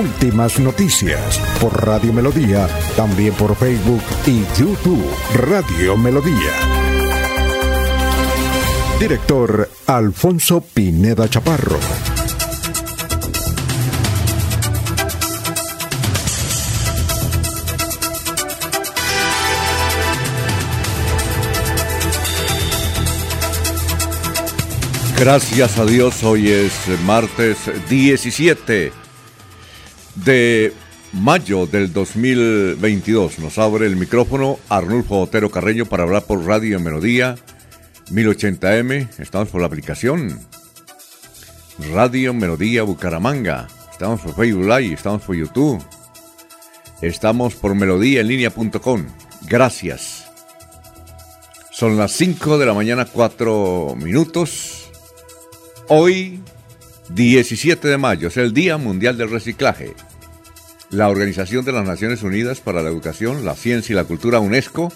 Últimas noticias por Radio Melodía, también por Facebook y YouTube Radio Melodía. Director Alfonso Pineda Chaparro. Gracias a Dios, hoy es martes 17 de mayo del 2022. Nos abre el micrófono Arnulfo Otero Carreño para hablar por Radio Melodía 1080M. Estamos por la aplicación Radio Melodía Bucaramanga. Estamos por Facebook Live, estamos por YouTube. Estamos por melodíaenlínea.com. Gracias. Son las 5 de la mañana, 4 minutos. Hoy 17 de mayo es el Día Mundial del Reciclaje. La Organización de las Naciones Unidas para la Educación, la Ciencia y la Cultura UNESCO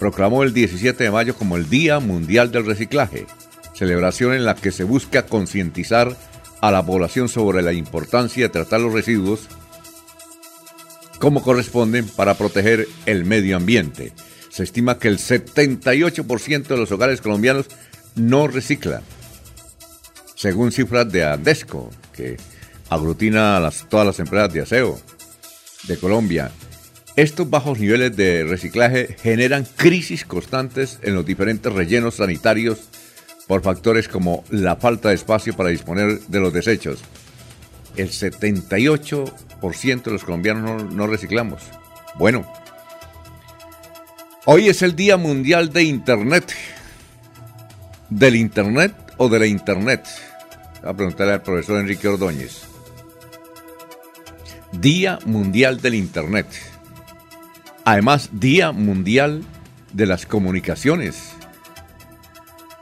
proclamó el 17 de mayo como el Día Mundial del Reciclaje, celebración en la que se busca concientizar a la población sobre la importancia de tratar los residuos como corresponden para proteger el medio ambiente. Se estima que el 78% de los hogares colombianos no reciclan según cifras de Andesco, que aglutina a todas las empresas de aseo de Colombia. Estos bajos niveles de reciclaje generan crisis constantes en los diferentes rellenos sanitarios por factores como la falta de espacio para disponer de los desechos. El 78% de los colombianos no, no reciclamos. Bueno, hoy es el Día Mundial de Internet. ¿Del Internet o de la Internet? A preguntarle al profesor Enrique Ordóñez. Día Mundial del Internet. Además, Día Mundial de las Comunicaciones.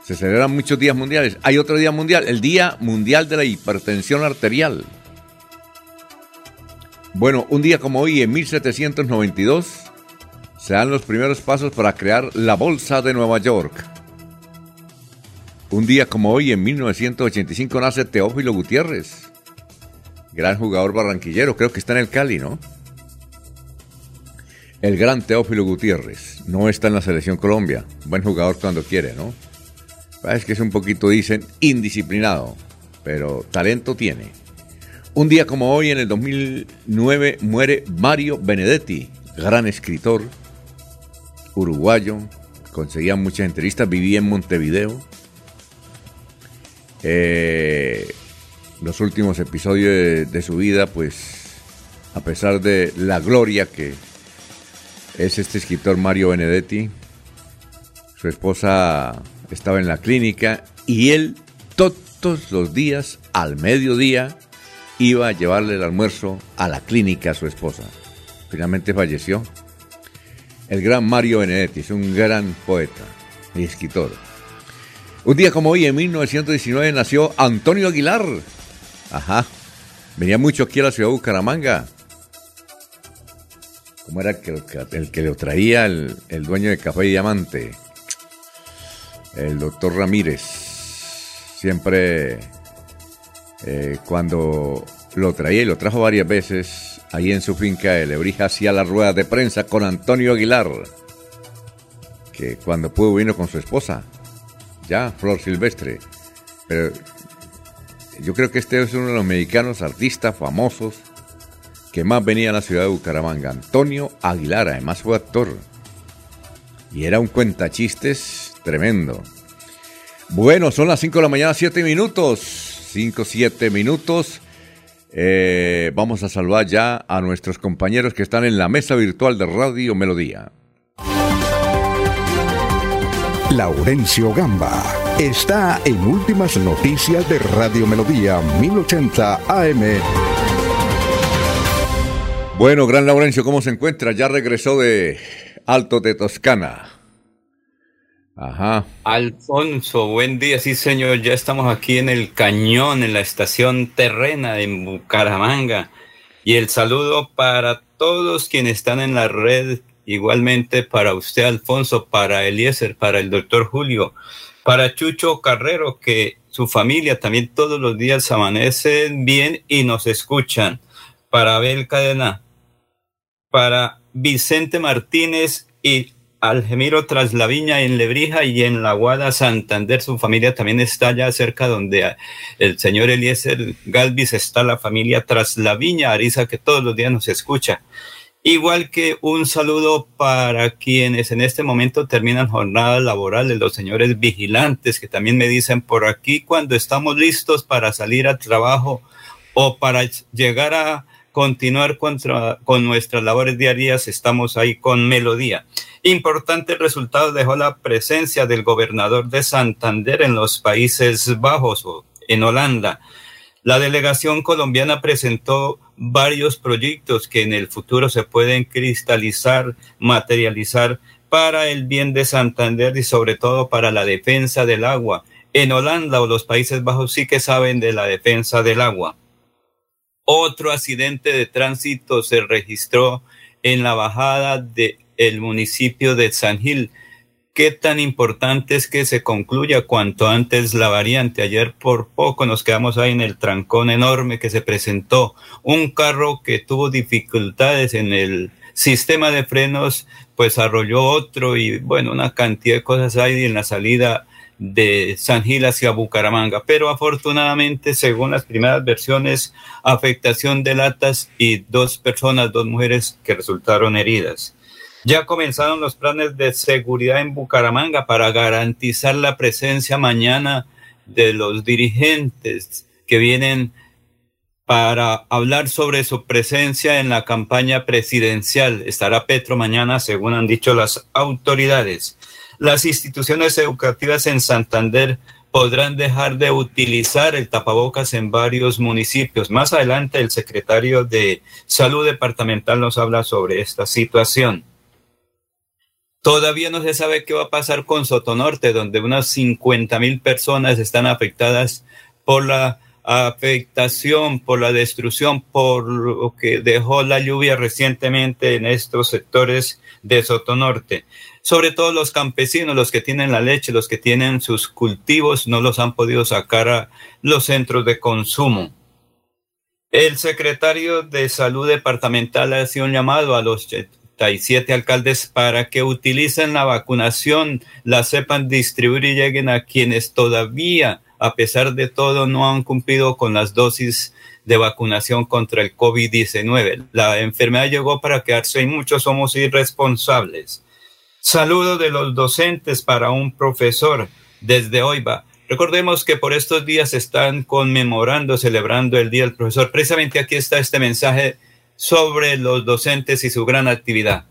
Se celebran muchos días mundiales. Hay otro día mundial, el Día Mundial de la Hipertensión Arterial. Bueno, un día como hoy, en 1792, se dan los primeros pasos para crear la Bolsa de Nueva York. Un día como hoy, en 1985, nace Teófilo Gutiérrez, gran jugador barranquillero, creo que está en el Cali, ¿no? El gran Teófilo Gutiérrez, no está en la selección Colombia, buen jugador cuando quiere, ¿no? Es que es un poquito, dicen, indisciplinado, pero talento tiene. Un día como hoy, en el 2009, muere Mario Benedetti, gran escritor, uruguayo, conseguía muchas entrevistas, vivía en Montevideo eh, los últimos episodios de, su vida, pues a pesar de la gloria que es este escritor Mario Benedetti, su esposa estaba en la clínica y él todos los días al mediodía iba a llevarle el almuerzo a la clínica a su esposa. Finalmente falleció. El gran Mario Benedetti es un gran poeta y escritor. Un día como hoy, en 1919, nació Antonio Aguilar. Ajá. Venía mucho aquí a la ciudad de Bucaramanga. ¿Cómo era el que, el que lo traía el, dueño de Café y Diamante? El doctor Ramírez. Siempre eh, cuando lo traía y lo trajo varias veces, ahí en su finca de Lebrija hacía la rueda de prensa con Antonio Aguilar, que cuando pudo vino con su esposa, ya, Flor Silvestre. Pero yo creo que este es uno de los mexicanos artistas famosos que más venía a la ciudad de Bucaramanga. Antonio Aguilar, además fue actor. Y era un cuentachistes tremendo. Bueno, son las 5 de la mañana, 7 minutos. 5, 7 minutos. Eh, vamos a saludar ya a nuestros compañeros que están en la mesa virtual de Radio Melodía. Laurencio Gamba está en Últimas Noticias de Radio Melodía 1080 AM. Bueno, gran Laurencio, ¿cómo se encuentra? Ya regresó de Alto de Toscana. Ajá. Alfonso, buen día, sí señor, ya estamos aquí en el cañón, en la estación terrena en Bucaramanga. Y el saludo para todos quienes están en la red, igualmente para usted, Alfonso, para Eliezer, para el doctor Julio, para Chucho Carrero, que su familia también todos los días amanecen bien y nos escuchan, para Abel Cadena, para Vicente Martínez y Algemiro Traslaviña en Lebrija y en La Guada, Santander. Su familia también está allá cerca donde el señor Eliezer Galvis está, la familia Traslaviña, Arisa, que todos los días nos escucha. Igual que un saludo para quienes en este momento terminan jornada laboral, los señores vigilantes que también me dicen por aquí cuando estamos listos para salir al trabajo o para llegar a continuar con nuestras labores diarias, estamos ahí con melodía. Importante resultado dejó la presencia del gobernador de Santander en los Países Bajos o en Holanda. La delegación colombiana presentó varios proyectos que en el futuro se pueden cristalizar, materializar para el bien de Santander y sobre todo para la defensa del agua. En Holanda o los Países Bajos sí que saben de la defensa del agua. Otro accidente de tránsito se registró en la bajada de el municipio de San Gil. Qué tan importante es que se concluya cuanto antes la variante. Ayer por poco nos quedamos ahí en el trancón enorme que se presentó. Un carro que tuvo dificultades en el sistema de frenos, pues arrolló otro y bueno, una cantidad de cosas hay en la salida de San Gil hacia Bucaramanga. Pero afortunadamente, según las primeras versiones, afectación de latas y dos personas, dos mujeres que resultaron heridas. Ya comenzaron los planes de seguridad en Bucaramanga para garantizar la presencia mañana de los dirigentes que vienen para hablar sobre su presencia en la campaña presidencial. Estará Petro mañana, según han dicho las autoridades. Las instituciones educativas en Santander podrán dejar de utilizar el tapabocas en varios municipios. Más adelante, el secretario de Salud Departamental nos habla sobre esta situación. Todavía no se sabe qué va a pasar con Sotonorte, donde unas 50 mil personas están afectadas por la afectación, por la destrucción, por lo que dejó la lluvia recientemente en estos sectores de Sotonorte. Sobre todo los campesinos, los que tienen la leche, los que tienen sus cultivos, no los han podido sacar a los centros de consumo. El secretario de Salud Departamental ha sido un llamado a los siete alcaldes para que utilicen la vacunación, la sepan distribuir y lleguen a quienes todavía, a pesar de todo, no han cumplido con las dosis de vacunación contra el COVID-19. La enfermedad llegó para quedarse y muchos somos irresponsables. Saludo de los docentes para un profesor desde hoy va. Recordemos que por estos días están conmemorando, celebrando el Día del Profesor. Precisamente aquí está este mensaje sobre los docentes y su gran actividad.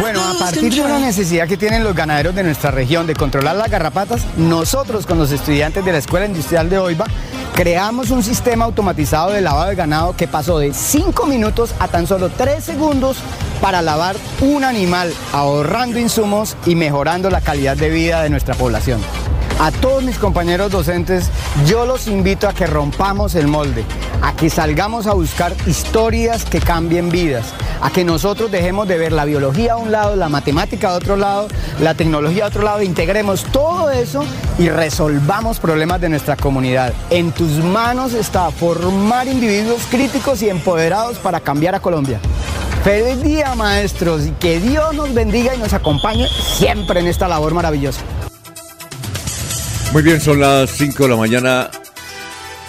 Bueno, a partir de una necesidad que tienen los ganaderos de nuestra región de controlar las garrapatas, nosotros con los estudiantes de la Escuela Industrial de Oiva creamos un sistema automatizado de lavado de ganado que pasó de 5 minutos a tan solo 3 segundos para lavar un animal, ahorrando insumos y mejorando la calidad de vida de nuestra población. A todos mis compañeros docentes, yo los invito a que rompamos el molde, a que salgamos a buscar historias que cambien vidas, a que nosotros dejemos de ver la biología a un lado, la matemática a otro lado, la tecnología a otro lado, integremos todo eso y resolvamos problemas de nuestra comunidad. En tus manos está formar individuos críticos y empoderados para cambiar a Colombia. Feliz día maestros y que Dios nos bendiga y nos acompañe siempre en esta labor maravillosa. Muy bien, son las 5 de la mañana.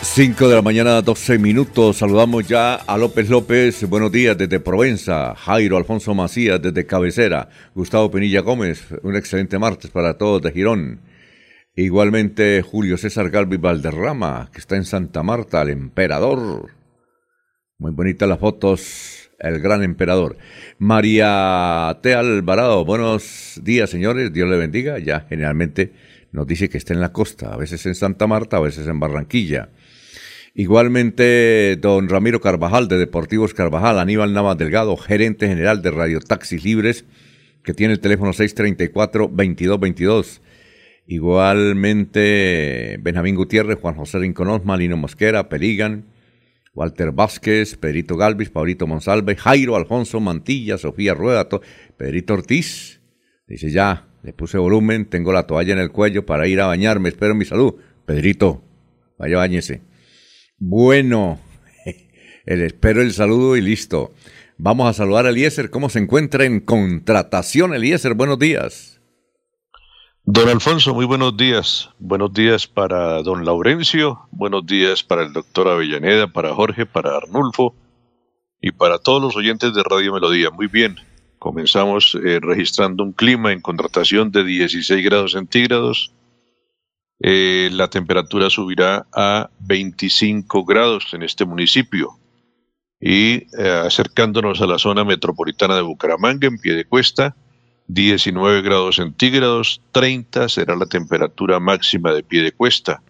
5 de la mañana, 12 minutos. Saludamos ya a López López. Buenos días desde Provenza. Jairo Alfonso Macías desde Cabecera. Gustavo Penilla Gómez. Un excelente martes para todos de Girón. Igualmente Julio César Galvi Valderrama, que está en Santa Marta, el emperador. Muy bonitas las fotos, el gran emperador. María T. Alvarado, buenos días señores, Dios le bendiga. Ya generalmente nos dice que está en la costa, a veces en Santa Marta, a veces en Barranquilla. Igualmente, don Ramiro Carvajal de Deportivos Carvajal, Aníbal Navas Delgado, gerente general de Radio Taxis Libres, que tiene el teléfono 634-2222. Igualmente, Benjamín Gutiérrez, Juan José Rinconós, Malino Mosquera, Perigan, Walter Vázquez, Pedrito Galvis, Paulito Monsalve, Jairo Alfonso Mantilla, Sofía Rueda, Pedrito Ortiz. Dice ya, le puse volumen, tengo la toalla en el cuello para ir a bañarme, espero mi salud. Pedrito, vaya bañese. Bueno, el espero el saludo y listo. Vamos a saludar a Eliezer. ¿Cómo se encuentra en contratación, Eliezer? Buenos días. Don Alfonso, muy buenos días. Buenos días para don Laurencio, buenos días para el doctor Avellaneda, para Jorge, para Arnulfo y para todos los oyentes de Radio Melodía. Muy bien, comenzamos eh, registrando un clima en contratación de 16 grados centígrados eh, la temperatura subirá a 25 grados en este municipio. Y eh, acercándonos a la zona metropolitana de Bucaramanga, en pie de cuesta, 19 grados centígrados, 30 será la temperatura máxima de pie de cuesta.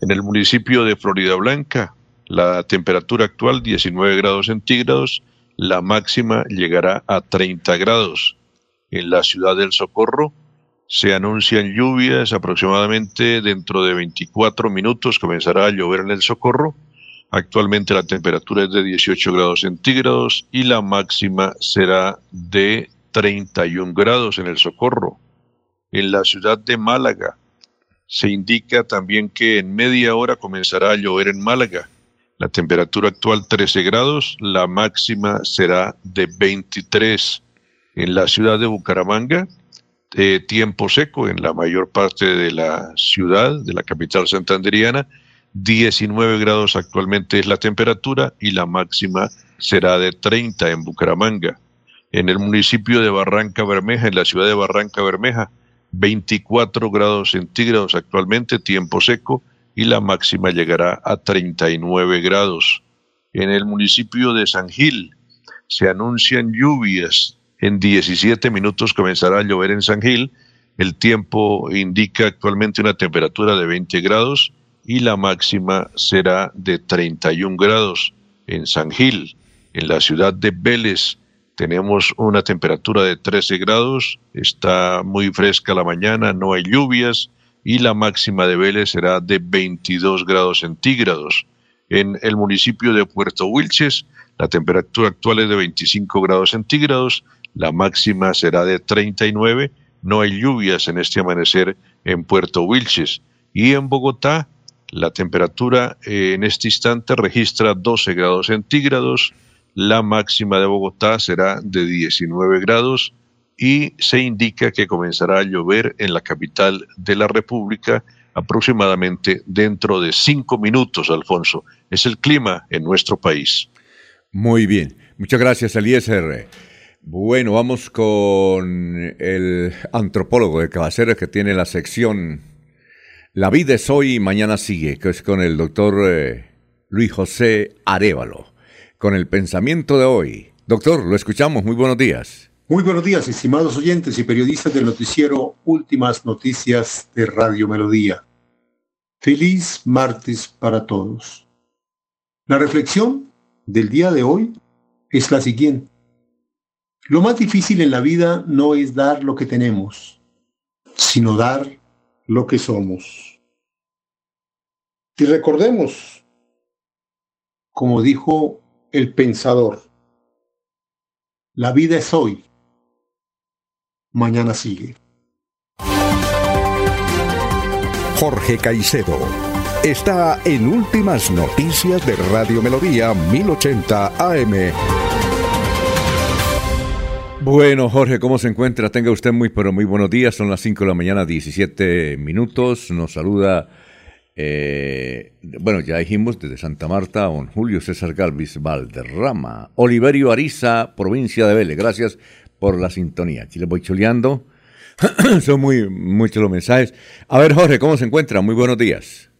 En el municipio de Florida Blanca, la temperatura actual 19 grados centígrados, la máxima llegará a 30 grados. En la ciudad del Socorro, se anuncian lluvias aproximadamente dentro de 24 minutos comenzará a llover en el Socorro. Actualmente la temperatura es de 18 grados centígrados y la máxima será de 31 grados en el Socorro. En la ciudad de Málaga se indica también que en media hora comenzará a llover en Málaga. La temperatura actual 13 grados, la máxima será de 23. En la ciudad de Bucaramanga tiempo seco en la mayor parte de la ciudad, de la capital santanderiana. 19 grados actualmente es la temperatura y la máxima será de 30 en Bucaramanga. En el municipio de Barranca Bermeja, en la ciudad de Barranca Bermeja, 24 grados centígrados actualmente, tiempo seco, y la máxima llegará a 39 grados. En el municipio de San Gil se anuncian lluvias en 17 minutos comenzará a llover en San Gil. El tiempo indica actualmente una temperatura de 20 grados y la máxima será de 31 grados en San Gil. En la ciudad de Vélez tenemos una temperatura de 13 grados, está muy fresca la mañana, no hay lluvias y la máxima de Vélez será de 22 grados centígrados. En el municipio de Puerto Wilches, la temperatura actual es de 25 grados centígrados la máxima será de 39, no hay lluvias en este amanecer en Puerto Wilches. Y en Bogotá, la temperatura eh, en este instante registra 12 grados centígrados, la máxima de Bogotá será de 19 grados y se indica que comenzará a llover en la capital de la República aproximadamente dentro de cinco minutos, Alfonso. Es el clima en nuestro país. Muy bien. Muchas gracias, Eliezer. Bueno, vamos con el antropólogo de Cabaceres que tiene la sección La vida es hoy y mañana sigue, que es con el doctor eh, Luis José Arevalo, con el pensamiento de hoy. Doctor, lo escuchamos, muy buenos días. Muy buenos días, estimados oyentes y periodistas del noticiero Últimas Noticias de Radio Melodía. Feliz martes para todos. La reflexión del día de hoy es la siguiente. Lo más difícil en la vida no es dar lo que tenemos, sino dar lo que somos. Y recordemos, como dijo el pensador, la vida es hoy, mañana sigue. Jorge Caicedo está en Últimas Noticias de Radio Melodía 1080 AM. Bueno, Jorge, ¿cómo se encuentra? Tenga usted muy, pero muy buenos días. Son las 5 de la mañana, 17 minutos. Nos saluda, eh, bueno, ya dijimos desde Santa Marta, don Julio César Galvis Valderrama, Oliverio Ariza, provincia de Vélez. Gracias por la sintonía. Aquí les voy chuleando. Son muy muchos los mensajes. A ver, Jorge, ¿cómo se encuentra? Muy buenos días.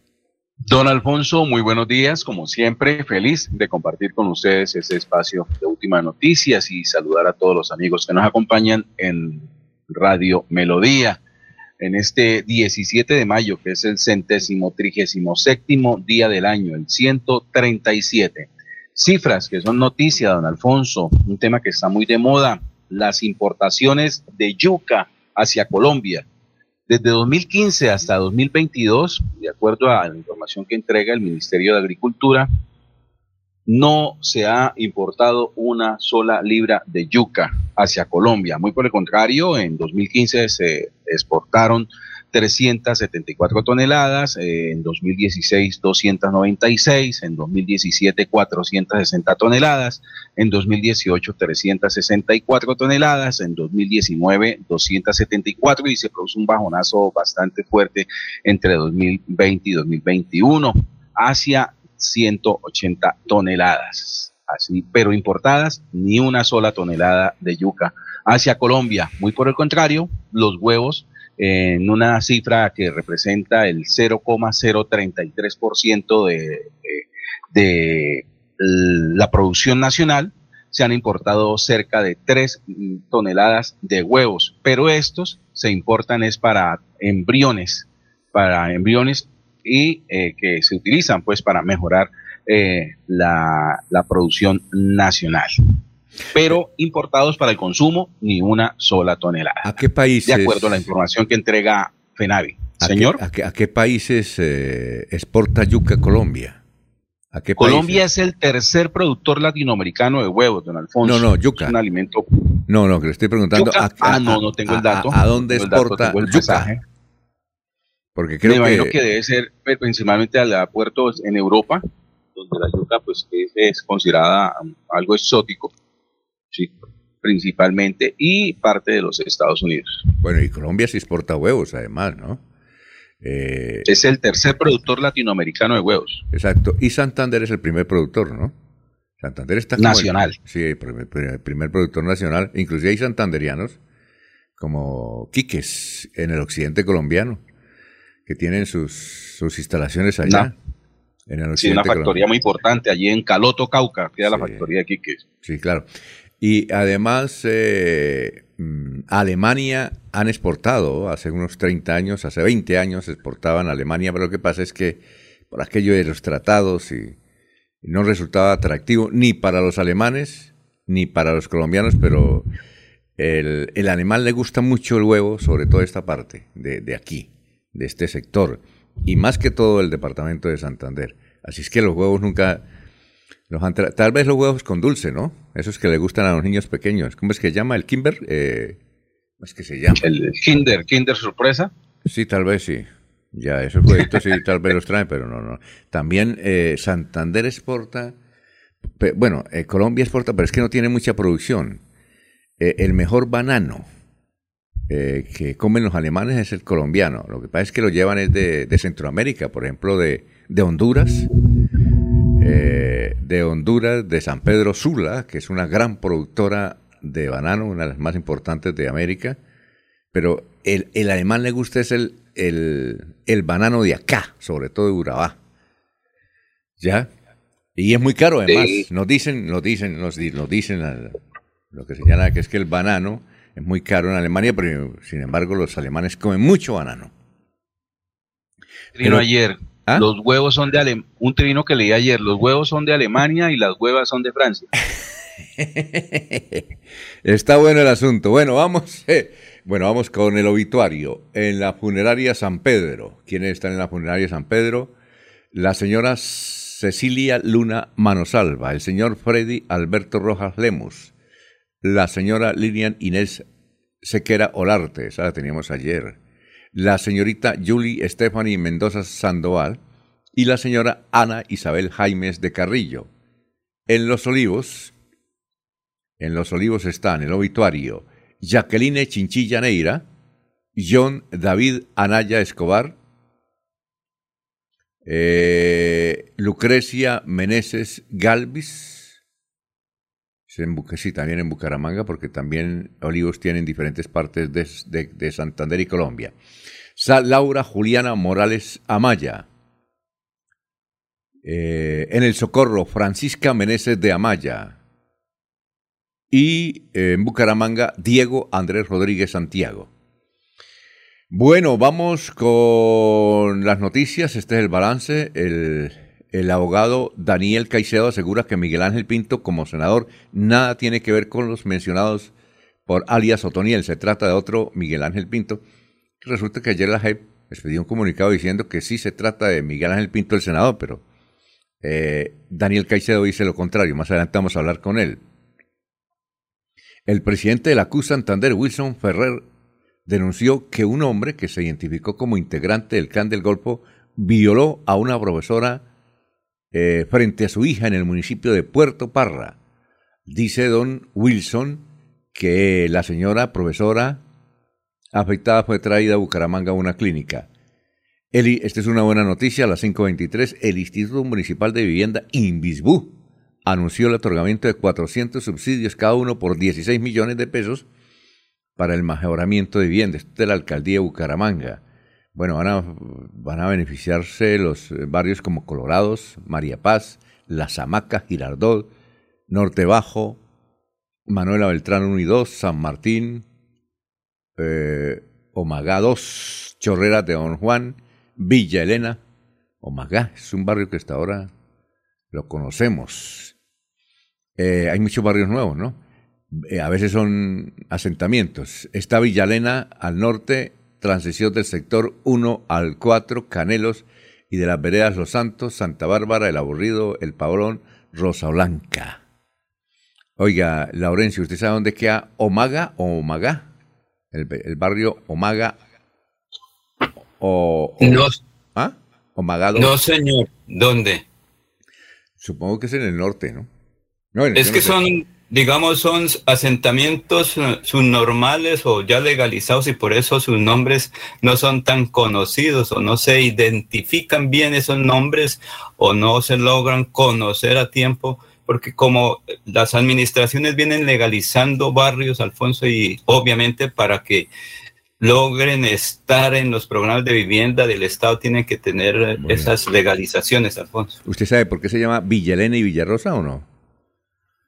Don Alfonso, muy buenos días. Como siempre, feliz de compartir con ustedes este espacio de últimas noticias y saludar a todos los amigos que nos acompañan en Radio Melodía. en este 17 de mayo, que es el centésimo trigésimo séptimo día del año, el 137. Cifras que son noticia, don Alfonso, un tema que está muy de moda, las importaciones de yuca hacia Colombia. Desde 2015 hasta 2022, de acuerdo a la información que entrega el Ministerio de Agricultura, no se ha importado una sola libra de yuca hacia Colombia. Muy por el contrario, en 2015 se exportaron 374 toneladas, eh, en 2016 296, en 2017 460 toneladas, en 2018 364 toneladas, en 2019 274 y se produce un bajonazo bastante fuerte entre 2020 y 2021 hacia 180 toneladas. Así, pero importadas ni una sola tonelada de yuca hacia Colombia. Muy por el contrario, los huevos en una cifra que representa el 0,033% de, de, de la producción nacional, se han importado cerca de 3 toneladas de huevos, pero estos se importan es para embriones, para embriones y eh, que se utilizan pues para mejorar eh, la, la producción nacional pero importados para el consumo ni una sola tonelada. ¿A qué países? De acuerdo a la información que entrega FENAVI. Señor. ¿A qué, países eh, exporta yuca Colombia? ¿A qué Colombia es el tercer productor latinoamericano de huevos, don Alfonso. No, no, yuca. Es un alimento. No, no, que le estoy preguntando. ah, no, no tengo el dato. ¿A, dónde exporta yuca? Porque creo Me imagino que... debe ser principalmente a puertos en Europa, donde la yuca pues es considerada algo exótico sí, principalmente, y parte de los Estados Unidos. Bueno, y Colombia se exporta huevos, además, ¿no? Eh, es el tercer productor latinoamericano de huevos. Exacto, y Santander es el primer productor, ¿no? Santander está nacional. sí, el primer, productor nacional. Inclusive hay santanderianos como Quiques en el occidente colombiano que tienen sus, sus instalaciones allá. En el sí, una factoría muy importante allí en Caloto, Cauca, queda la factoría de Quiques. Sí, claro. Y además, eh, mm, Alemania han exportado, hace unos 30 años, hace 20 años exportaban a Alemania, pero lo que pasa es que por aquello de los tratados y, no resultaba atractivo ni para los alemanes ni para los colombianos, pero el, el alemán le gusta mucho el huevo, sobre todo esta parte de, de aquí, de este sector, y más que todo el departamento de Santander. Así es que los huevos nunca tal vez los huevos con dulce, ¿no? Esos que le gustan a los niños pequeños. ¿Cómo es que se llama? ¿El Kimber? Eh, ¿Cómo es que se llama? El Kinder, Kinder sorpresa. Sí, tal vez sí. Ya, esos huevitos sí, tal vez los traen, pero no, no. También eh, Santander exporta, bueno, eh, Colombia exporta, pero es que no tiene mucha producción. el mejor banano que comen los alemanes es el colombiano. Lo que pasa es que lo llevan es de, de Centroamérica, por ejemplo, de, de Honduras eh, de Honduras, de San Pedro Sula, que es una gran productora de banano, una de las más importantes de América. Pero el, el alemán le gusta es el, el, banano de acá, sobre todo de Urabá. ¿Ya? Y es muy caro además. Nos dicen, nos dicen, nos, dicen lo que señala que es que el banano es muy caro en Alemania, pero sin embargo los alemanes comen mucho banano. Pero, ayer, ¿Ah? Los huevos son de Alemania. Un trino que leí ayer, los huevos son de Alemania y las huevas son de Francia. Está bueno el asunto. Bueno, vamos, eh, bueno, vamos con el obituario. En la funeraria San Pedro. ¿Quiénes están en la funeraria San Pedro? La señora Cecilia Luna Manosalva, el señor Freddy Alberto Rojas Lemus, la señora Lilian Inés Sequera Olarte, esa la teníamos ayer la señorita Julie Stephanie Mendoza Sandoval y la señora Ana Isabel Jaimes de Carrillo. En Los Olivos, en Los Olivos están el obituario Jacqueline Chinchilla Neira, John David Anaya Escobar, eh, Lucrecia Meneses Galvis, sí, también en Bucaramanga, porque también Olivos tienen diferentes partes de, Santander y Colombia. Laura Juliana Morales Amaya. Eh, en el Socorro, Francisca Meneses de Amaya. Y eh, en Bucaramanga, Diego Andrés Rodríguez Santiago. Bueno, vamos con las noticias. Este es el balance. El, el, abogado Daniel Caicedo asegura que Miguel Ángel Pinto, como senador, nada tiene que ver con los mencionados por alias Otoniel. Se trata de otro Miguel Ángel Pinto. Resulta que ayer la JEP expidió un comunicado diciendo que sí se trata de Miguel Ángel Pinto, el senador, pero eh, Daniel Caicedo dice lo contrario. Más adelante vamos a hablar con él. El presidente de la CUS Santander, Wilson Ferrer, denunció que un hombre que se identificó como integrante del clan del Golfo violó a una profesora eh, frente a su hija en el municipio de Puerto Parra. Dice don Wilson que la señora profesora afectada fue traída a Bucaramanga a una clínica. esta es una buena noticia, a las 5.23, el Instituto Municipal de Vivienda, Invisbú, anunció el otorgamiento de 400 subsidios cada uno por 16 millones de pesos para el mejoramiento de viviendas de la alcaldía de Bucaramanga. Bueno, van a, van a beneficiarse los barrios como Colorados, María Paz, La Zamaca, Girardot, Norte Bajo, Manuela Beltrán 1 y 2, San Martín, eh, Omagá 2, Chorreras de Don Juan, Villa Elena. Omagá es un barrio que hasta ahora lo conocemos. Eh, hay muchos barrios nuevos, ¿no? Eh, a veces son asentamientos. Está Villa Elena al norte, transición del sector 1 al 4, Canelos, y de las veredas Los Santos, Santa Bárbara, El Aburrido, El Pabrón, Rosa Blanca. Oiga, Laurencio, ¿usted sabe dónde queda Omaga o Omagá? El, barrio Omaga o, no, ¿ah? No, señor. ¿Dónde? Supongo que es en el norte, ¿no? es que son, digamos, son asentamientos eh, subnormales o ya legalizados y por eso sus nombres no son tan conocidos o no se identifican bien esos nombres o no se logran conocer a tiempo porque como las administraciones vienen legalizando barrios, Alfonso, y obviamente para que logren estar en los programas de vivienda del Estado tienen que tener esas legalizaciones, Alfonso. ¿Usted sabe por qué se llama Villa Elena y Villarrosa o no?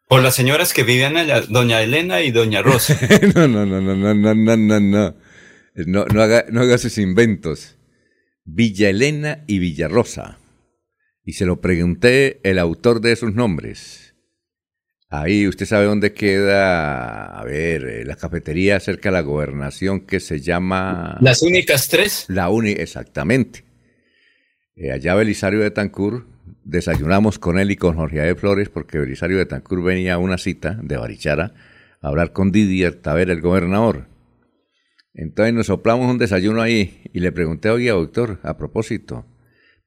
Por las señoras que vivían allá, doña Elena y doña Rosa. no, no, no, no, no, no, no, no, no. No, no haga, no haga sus inventos. Villa Elena y Villarrosa y se lo pregunté el autor de esos nombres. Ahí usted sabe dónde queda, a ver, eh, la cafetería cerca de la gobernación que se llama... Las únicas tres. La única, exactamente. Eh, allá Belisario de Tancur, desayunamos con él y con Jorge de Flores porque Belisario de Tancur venía a una cita de Barichara a hablar con Didier Taver, el gobernador. Entonces nos soplamos un desayuno ahí y le pregunté, oye, doctor, a propósito,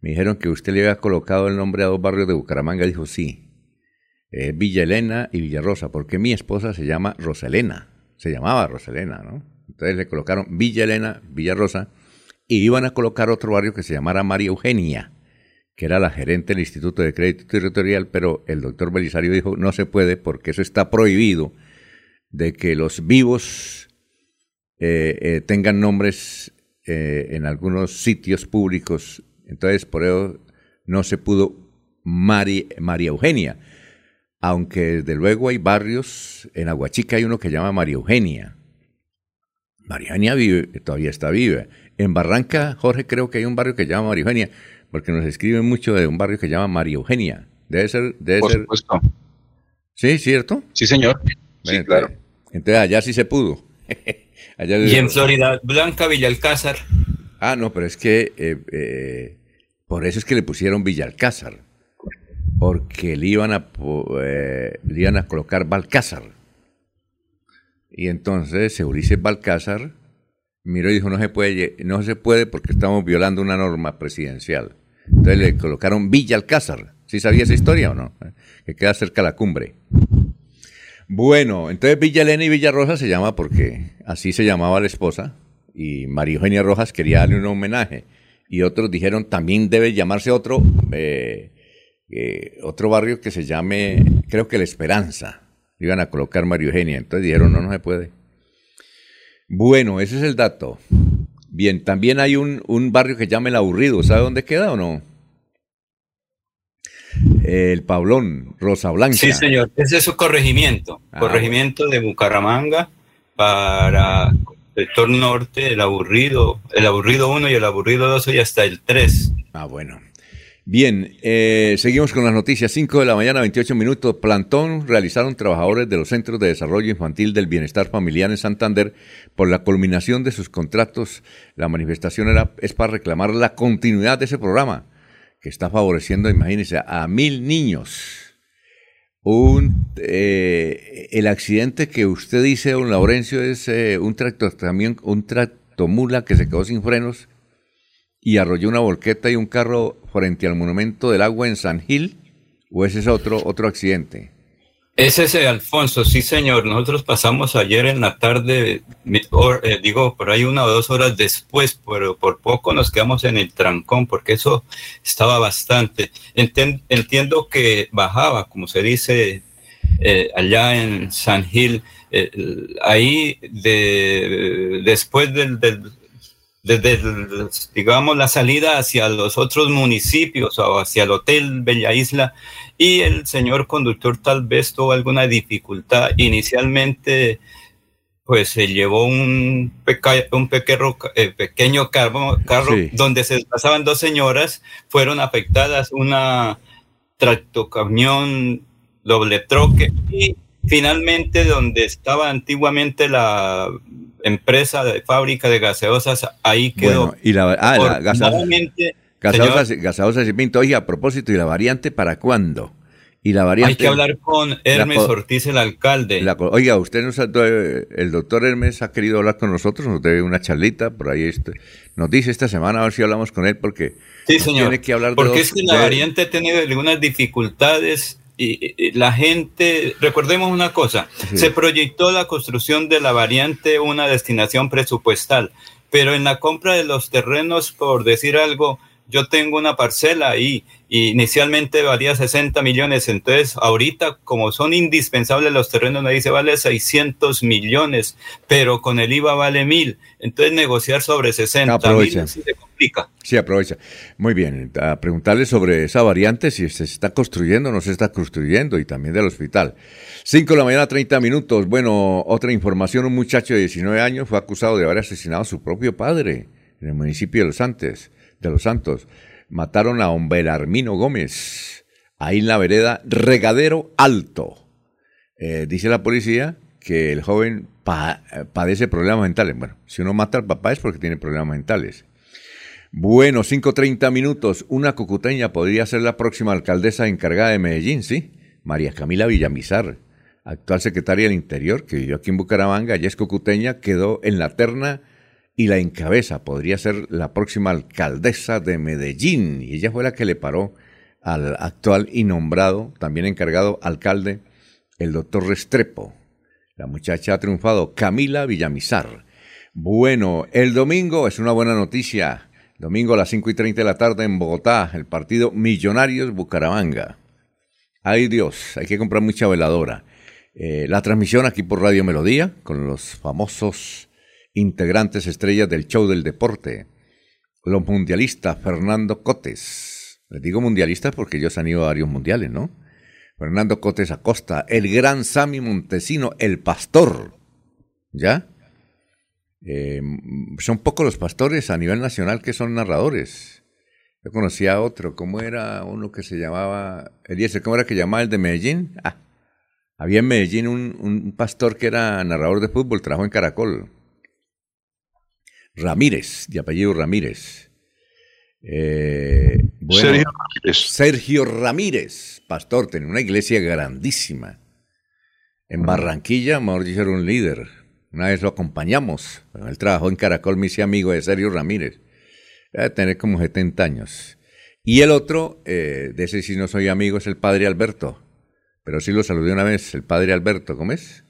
me dijeron que usted le había colocado el nombre a dos barrios de Bucaramanga. Dijo, sí, eh, Villa Elena y Villarrosa, porque mi esposa se llama Roselena. Se llamaba Roselena, ¿no? Entonces le colocaron Villa Elena, Villarrosa, y iban a colocar otro barrio que se llamara María Eugenia, que era la gerente del Instituto de Crédito Territorial, pero el doctor Belisario dijo, no se puede porque eso está prohibido de que los vivos eh, eh, tengan nombres en algunos sitios públicos entonces, por eso no se pudo María Eugenia. Aunque desde luego hay barrios, en Aguachica hay uno que se llama María Eugenia. María Eugenia vive, todavía está viva. En Barranca, Jorge, creo que hay un barrio que se llama María Eugenia, porque nos escriben mucho de un barrio que se llama María Eugenia. Debe ser, debe Por ser. Supuesto. Sí, ¿cierto? Sí, señor. Sí, claro. Entonces allá sí se pudo. y en Florida Blanca, Villalcázar. Ah, no, pero es que eh, eh, por eso es que le pusieron Villalcázar, porque le iban a, eh, iban a colocar Balcázar. Y entonces Ulises Balcázar miró y dijo, no se puede, no se puede porque estamos violando una norma presidencial. Entonces le colocaron Villalcázar. ¿Sí sabía esa historia o no? Que queda cerca la cumbre. Bueno, entonces Villa Elena y Villarrosa se llama porque así se llamaba la esposa y María Eugenia Rojas quería darle un homenaje. Y otros dijeron también debe llamarse otro, eh, eh, otro barrio que se llame, creo que La Esperanza. Iban a colocar María Eugenia. Entonces dijeron, no, no se puede. Bueno, ese es el dato. Bien, también hay un, un barrio que se llama El Aburrido. ¿Sabe dónde queda o no? El Pablón, Rosa Blanca. Sí, señor. Ese es su corregimiento. Ah, corregimiento de Bucaramanga para sector norte, el aburrido, el aburrido 1 y el aburrido 2 y hasta el 3. Ah, bueno. Bien, eh, seguimos con las noticias. 5 de la mañana, 28 minutos. Plantón realizaron trabajadores de los Centros de Desarrollo Infantil del Bienestar Familiar en Santander por la culminación de sus contratos. La manifestación era, es para reclamar la continuidad de ese programa que está favoreciendo, imagínense, a mil niños. Un, eh, el accidente que usted dice, don Laurencio, es eh, un tractor, también un tractomula que se quedó sin frenos y arrolló una volqueta y un carro frente al monumento del agua en San Gil? ¿O ese es otro, otro accidente? Ese es Alfonso, sí señor. Nosotros pasamos ayer en la tarde, eh, digo, por ahí una o dos horas después, pero por poco nos quedamos en el trancón, porque eso estaba bastante. entiendo que bajaba, como se dice eh, allá en San Gil, eh, ahí de, después del desde, digamos, la salida hacia los otros municipios o hacia el Hotel Bella Isla y el señor conductor tal vez tuvo alguna dificultad. Inicialmente, pues se llevó un, un pequeño, eh, pequeño carro, carro donde se pasaban dos señoras, fueron afectadas una tractocamión doble troque y finalmente donde estaba antiguamente la empresa de fábrica de gaseosas, ahí quedó. y la, ah, la gaseosa, gaseosa, y Pinto, oye, a propósito, ¿y la variante para cuándo? Y la variante. Hay que hablar con Hermes Ortiz, el alcalde. oiga, usted nos el doctor Hermes ha querido hablar con nosotros, nos debe una charlita, por ahí este, nos dice esta semana a ver si hablamos con él porque sí, señor. tiene que hablar porque es que la variante ha tenido algunas dificultades y, la gente, recordemos una cosa, se proyectó la construcción de la variante una destinación presupuestal, pero en la compra de los terrenos, por decir algo, yo tengo una parcela ahí y inicialmente valía 60 millones, entonces ahorita como son indispensables los terrenos, me dice vale 600 millones, pero con el IVA vale mil, entonces negociar sobre 60 mil Sí, aprovecha. Muy bien, a preguntarle sobre esa variante, si se está construyendo o no se está construyendo y también del hospital. 5 de la mañana, 30 minutos. Bueno, otra información, un muchacho de 19 años fue acusado de haber asesinado a su propio padre en el municipio de Los Santos de los Santos. Mataron a Hombre Armino Gómez, ahí en la vereda Regadero Alto. Eh, dice la policía que el joven padece problemas mentales. Bueno, si uno mata al papá es porque tiene problemas mentales. Bueno, 5.30 minutos. Una cucuteña podría ser la próxima alcaldesa encargada de Medellín, ¿sí? María Camila Villamizar, actual secretaria del Interior, que vivió aquí en Bucaramanga, ya es cucuteña, quedó en la terna y la encabeza. Podría ser la próxima alcaldesa de Medellín. Y ella fue la que le paró al actual y nombrado, también encargado alcalde, el doctor Restrepo. La muchacha ha triunfado, Camila Villamizar. Bueno, el domingo es una buena noticia. Domingo a las 5 y 30 de la tarde en Bogotá, el partido Millonarios Bucaramanga. Ay Dios, hay que comprar mucha veladora. Eh, la transmisión aquí por Radio Melodía, con los famosos integrantes estrellas del show del deporte. Los mundialistas, Fernando Cotes. Les digo mundialistas porque ellos han ido a varios mundiales, ¿no? Fernando Cotes Acosta, el gran Sami Montesino, el pastor. ¿Ya? Eh, son pocos los pastores a nivel nacional que son narradores. Yo conocía a otro, ¿cómo era uno que se llamaba, Eliezer, ¿cómo era que llamaba el de Medellín? Ah, había en Medellín un, un pastor que era narrador de fútbol, trabajó en Caracol. Ramírez, de apellido Ramírez. Eh, Sergio Ramírez. Sergio Ramírez, pastor, tenía una iglesia grandísima. En Barranquilla, mejor dicho, era un líder. Una vez lo acompañamos. Él trabajó en Caracol, me hice amigo de Sergio Ramírez. Debe tener como 70 años. Y el otro, eh, de ese sí no soy amigo, es el padre Alberto. Pero sí lo saludé una vez, el padre Alberto, ¿cómo es?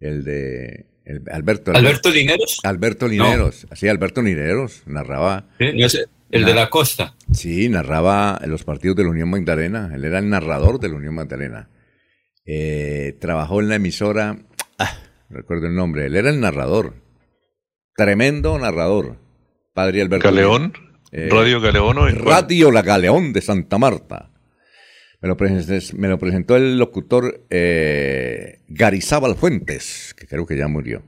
El de Alberto, Alberto Lineros. Alberto Lineros, así Alberto Lineros narraba. el de la costa. Sí, narraba los partidos de la Unión Magdalena. Él era el narrador de la Unión Magdalena. Eh, trabajó en la emisora, ah, recuerdo el nombre, él era el narrador. Tremendo narrador. Padre Alberto. Galeón. Eh, Radio Galeón. Radio La Galeón de Santa Marta. Me lo, presentó, el locutor eh, Garizábal Fuentes, que creo que ya murió.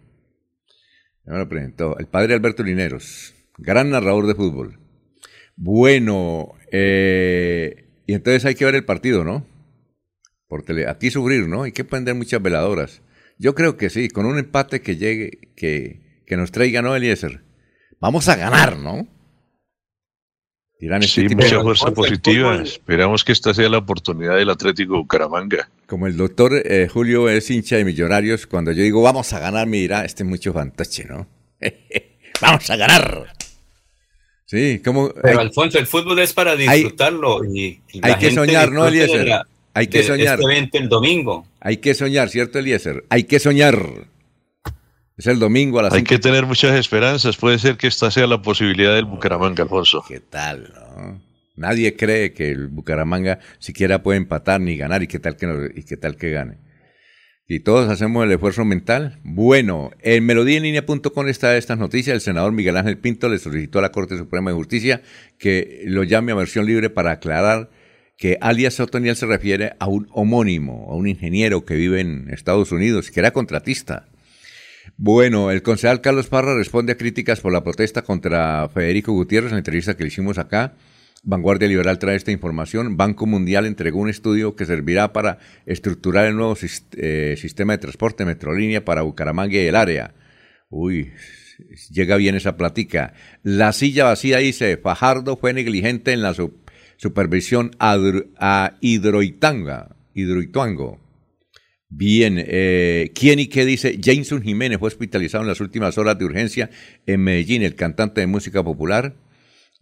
me lo presentó. El padre Alberto Lineros, gran narrador de fútbol. Bueno, eh, y entonces hay que ver el partido, ¿no? Por tele, aquí sufrir, ¿no? Hay que prender muchas veladoras. Yo creo que sí, con un empate que llegue, que, que nos traiga, ¿no, Eliezer? Vamos a ganar, ¿no? sí, mucha fuerza positiva. Esperamos que esta sea la oportunidad del Atlético Bucaramanga. Como el doctor eh, Julio es hincha de Millonarios, cuando yo digo vamos a ganar, me dirá, este es mucho fantástico, ¿no? ¡Vamos a ganar! Sí, como... Pero Alfonso, el fútbol es para disfrutarlo. Hay, y hay que soñar, ¿no, Eliezer? Hay que soñar. Este evento el domingo. Hay que soñar, ¿cierto, Eliezer? Hay que soñar. Es el domingo a las Hay que tener muchas esperanzas. Puede ser que esta sea la posibilidad del Bucaramanga, Alfonso. ¿Qué tal, no? Nadie cree que el Bucaramanga siquiera puede empatar ni ganar y qué tal que, y qué tal que gane. Y todos hacemos el esfuerzo mental. Bueno, en melodíaenlínea.com está estas noticias. El senador Miguel Ángel Pinto le solicitó a la Corte Suprema de Justicia que lo llame a versión libre para aclarar que alias Otoniel se refiere a un homónimo, a un ingeniero que vive en Estados Unidos, que era contratista bueno, el concejal Carlos Parra responde a críticas por la protesta contra Federico Gutiérrez en la entrevista que le hicimos acá. Vanguardia Liberal trae esta información. Banco Mundial entregó un estudio que servirá para estructurar el nuevo eh, sistema de transporte Metrolínea para Bucaramanga y el área. Uy, llega bien esa platica. La silla vacía dice, Fajardo fue negligente en la supervisión a, Hidroitanga, Hidroituango. Bien, eh, ¿quién y qué dice? Jameson Jiménez fue hospitalizado en las últimas horas de urgencia en Medellín, el cantante de música popular.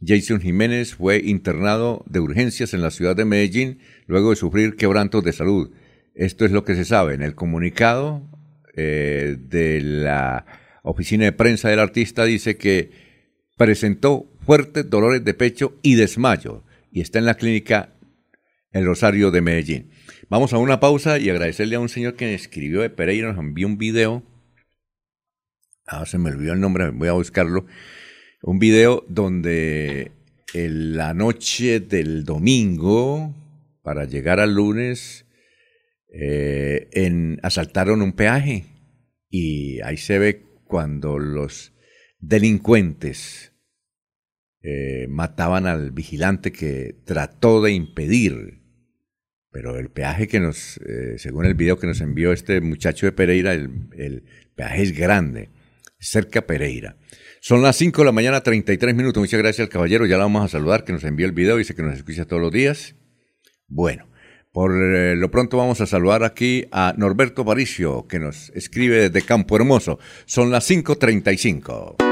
Jason Jiménez fue internado de urgencias en la ciudad de Medellín luego de sufrir quebrantos de salud. Esto es lo que se sabe. En el comunicado eh, de la oficina de prensa del artista dice que presentó fuertes dolores de pecho y desmayo y está en la clínica El Rosario de Medellín. Vamos a una pausa y agradecerle a un señor que escribió de Pereira, nos envió un video. Ah, se me olvidó el nombre, voy a buscarlo. Un video donde en la noche del domingo, para llegar al lunes, eh, en, asaltaron un peaje. Y ahí se ve cuando los delincuentes eh, mataban al vigilante que trató de impedir pero el peaje que nos, eh, según el video que nos envió este muchacho de Pereira, el, peaje es grande, cerca Pereira. Son las 5 de la mañana, 33 minutos. Muchas gracias al caballero. Ya la vamos a saludar, que nos envió el video. Dice que nos escucha todos los días. Bueno, por eh, lo pronto vamos a saludar aquí a Norberto Paricio, que nos escribe desde Campo Hermoso. Son las 5.35.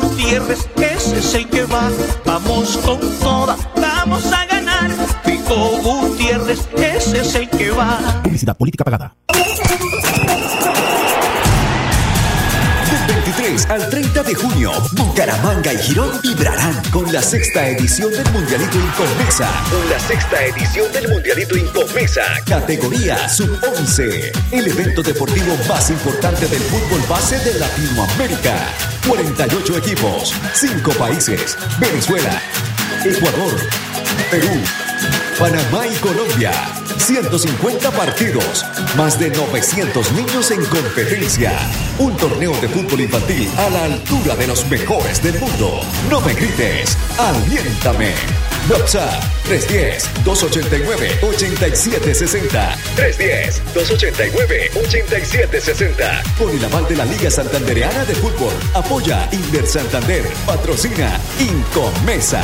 ese es el que va. Vamos con todas, vamos a ganar. Fico Gutiérrez, ese es el que va. Publicidad política pagada. 23 al 30 de junio, Bucaramanga y Girón vibrarán con la sexta edición del Mundialito Incomesa. La sexta edición del Mundialito Incomesa. Categoría Sub-11. El evento deportivo más importante del fútbol base de Latinoamérica. 48 equipos, 5 países. Venezuela, Ecuador, Perú, Panamá y Colombia. 150 partidos, más de 900 niños en competencia. Un torneo de fútbol infantil a la altura de los mejores del mundo. No me grites, aliéntame. WhatsApp 310-289-8760. 310-289-8760. Con el aval de la Liga Santandereana de Fútbol. Apoya Inver Santander. Patrocina Incomesa.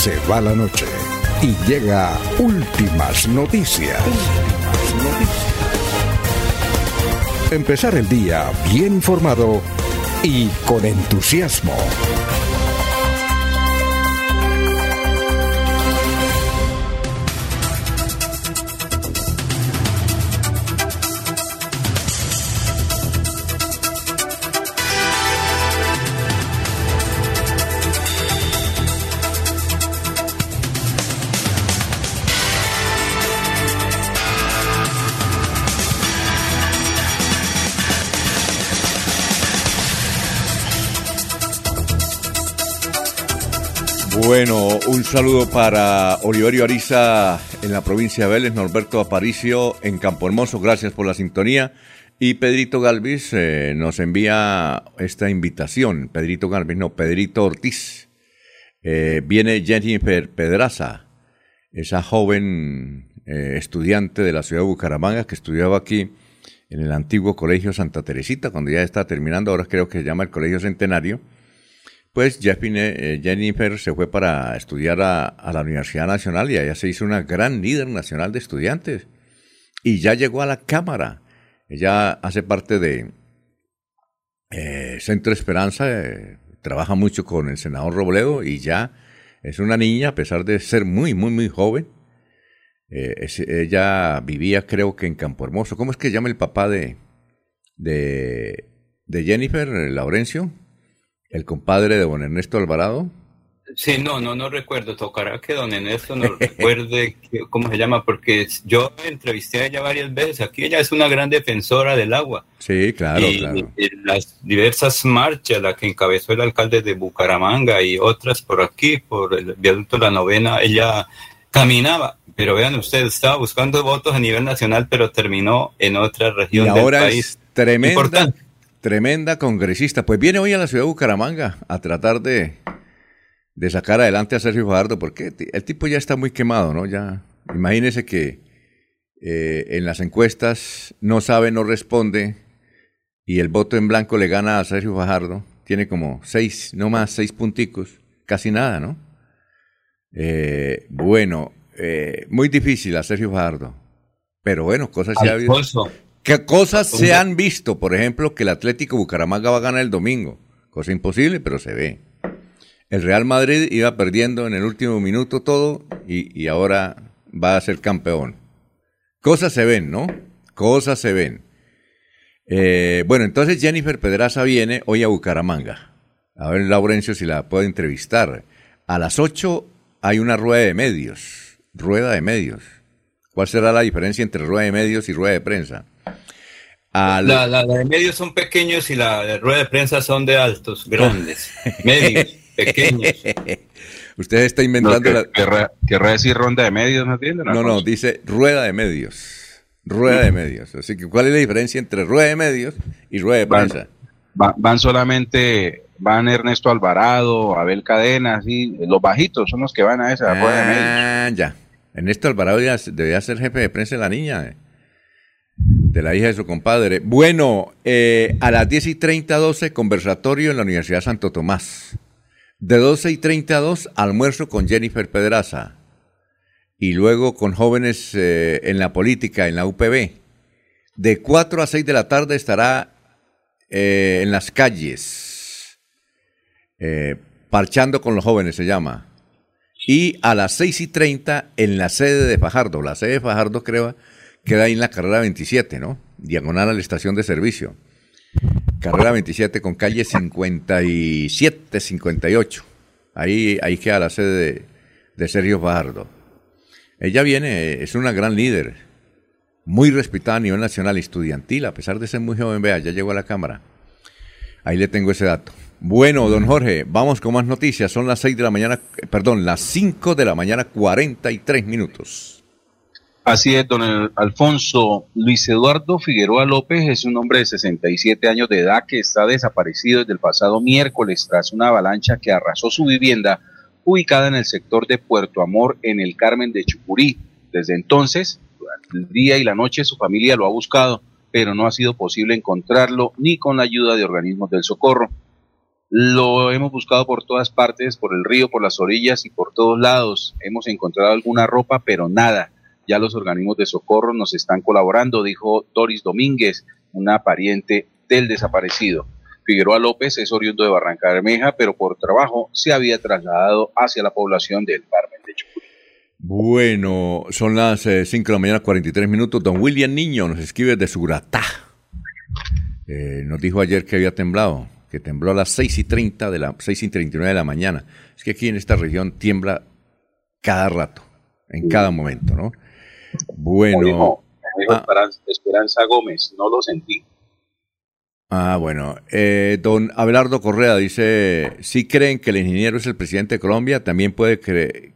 Se va la noche y llega últimas noticias. Empezar el día bien informado y con entusiasmo. Bueno, un saludo para Oliverio Ariza en la provincia de Vélez, Norberto Aparicio en Campo Hermoso, gracias por la sintonía. Y Pedrito Galvis eh, nos envía esta invitación, Pedrito Galvis, no, Pedrito Ortiz. Eh, viene Jennifer Pedraza, esa joven eh, estudiante de la ciudad de Bucaramanga que estudiaba aquí en el antiguo Colegio Santa Teresita, cuando ya está terminando, ahora creo que se llama el Colegio Centenario. Pues eh, Jennifer se fue para estudiar a, la Universidad Nacional y allá se hizo una gran líder nacional de estudiantes. Y ya llegó a la Cámara. Ella hace parte de eh, Centro Esperanza, eh, trabaja mucho con el senador Robledo y ya es una niña, a pesar de ser muy, muy, muy joven. ella vivía, creo que en Campo Hermoso. ¿Cómo es que llama el papá de, de Jennifer, Laurencio? El compadre de don Ernesto Alvarado. Sí, no, no, no recuerdo. Tocará que don Ernesto nos recuerde cómo se llama, porque yo entrevisté a ella varias veces. Aquí ella es una gran defensora del agua. Sí, claro, claro. Y las diversas marchas, la que encabezó el alcalde de Bucaramanga y otras por aquí, por el viaducto la novena, ella caminaba. Pero vean ustedes, estaba buscando votos a nivel nacional, pero terminó en otra región y ahora del país. Es tremenda, Tremenda congresista. Pues viene hoy a la ciudad de Bucaramanga a tratar de, de sacar adelante a Sergio Fajardo, porque el tipo ya está muy quemado, ¿no? Ya, imagínese que eh, en las encuestas no sabe, no responde, y el voto en blanco le gana a Sergio Fajardo. Tiene como seis, no más, seis punticos, casi nada, ¿no? Eh, bueno, eh, muy difícil a Sergio Fajardo. Pero bueno, cosas ya ¿Qué cosas se han visto? Por ejemplo, que el Atlético Bucaramanga va a ganar el domingo. Cosa imposible, pero se ve. El Real Madrid iba perdiendo en el último minuto todo y, ahora va a ser campeón. Cosas se ven, ¿no? Cosas se ven. Eh, bueno, entonces Jennifer Pedraza viene hoy a Bucaramanga. A ver, Laurencio, si la puedo entrevistar. A las 8 hay una rueda de medios. Rueda de medios. ¿Cuál será la diferencia entre rueda de medios y rueda de prensa? La, de medios son pequeños y la de rueda de prensa son de altos, grandes. medios, pequeños. Usted está inventando la... ¿Querrá decir ronda de medios, no No, no, dice rueda de medios. Rueda de medios. Así que, ¿cuál es la diferencia entre rueda de medios y rueda de prensa? Van, solamente, van Ernesto Alvarado, Abel Cadenas, y los bajitos son los que van a esa rueda de medios. Ah, ya. Ernesto Alvarado debía ser jefe de prensa de la niña. Eh de la hija de su compadre. Bueno, eh, a las 10 y 30, 12, conversatorio en la Universidad Santo Tomás. De 12 y 32, almuerzo con Jennifer Pedraza. Y luego con jóvenes eh, en la política, en la UPB. De 4 a 6 de la tarde estará eh, en las calles, parchando con los jóvenes se llama. Y a las 6 y 30 en la sede de Fajardo. La sede de Fajardo creo queda ahí en la carrera 27, ¿no? Diagonal a la estación de servicio. Carrera 27 con calle 57, 58. Ahí, ahí queda la sede de, Sergio Fajardo. Ella viene, es una gran líder, muy respetada a nivel nacional estudiantil, a pesar de ser muy joven, vea, ya llegó a la Cámara. Ahí le tengo ese dato. Bueno, don Jorge, vamos con más noticias. Son las 6 de la mañana, perdón, las 5 de la mañana, 43 minutos. Así es, don Alfonso. Luis Eduardo Figueroa López es un hombre de 67 años de edad que está desaparecido desde el pasado miércoles tras una avalancha que arrasó su vivienda ubicada en el sector de Puerto Amor en el Carmen de Chucurí. Desde entonces, durante el día y la noche, su familia lo ha buscado, pero no ha sido posible encontrarlo ni con la ayuda de organismos del socorro. Lo hemos buscado por todas partes, por el río, por las orillas y por todos lados. Hemos encontrado alguna ropa, pero nada. Ya los organismos de socorro nos están colaborando, dijo Doris Domínguez, una pariente del desaparecido. Figueroa López es oriundo de Barranca Bermeja, pero por trabajo se había trasladado hacia la población del Carmen de Chucurí. Bueno, son las 5 eh, de la mañana, 43 minutos. Don William Niño nos escribe de Suratá. Eh, nos dijo ayer que había temblado, que tembló a las 6 y 30 de la 6 y 39 de la mañana. Es que aquí en esta región tiembla cada rato, en cada momento, ¿no? Bueno. Ah. Esperanza Gómez, no lo sentí. Ah, bueno. Eh, don Abelardo Correa dice, si creen que el ingeniero es el presidente de Colombia, también puede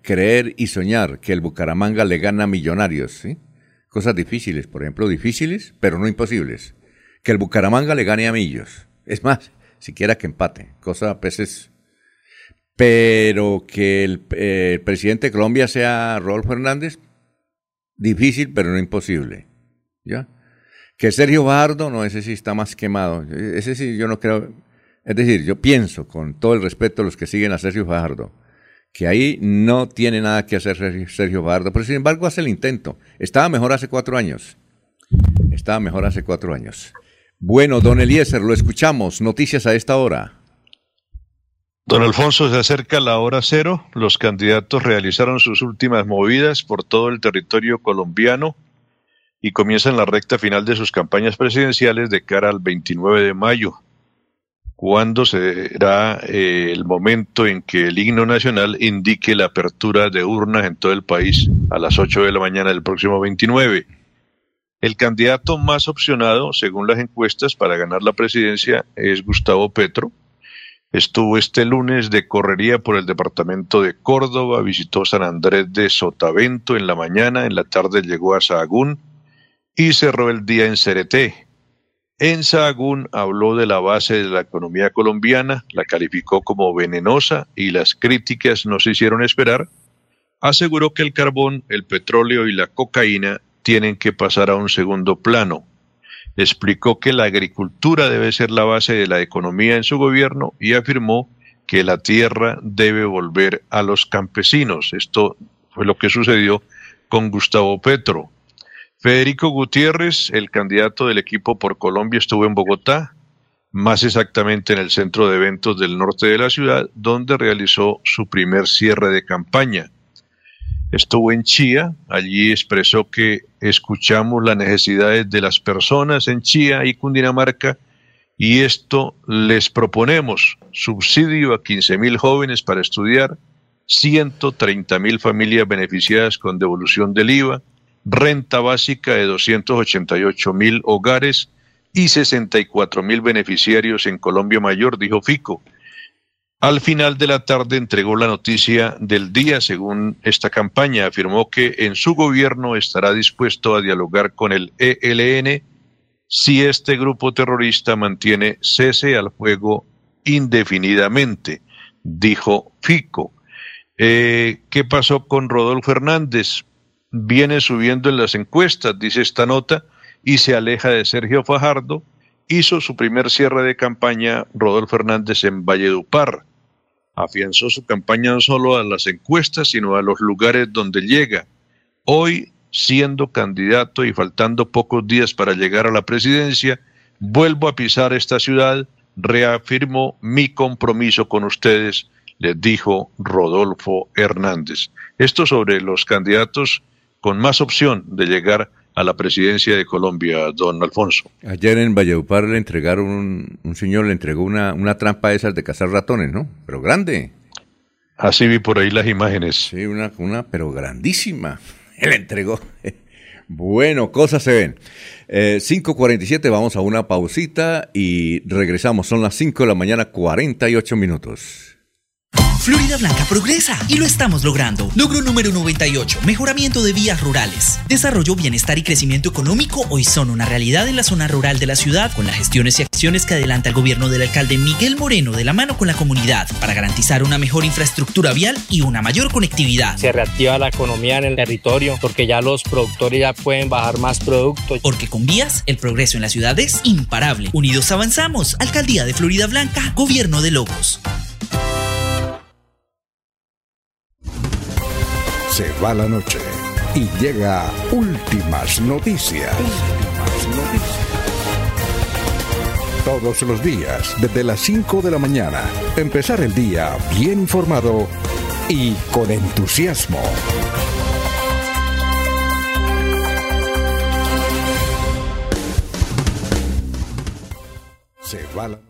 creer y soñar que el Bucaramanga le gana a millonarios, ¿sí? Cosas difíciles, por ejemplo, difíciles, pero no imposibles. Que el Bucaramanga le gane a Millos. Es más, siquiera que empate, cosa a veces... Pero que el, eh, el presidente de Colombia sea Rodolfo Hernández, difícil, pero no imposible. ¿Ya? Que Sergio Bardo, no, ese sí está más quemado. Ese sí yo no creo. Es decir, yo pienso, con todo el respeto a los que siguen a Sergio Fajardo, que ahí no tiene nada que hacer Sergio Fajardo, pero sin embargo hace el intento. Estaba mejor hace cuatro años. Estaba mejor hace cuatro años. Bueno, don Eliezer, lo escuchamos. Noticias a esta hora. Don Alfonso, se acerca la hora cero. Los candidatos realizaron sus últimas movidas por todo el territorio colombiano y comienzan la recta final de sus campañas presidenciales de cara al 29 de mayo, cuando será eh, el momento en que el himno nacional indique la apertura de urnas en todo el país a las 8 de la mañana del próximo 29. El candidato más opcionado, según las encuestas, para ganar la presidencia es Gustavo Petro. Estuvo este lunes de correría por el departamento de Córdoba, visitó San Andrés de Sotavento en la mañana, en la tarde llegó a Sahagún, y cerró el día en Cereté. En Sahagún habló de la base de la economía colombiana, la calificó como venenosa y las críticas no se hicieron esperar. Aseguró que el carbón, el petróleo y la cocaína tienen que pasar a un segundo plano. Explicó que la agricultura debe ser la base de la economía en su gobierno y afirmó que la tierra debe volver a los campesinos. Esto fue lo que sucedió con Gustavo Petro. Federico Gutiérrez, el candidato del equipo por Colombia, estuvo en Bogotá, más exactamente en el centro de eventos del norte de la ciudad, donde realizó su primer cierre de campaña. Estuvo en Chía, allí expresó que escuchamos las necesidades de las personas en Chía y Cundinamarca y esto les proponemos subsidio a 15 mil jóvenes para estudiar, 130 mil familias beneficiadas con devolución del IVA, renta básica de 288 mil hogares y 64 mil beneficiarios en Colombia Mayor, dijo Fico. Al final de la tarde entregó la noticia del día, según esta campaña, afirmó que en su gobierno estará dispuesto a dialogar con el ELN si este grupo terrorista mantiene cese al fuego indefinidamente, dijo Fico. Eh, ¿Qué pasó con Rodolfo Hernández? viene subiendo en las encuestas, dice esta nota, y se aleja de Sergio Fajardo. Hizo su primer cierre de campaña Rodolfo Hernández en Valledupar. Afianzó su campaña no solo a las encuestas, sino a los lugares donde llega. Hoy, siendo candidato y faltando pocos días para llegar a la presidencia, vuelvo a pisar esta ciudad, reafirmo mi compromiso con ustedes, les dijo Rodolfo Hernández. Esto sobre los candidatos con más opción de llegar a la presidencia de Colombia, don Alfonso. Ayer en Valledupar le entregaron, un, un señor le entregó una, una trampa de esas de cazar ratones, ¿no? Pero grande. Así vi por ahí las imágenes. Sí, una, una pero grandísima. Él entregó. Bueno, cosas se ven. Eh, 5.47, vamos a una pausita y regresamos. Son las 5 de la mañana, 48 minutos. Florida Blanca progresa y lo estamos logrando. Logro número 98, mejoramiento de vías rurales. Desarrollo, bienestar y crecimiento económico hoy son una realidad en la zona rural de la ciudad con las gestiones y acciones que adelanta el gobierno del alcalde Miguel Moreno de la mano con la comunidad para garantizar una mejor infraestructura vial y una mayor conectividad. Se reactiva la economía en el territorio porque ya los productores ya pueden bajar más productos. Porque con vías el progreso en la ciudad es imparable. Unidos avanzamos. Alcaldía de Florida Blanca, Gobierno de Lobos. Se va la noche y llega últimas noticias. Últimas noticias. Todos los días, desde las 5 de la mañana, empezar el día bien informado y con entusiasmo. Se va la...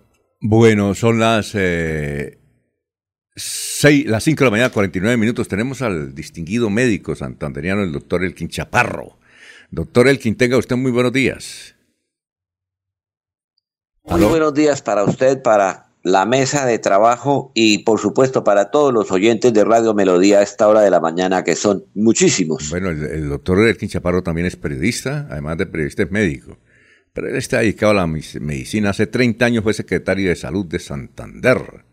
Bueno, son las eh, Seis, las 5 de la mañana, 49 minutos, tenemos al distinguido médico santanderiano, el doctor Elkin Chaparro. Doctor Elkin, tenga usted muy buenos días. Muy buenos días para usted, para la mesa de trabajo y por supuesto para todos los oyentes de Radio Melodía a esta hora de la mañana, que son muchísimos. Bueno, el, el doctor Elkin Chaparro también es periodista, además de periodista es médico. Pero él está dedicado a la medicina. Hace 30 años fue secretario de salud de Santander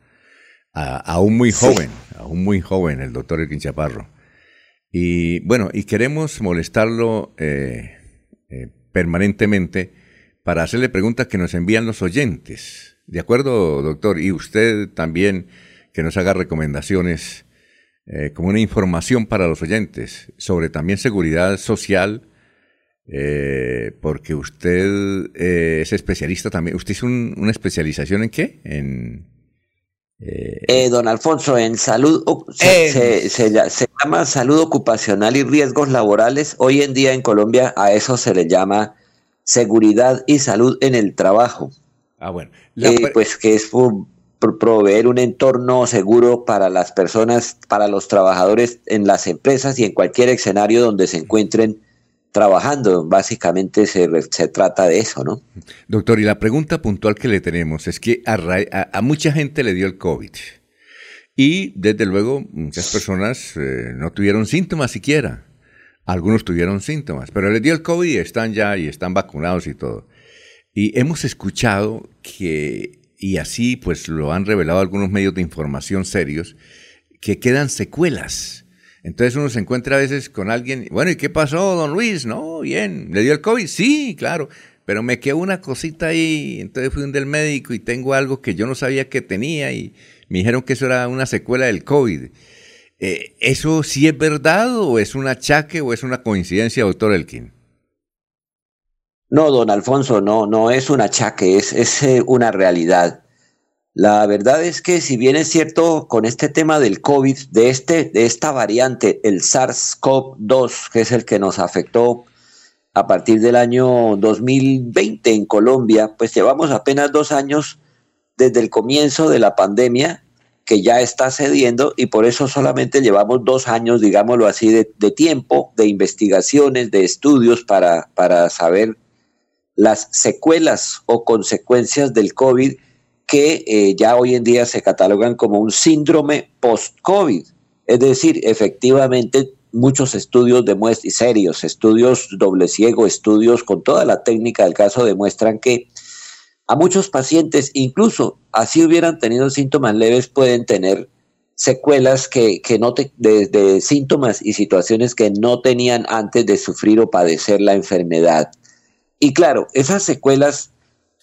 aún muy joven, aún muy joven, el doctor Elkin Chaparro. Y bueno, y queremos molestarlo eh, eh, permanentemente para hacerle preguntas que nos envían los oyentes. ¿De acuerdo, doctor? Y usted también que nos haga recomendaciones eh, como una información para los oyentes sobre también seguridad social, porque usted es especialista también. ¿Usted hizo una especialización en qué? En eh, don Alfonso, en salud se, llama salud ocupacional y riesgos laborales. Hoy en día en Colombia a eso se le llama seguridad y salud en el trabajo. Ah, bueno. Eh, pues que es proveer un entorno seguro para las personas, para los trabajadores en las empresas y en cualquier escenario donde se encuentren trabajando. Básicamente se, se, trata de eso, ¿no? Doctor, y la pregunta puntual que le tenemos es que a, mucha gente le dio el COVID. Y desde luego muchas personas eh, no tuvieron síntomas siquiera. Algunos tuvieron síntomas, pero les dio el COVID y están ya y están vacunados y todo. Y hemos escuchado que, y así pues lo han revelado algunos medios de información serios, que quedan secuelas entonces uno se encuentra a veces con alguien, bueno, ¿y qué pasó, don Luis? No, bien, ¿le dio el COVID? Sí, claro, pero me quedó una cosita ahí, entonces fui un del médico y tengo algo que yo no sabía que tenía y me dijeron que eso era una secuela del COVID. Eh, ¿Eso sí es verdad o es un achaque o es una coincidencia, doctor Elkin? No, don Alfonso, no, no es un achaque, es, es eh, una realidad. La verdad es que si bien es cierto con este tema del COVID, de, este, de esta variante, el SARS-CoV-2, que es el que nos afectó a partir del año 2020 en Colombia, pues llevamos apenas dos años desde el comienzo de la pandemia que ya está cediendo y por eso solamente llevamos dos años, digámoslo así, de, de tiempo, de investigaciones, de estudios para, para saber las secuelas o consecuencias del COVID que eh, ya hoy en día se catalogan como un síndrome post-COVID. Es decir, efectivamente, muchos estudios demuestran, serios, estudios doble ciego, estudios con toda la técnica del caso demuestran que a muchos pacientes, incluso así hubieran tenido síntomas leves, pueden tener secuelas que, que no de síntomas y situaciones que no tenían antes de sufrir o padecer la enfermedad. Y claro, esas secuelas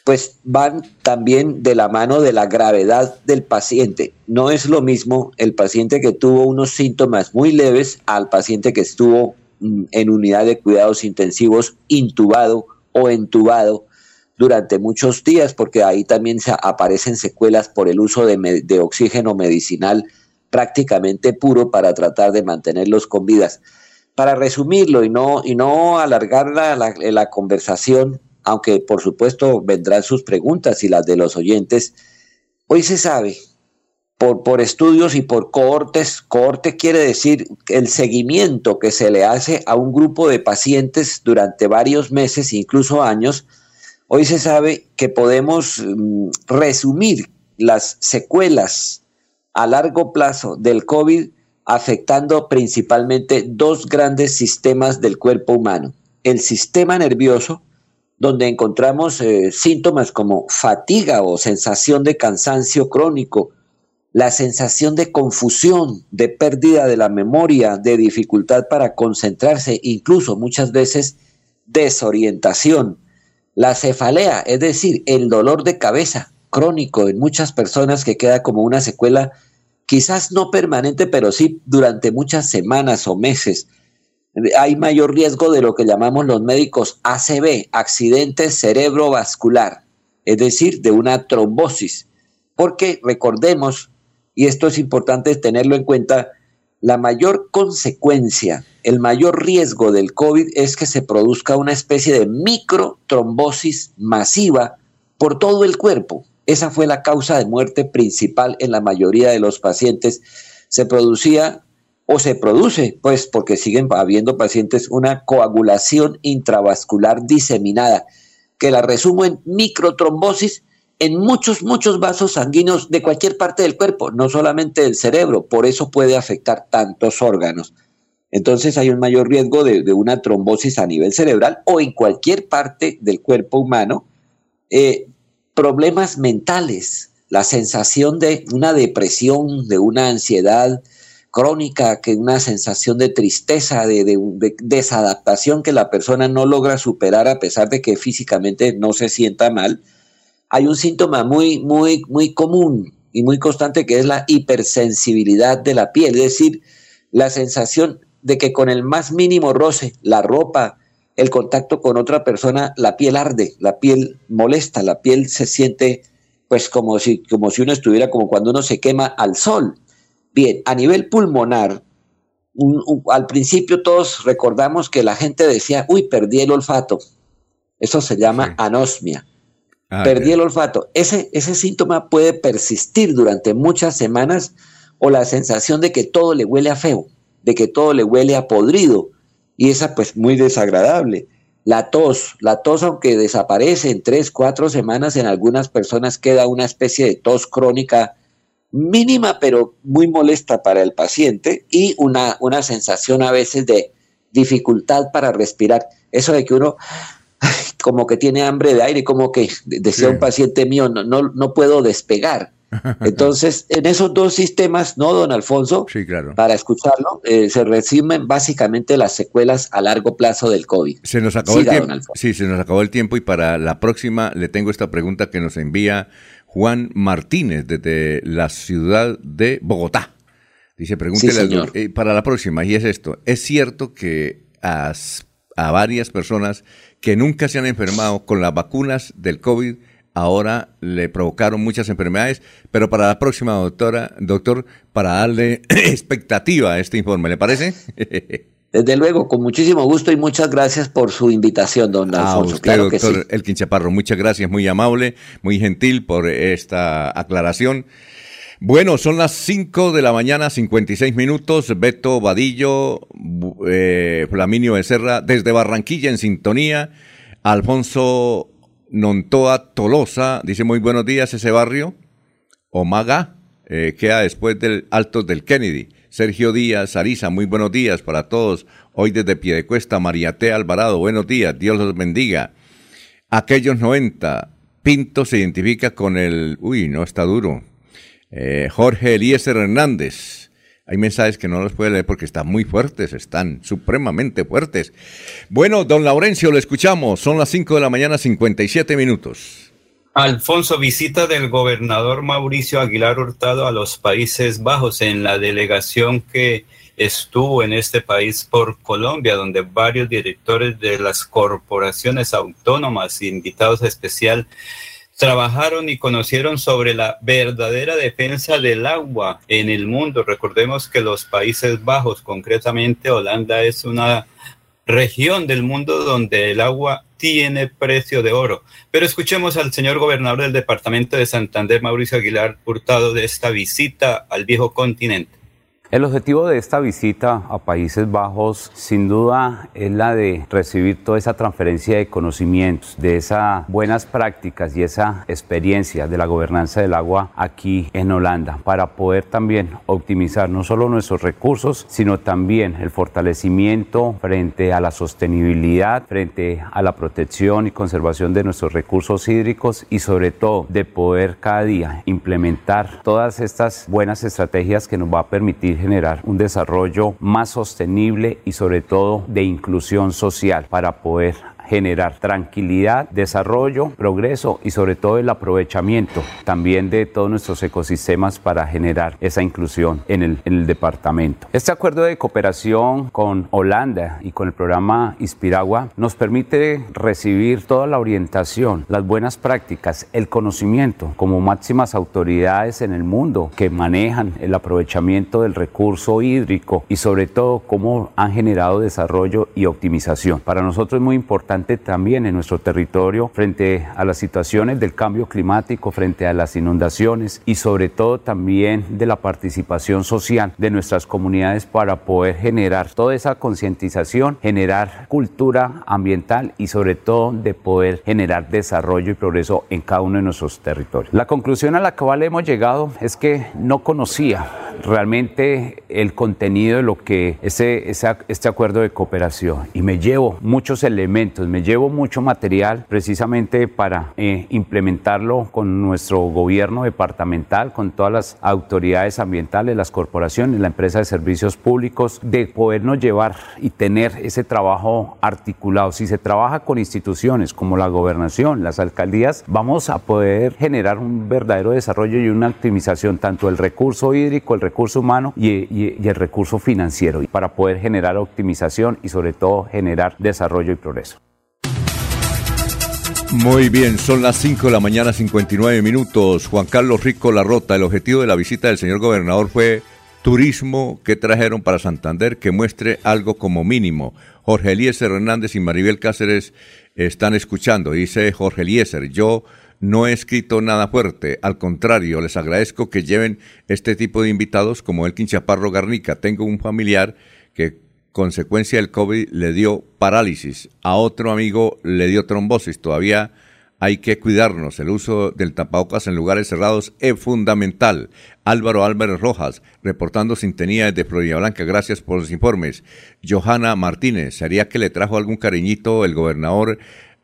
pues van también de la mano de la gravedad del paciente. No es lo mismo el paciente que tuvo unos síntomas muy leves al paciente que estuvo mm, en unidad de cuidados intensivos intubado o entubado durante muchos días, porque ahí también se aparecen secuelas por el uso de, oxígeno medicinal prácticamente puro para tratar de mantenerlos con vidas. para resumirlo y no, y no alargar la, la, conversación, aunque por supuesto vendrán sus preguntas y las de los oyentes, hoy se sabe por, por, estudios y por cohortes. Cohorte quiere decir el seguimiento que se le hace a un grupo de pacientes durante varios meses, incluso años. Hoy se sabe que podemos mm, resumir las secuelas a largo plazo del COVID afectando principalmente dos grandes sistemas del cuerpo humano. El sistema nervioso, donde encontramos eh, síntomas como fatiga o sensación de cansancio crónico, la sensación de confusión, de pérdida de la memoria, de dificultad para concentrarse, incluso muchas veces desorientación. La cefalea, es decir, el dolor de cabeza crónico en muchas personas que queda como una secuela quizás no permanente, pero sí durante muchas semanas o meses. Hay mayor riesgo de lo que llamamos los médicos ACV, accidente cerebrovascular, es decir, de una trombosis. Porque recordemos, y esto es importante tenerlo en cuenta, la mayor consecuencia, el mayor riesgo del COVID es que se produzca una especie de microtrombosis masiva por todo el cuerpo. Esa fue la causa de muerte principal en la mayoría de los pacientes. Se producía o se produce, pues porque siguen habiendo pacientes, una coagulación intravascular diseminada, que la resumo en microtrombosis en muchos, muchos vasos sanguíneos de cualquier parte del cuerpo, no solamente del cerebro, por eso puede afectar tantos órganos. Entonces hay un mayor riesgo de, una trombosis a nivel cerebral o en cualquier parte del cuerpo humano. Eh, problemas mentales, la sensación de una depresión, de una ansiedad crónica, que una sensación de tristeza, de, desadaptación que la persona no logra superar a pesar de que físicamente no se sienta mal. Hay un síntoma muy, muy, muy común y muy constante que es la hipersensibilidad de la piel, es decir, la sensación de que con el más mínimo roce, la ropa, el contacto con otra persona, la piel arde, la piel molesta, la piel se siente pues como si, como si uno estuviera como cuando uno se quema al sol. Bien, a nivel pulmonar, al principio todos recordamos que la gente decía, uy, perdí el olfato. Eso se llama anosmia. Ah, perdí el olfato. Ese, ese síntoma puede persistir durante muchas semanas o la sensación de que todo le huele a feo, de que todo le huele a podrido, y esa pues muy desagradable. La tos, la tos aunque desaparece en tres, cuatro semanas, en algunas personas queda una especie de tos crónica mínima pero muy molesta para el paciente y una, una sensación a veces de dificultad para respirar. Eso de que uno como que tiene hambre de aire, como que decía un paciente mío, no, no, no puedo despegar. Entonces, en esos dos sistemas, ¿no, don Alfonso? Sí, claro. Para escucharlo, eh, se resumen básicamente las secuelas a largo plazo del COVID. Se nos acabó el tiempo. Sí, se nos acabó el tiempo y para la próxima le tengo esta pregunta que nos envía Juan Martínez desde la ciudad de Bogotá. Dice, pregúntele eh, para la próxima, y es esto, ¿es cierto que a, a varias personas que nunca se han enfermado con las vacunas del COVID ahora le provocaron muchas enfermedades, pero para la próxima doctora, doctor, para darle expectativa a este informe, ¿le parece? Desde luego, con muchísimo gusto y muchas gracias por su invitación, don Alfonso. Usted, claro doctor que Elkin Chaparro, muchas gracias, muy amable, muy gentil por esta aclaración. Bueno, son las 5 de la mañana, 56 minutos. Beto Vadillo, eh, Flaminio Becerra, desde Barranquilla en sintonía. Alfonso Nontoa Tolosa, dice muy buenos días ese barrio. Omaga, eh, queda después del Alto del Kennedy. Sergio Díaz, Arisa, muy buenos días para todos. Hoy desde Piedecuesta, Mariate Alvarado, buenos días, Dios los bendiga. Aquellos 90, Pinto se identifica con el... Uy, no, está duro. Eh, Jorge Eliezer Hernández, hay mensajes que no los puede leer porque están muy fuertes, están supremamente fuertes. Bueno, don Laurencio, lo escuchamos. Son las 5 de la mañana, 57 minutos. Alfonso, visita del gobernador Mauricio Aguilar Hurtado a los Países Bajos en la delegación que estuvo en este país por Colombia, donde varios directores de las corporaciones autónomas, invitados especial, trabajaron y conocieron sobre la verdadera defensa del agua en el mundo. Recordemos que los Países Bajos, concretamente Holanda, es una región del mundo donde el agua tiene precio de oro. Pero escuchemos al señor gobernador del departamento de Santander, Mauricio Aguilar Hurtado, de esta visita al viejo continente. El objetivo de esta visita a Países Bajos sin duda es la de recibir toda esa transferencia de conocimientos, de esas buenas prácticas y esa experiencia de la gobernanza del agua aquí en Holanda para poder también optimizar no solo nuestros recursos, sino también el fortalecimiento frente a la sostenibilidad, frente a la protección y conservación de nuestros recursos hídricos y sobre todo de poder cada día implementar todas estas buenas estrategias que nos va a permitir generar un desarrollo más sostenible y sobre todo de inclusión social para poder generar tranquilidad, desarrollo, progreso y sobre todo el aprovechamiento también de todos nuestros ecosistemas para generar esa inclusión en el, en el departamento. Este acuerdo de cooperación con Holanda y con el programa Inspiragua nos permite recibir toda la orientación, las buenas prácticas, el conocimiento como máximas autoridades en el mundo que manejan el aprovechamiento del recurso hídrico y sobre todo cómo han generado desarrollo y optimización. Para nosotros es muy importante también en nuestro territorio frente a las situaciones del cambio climático, frente a las inundaciones y sobre todo también de la participación social de nuestras comunidades para poder generar toda esa concientización, generar cultura ambiental y sobre todo de poder generar desarrollo y progreso en cada uno de nuestros territorios. La conclusión a la cual hemos llegado es que no conocía realmente el contenido de lo que es este acuerdo de cooperación y me llevo muchos elementos, me llevo mucho material precisamente para eh, implementarlo con nuestro gobierno departamental, con todas las autoridades ambientales, las corporaciones, la empresa de servicios públicos, de podernos llevar y tener ese trabajo articulado. Si se trabaja con instituciones como la gobernación, las alcaldías, vamos a poder generar un verdadero desarrollo y una optimización tanto del recurso hídrico, el recurso humano y, el recurso financiero para poder generar optimización y sobre todo generar desarrollo y progreso. Muy bien, son las 5 de la mañana, 59 minutos. Juan Carlos Rico Larrota, el objetivo de la visita del señor gobernador fue turismo que trajeron para Santander que muestre algo como mínimo. Jorge Eliezer Hernández y Maribel Cáceres están escuchando. Dice Jorge Eliezer, yo no he escrito nada fuerte, al contrario, les agradezco que lleven este tipo de invitados como el Quinchaparro Garnica. Tengo un familiar consecuencia del COVID le dio parálisis, a otro amigo le dio trombosis, todavía hay que cuidarnos. El uso del tapabocas en lugares cerrados es fundamental. Álvaro Álvarez Rojas, reportando sintonía desde Florida Blanca. Gracias por los informes. Johanna Martínez, ¿sería que le trajo algún cariñito el gobernador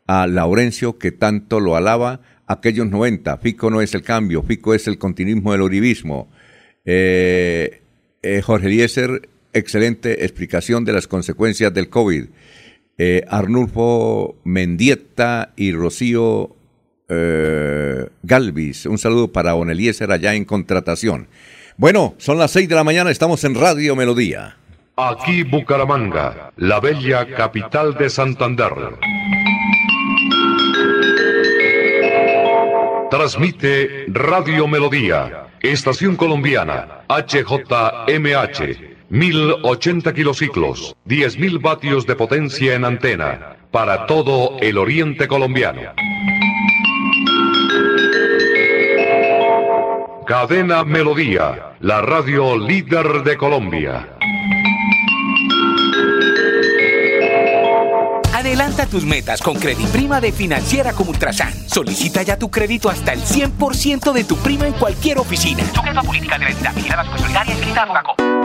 a Laurencio que tanto lo alaba? aquellos 90. Fico no es el cambio, Fico es el continuismo del uribismo. Eh, eh, Jorge Eliezer, excelente explicación de las consecuencias del COVID. Eh, Arnulfo Mendieta y Rocío Galvis, un saludo para Don Eliezer allá en contratación. Bueno, son las 6 de la mañana, estamos en Radio Melodía. Aquí Bucaramanga, la bella capital de Santander. Transmite Radio Melodía, Estación Colombiana, HJMH, 1080 kilociclos, 10.000 vatios de potencia en antena, para todo el oriente colombiano. Cadena Melodía, la radio líder de Colombia. Adelanta tus metas con Prima de Financiera como Ultrasan. Solicita ya tu crédito hasta el 100% de tu prima en cualquier oficina. Sujeto a política de la entidad solidaria inscrita a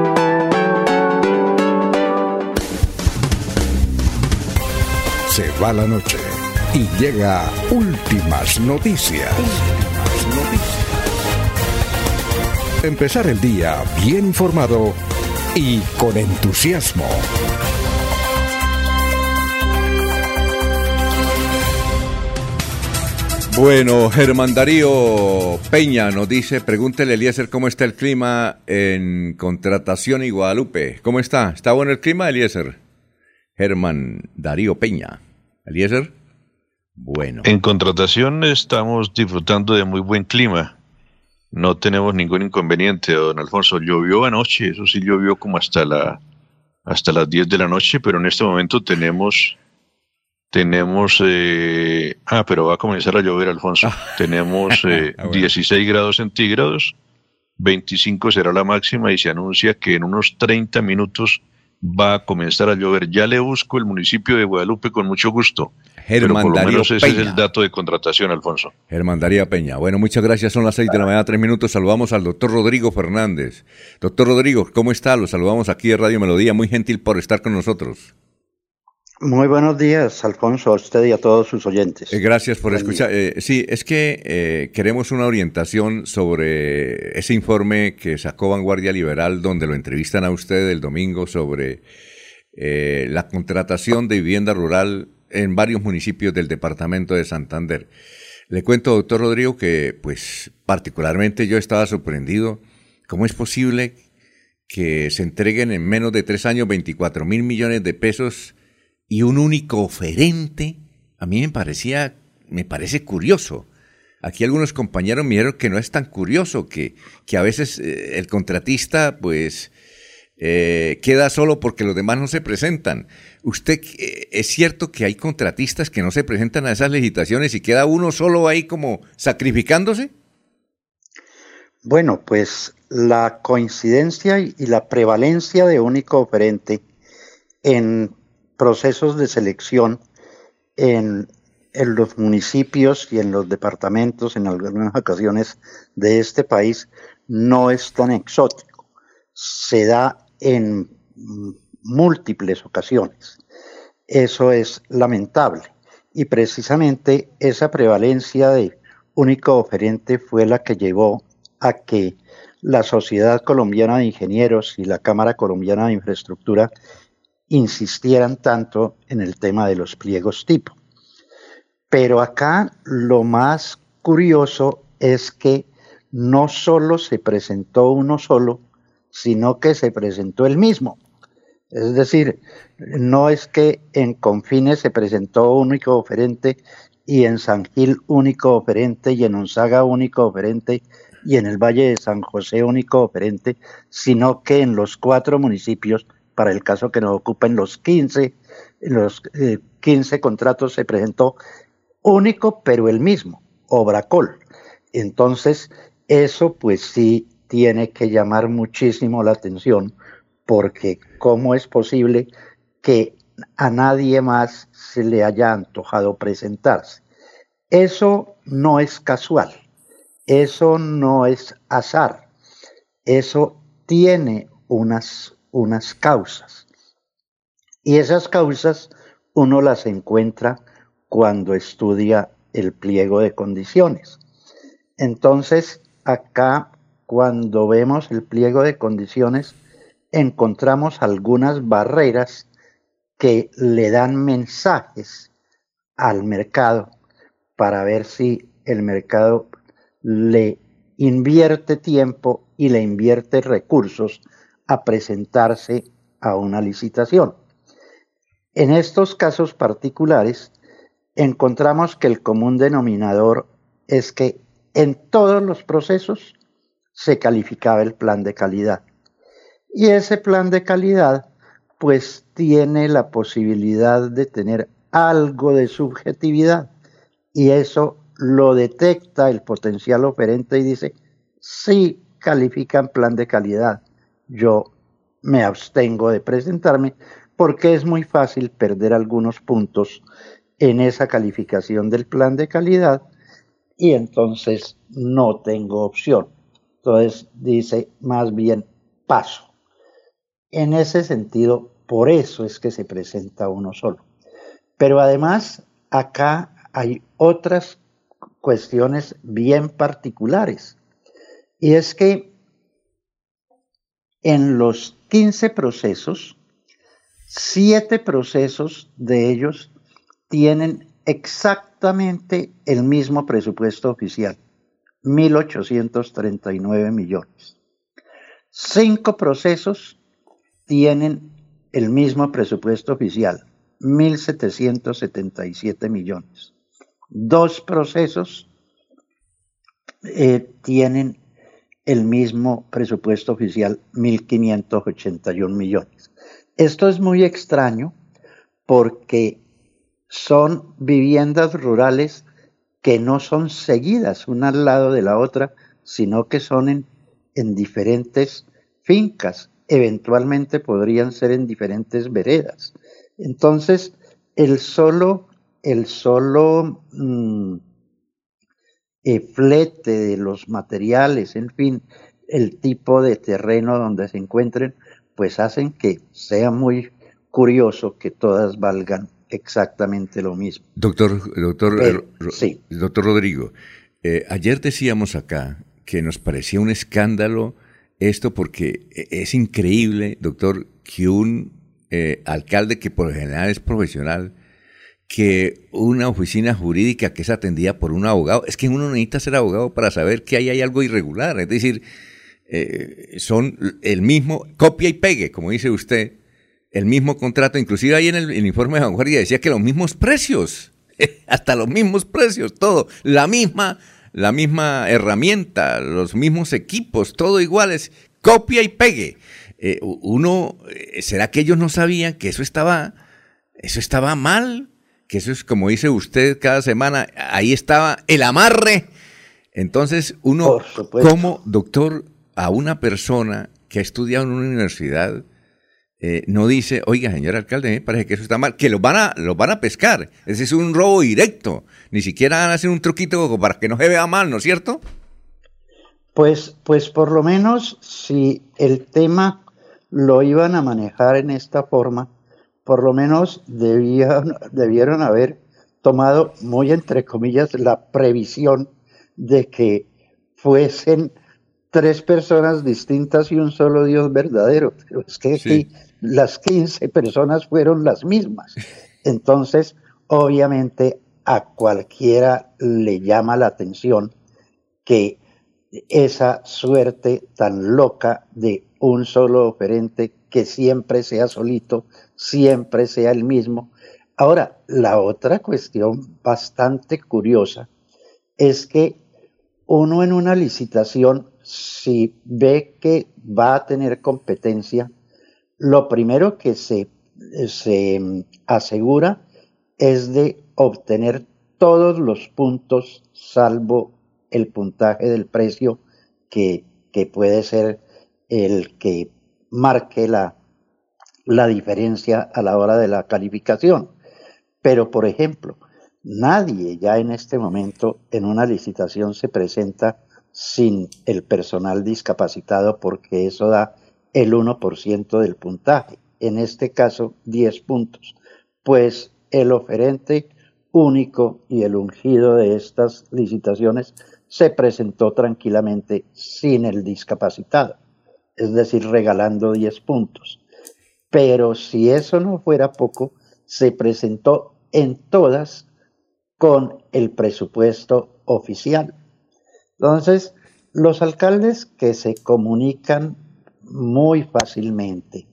Se va la noche Y llega Últimas Noticias. Empezar el día bien informado y con entusiasmo. Bueno, Germán Darío Peña nos dice, pregúntele Eliezer cómo está el clima en Contratación y Guadalupe. ¿Cómo está? ¿Está bueno el clima, Eliezer? Germán Darío Peña. Eliezer. Bueno. En Contratación estamos disfrutando de muy buen clima. No tenemos ningún inconveniente, don Alfonso. Llovió anoche, eso sí llovió como hasta la hasta las 10 de la noche, pero en este momento tenemos tenemos, eh, ah, pero va a comenzar a llover, Alfonso. Ah. Tenemos 16 eh, grados centígrados, 25 será la máxima y se anuncia que en unos 30 minutos va a comenzar a llover. Ya le busco el municipio de Guadalupe con mucho gusto. Germán por lo menos ese es el dato de contratación, Alfonso. Germán Darío Peña. Bueno, muchas gracias. Son las 6 de la mañana, tres minutos. Saludamos al doctor Rodrigo Fernández. Doctor Rodrigo, ¿cómo está? Lo saludamos aquí de Radio Melodía. Muy gentil por estar con nosotros. Muy buenos días, Alfonso, a usted y a todos sus oyentes. Eh, gracias por escuchar. Eh, sí, es que eh, queremos una orientación sobre ese informe que sacó Vanguardia Liberal, donde lo entrevistan a usted el domingo sobre la contratación de vivienda rural en varios municipios del departamento de Santander. Le cuento, doctor Rodrigo, que pues particularmente yo estaba sorprendido. ¿Cómo es posible que se entreguen en menos de tres años 24 mil millones de pesos? Y un único oferente, a mí me parecía, me parece curioso. Aquí algunos compañeros me dijeron que no es tan curioso, que, que a veces eh, el contratista pues eh, queda solo porque los demás no se presentan. ¿Usted eh, es cierto que hay contratistas que no se presentan a esas licitaciones y queda uno solo ahí como sacrificándose? Bueno, pues la coincidencia y la prevalencia de único oferente en procesos de selección en, los municipios y en los departamentos, en algunas ocasiones de este país, no es tan exótico. Se da en múltiples ocasiones. Eso es lamentable. Y precisamente esa prevalencia de único oferente fue la que llevó a que la Sociedad Colombiana de Ingenieros y la Cámara Colombiana de Infraestructura insistieran tanto en el tema de los pliegos tipo. Pero acá lo más curioso es que no solo se presentó uno solo, sino que se presentó el mismo. Es decir, no es que en Confines se presentó único oferente y en San Gil único oferente y en Onzaga único oferente y en el Valle de San José único oferente, sino que en los cuatro municipios para el caso que nos ocupen los 15, los 15 eh, contratos se presentó único, pero el mismo, Obracol. Entonces, eso pues sí tiene que llamar muchísimo la atención, porque ¿cómo es posible que a nadie más se le haya antojado presentarse? Eso no es casual, eso no es azar, eso tiene unas unas causas. Y esas causas uno las encuentra cuando estudia el pliego de condiciones. Entonces, acá, cuando vemos el pliego de condiciones, encontramos algunas barreras que le dan mensajes al mercado para ver si el mercado le invierte tiempo y le invierte recursos a presentarse a una licitación. En estos casos particulares, encontramos que el común denominador es que en todos los procesos se calificaba el plan de calidad. Y ese plan de calidad pues tiene la posibilidad de tener algo de subjetividad y eso lo detecta el potencial oferente y dice, sí califican plan de calidad, yo me abstengo de presentarme porque es muy fácil perder algunos puntos en esa calificación del plan de calidad y entonces no tengo opción. Entonces dice más bien paso. En ese sentido, por eso es que se presenta uno solo. Pero además, acá hay otras cuestiones bien particulares. Y es que en los 15 procesos, siete procesos de ellos tienen exactamente el mismo presupuesto oficial, 1.839 millones. Cinco procesos tienen el mismo presupuesto oficial, 1.777 millones. Dos procesos eh, tienen el mismo presupuesto oficial, 1.581 millones. Esto es muy extraño porque son viviendas rurales que no son seguidas una al lado de la otra, sino que son en, en diferentes fincas. Eventualmente podrían ser en diferentes veredas. Entonces, el solo, el solo mm, eh, flete de los materiales, en fin, el tipo de terreno donde se encuentren, pues hacen que sea muy curioso que todas valgan exactamente lo mismo. Doctor, doctor, eh, sí. doctor Rodrigo, eh, ayer decíamos acá que nos parecía un escándalo esto porque es increíble, doctor, que un alcalde que por lo general es profesional, que una oficina jurídica que es atendida por un abogado, es que uno necesita ser abogado para saber que ahí hay algo irregular, es decir, eh, son el mismo, copia y pegue, como dice usted, el mismo contrato, inclusive ahí en el, informe de vanguardia decía que los mismos precios, hasta los mismos precios, todo, la misma, la misma herramienta, los mismos equipos, todo iguales, copia y pegue. Eh, uno, eh, ¿será que ellos no sabían que eso estaba, eso estaba mal? Que eso es como dice usted cada semana, ahí estaba el amarre. Entonces, uno, como doctor, a una persona que ha estudiado en una universidad, eh, no dice, oiga, señor alcalde, me parece que eso está mal, que los van a, los van a pescar. Ese es un robo directo. Ni siquiera van a hacer un truquito para que no se vea mal, ¿no es cierto? Pues, pues por lo menos si el tema lo iban a manejar en esta forma, por lo menos debían, debieron haber tomado muy entre comillas la previsión de que fuesen tres personas distintas y un solo Dios verdadero. Pero es que aquí las 15 personas fueron las mismas. Entonces, obviamente, a cualquiera le llama la atención que esa suerte tan loca de un solo oferente que siempre sea solito, siempre sea el mismo. Ahora, la otra cuestión bastante curiosa es que uno en una licitación, si ve que va a tener competencia, lo primero que se, se asegura es de obtener todos los puntos salvo el puntaje del precio que, que puede ser el que marque la, la diferencia a la hora de la calificación. Pero, por ejemplo, nadie ya en este momento en una licitación se presenta sin el personal discapacitado porque eso da el 1% del puntaje, en este caso 10 puntos, pues el oferente único y el ungido de estas licitaciones se presentó tranquilamente sin el discapacitado es decir, regalando 10 puntos. Pero si eso no fuera poco, se presentó en todas con el presupuesto oficial. Entonces, los alcaldes que se comunican muy fácilmente,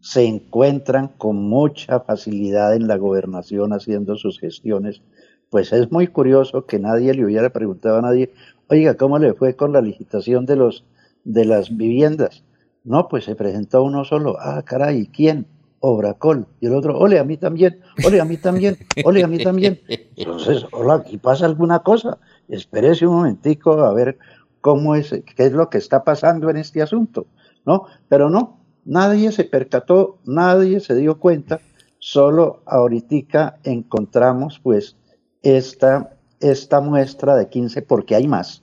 se encuentran con mucha facilidad en la gobernación haciendo sus gestiones, pues es muy curioso que nadie le hubiera preguntado a nadie, oiga, ¿cómo le fue con la licitación de los de las viviendas. No, pues se presentó uno solo. Ah, caray, ¿quién? Obracol. Y el otro, ole, a mí también, ole, a mí también, ole, a mí también. Entonces, hola, aquí pasa alguna cosa. Espérese un momentico a ver cómo es, qué es lo que está pasando en este asunto, ¿no? Pero no, nadie se percató, nadie se dio cuenta, solo ahorita encontramos pues esta, esta muestra de 15 porque hay más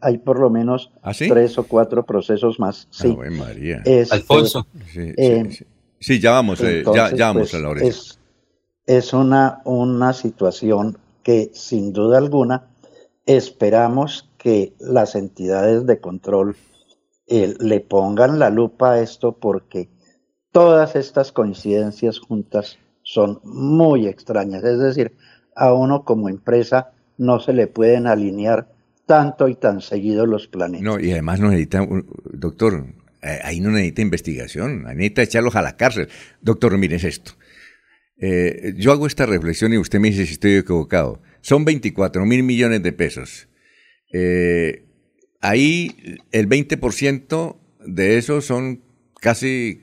hay por lo menos ¿Ah, tres o cuatro procesos más. Sí. María. Este, Alfonso. Eh, sí, ya vamos, eh, ya, vamos pues, a la Es, es una, una situación que sin duda alguna esperamos que las entidades de control eh, le pongan la lupa a esto porque todas estas coincidencias juntas son muy extrañas. Es decir, a uno como empresa no se le pueden alinear tanto y tan seguido los planetas. No, y además no necesita, doctor, eh, ahí no necesita investigación, necesita echarlos a la cárcel. Doctor, mire esto. Eh, yo hago esta reflexión y usted me dice si estoy equivocado. Son 24 mil millones de pesos. Eh, ahí el 20% de eso son casi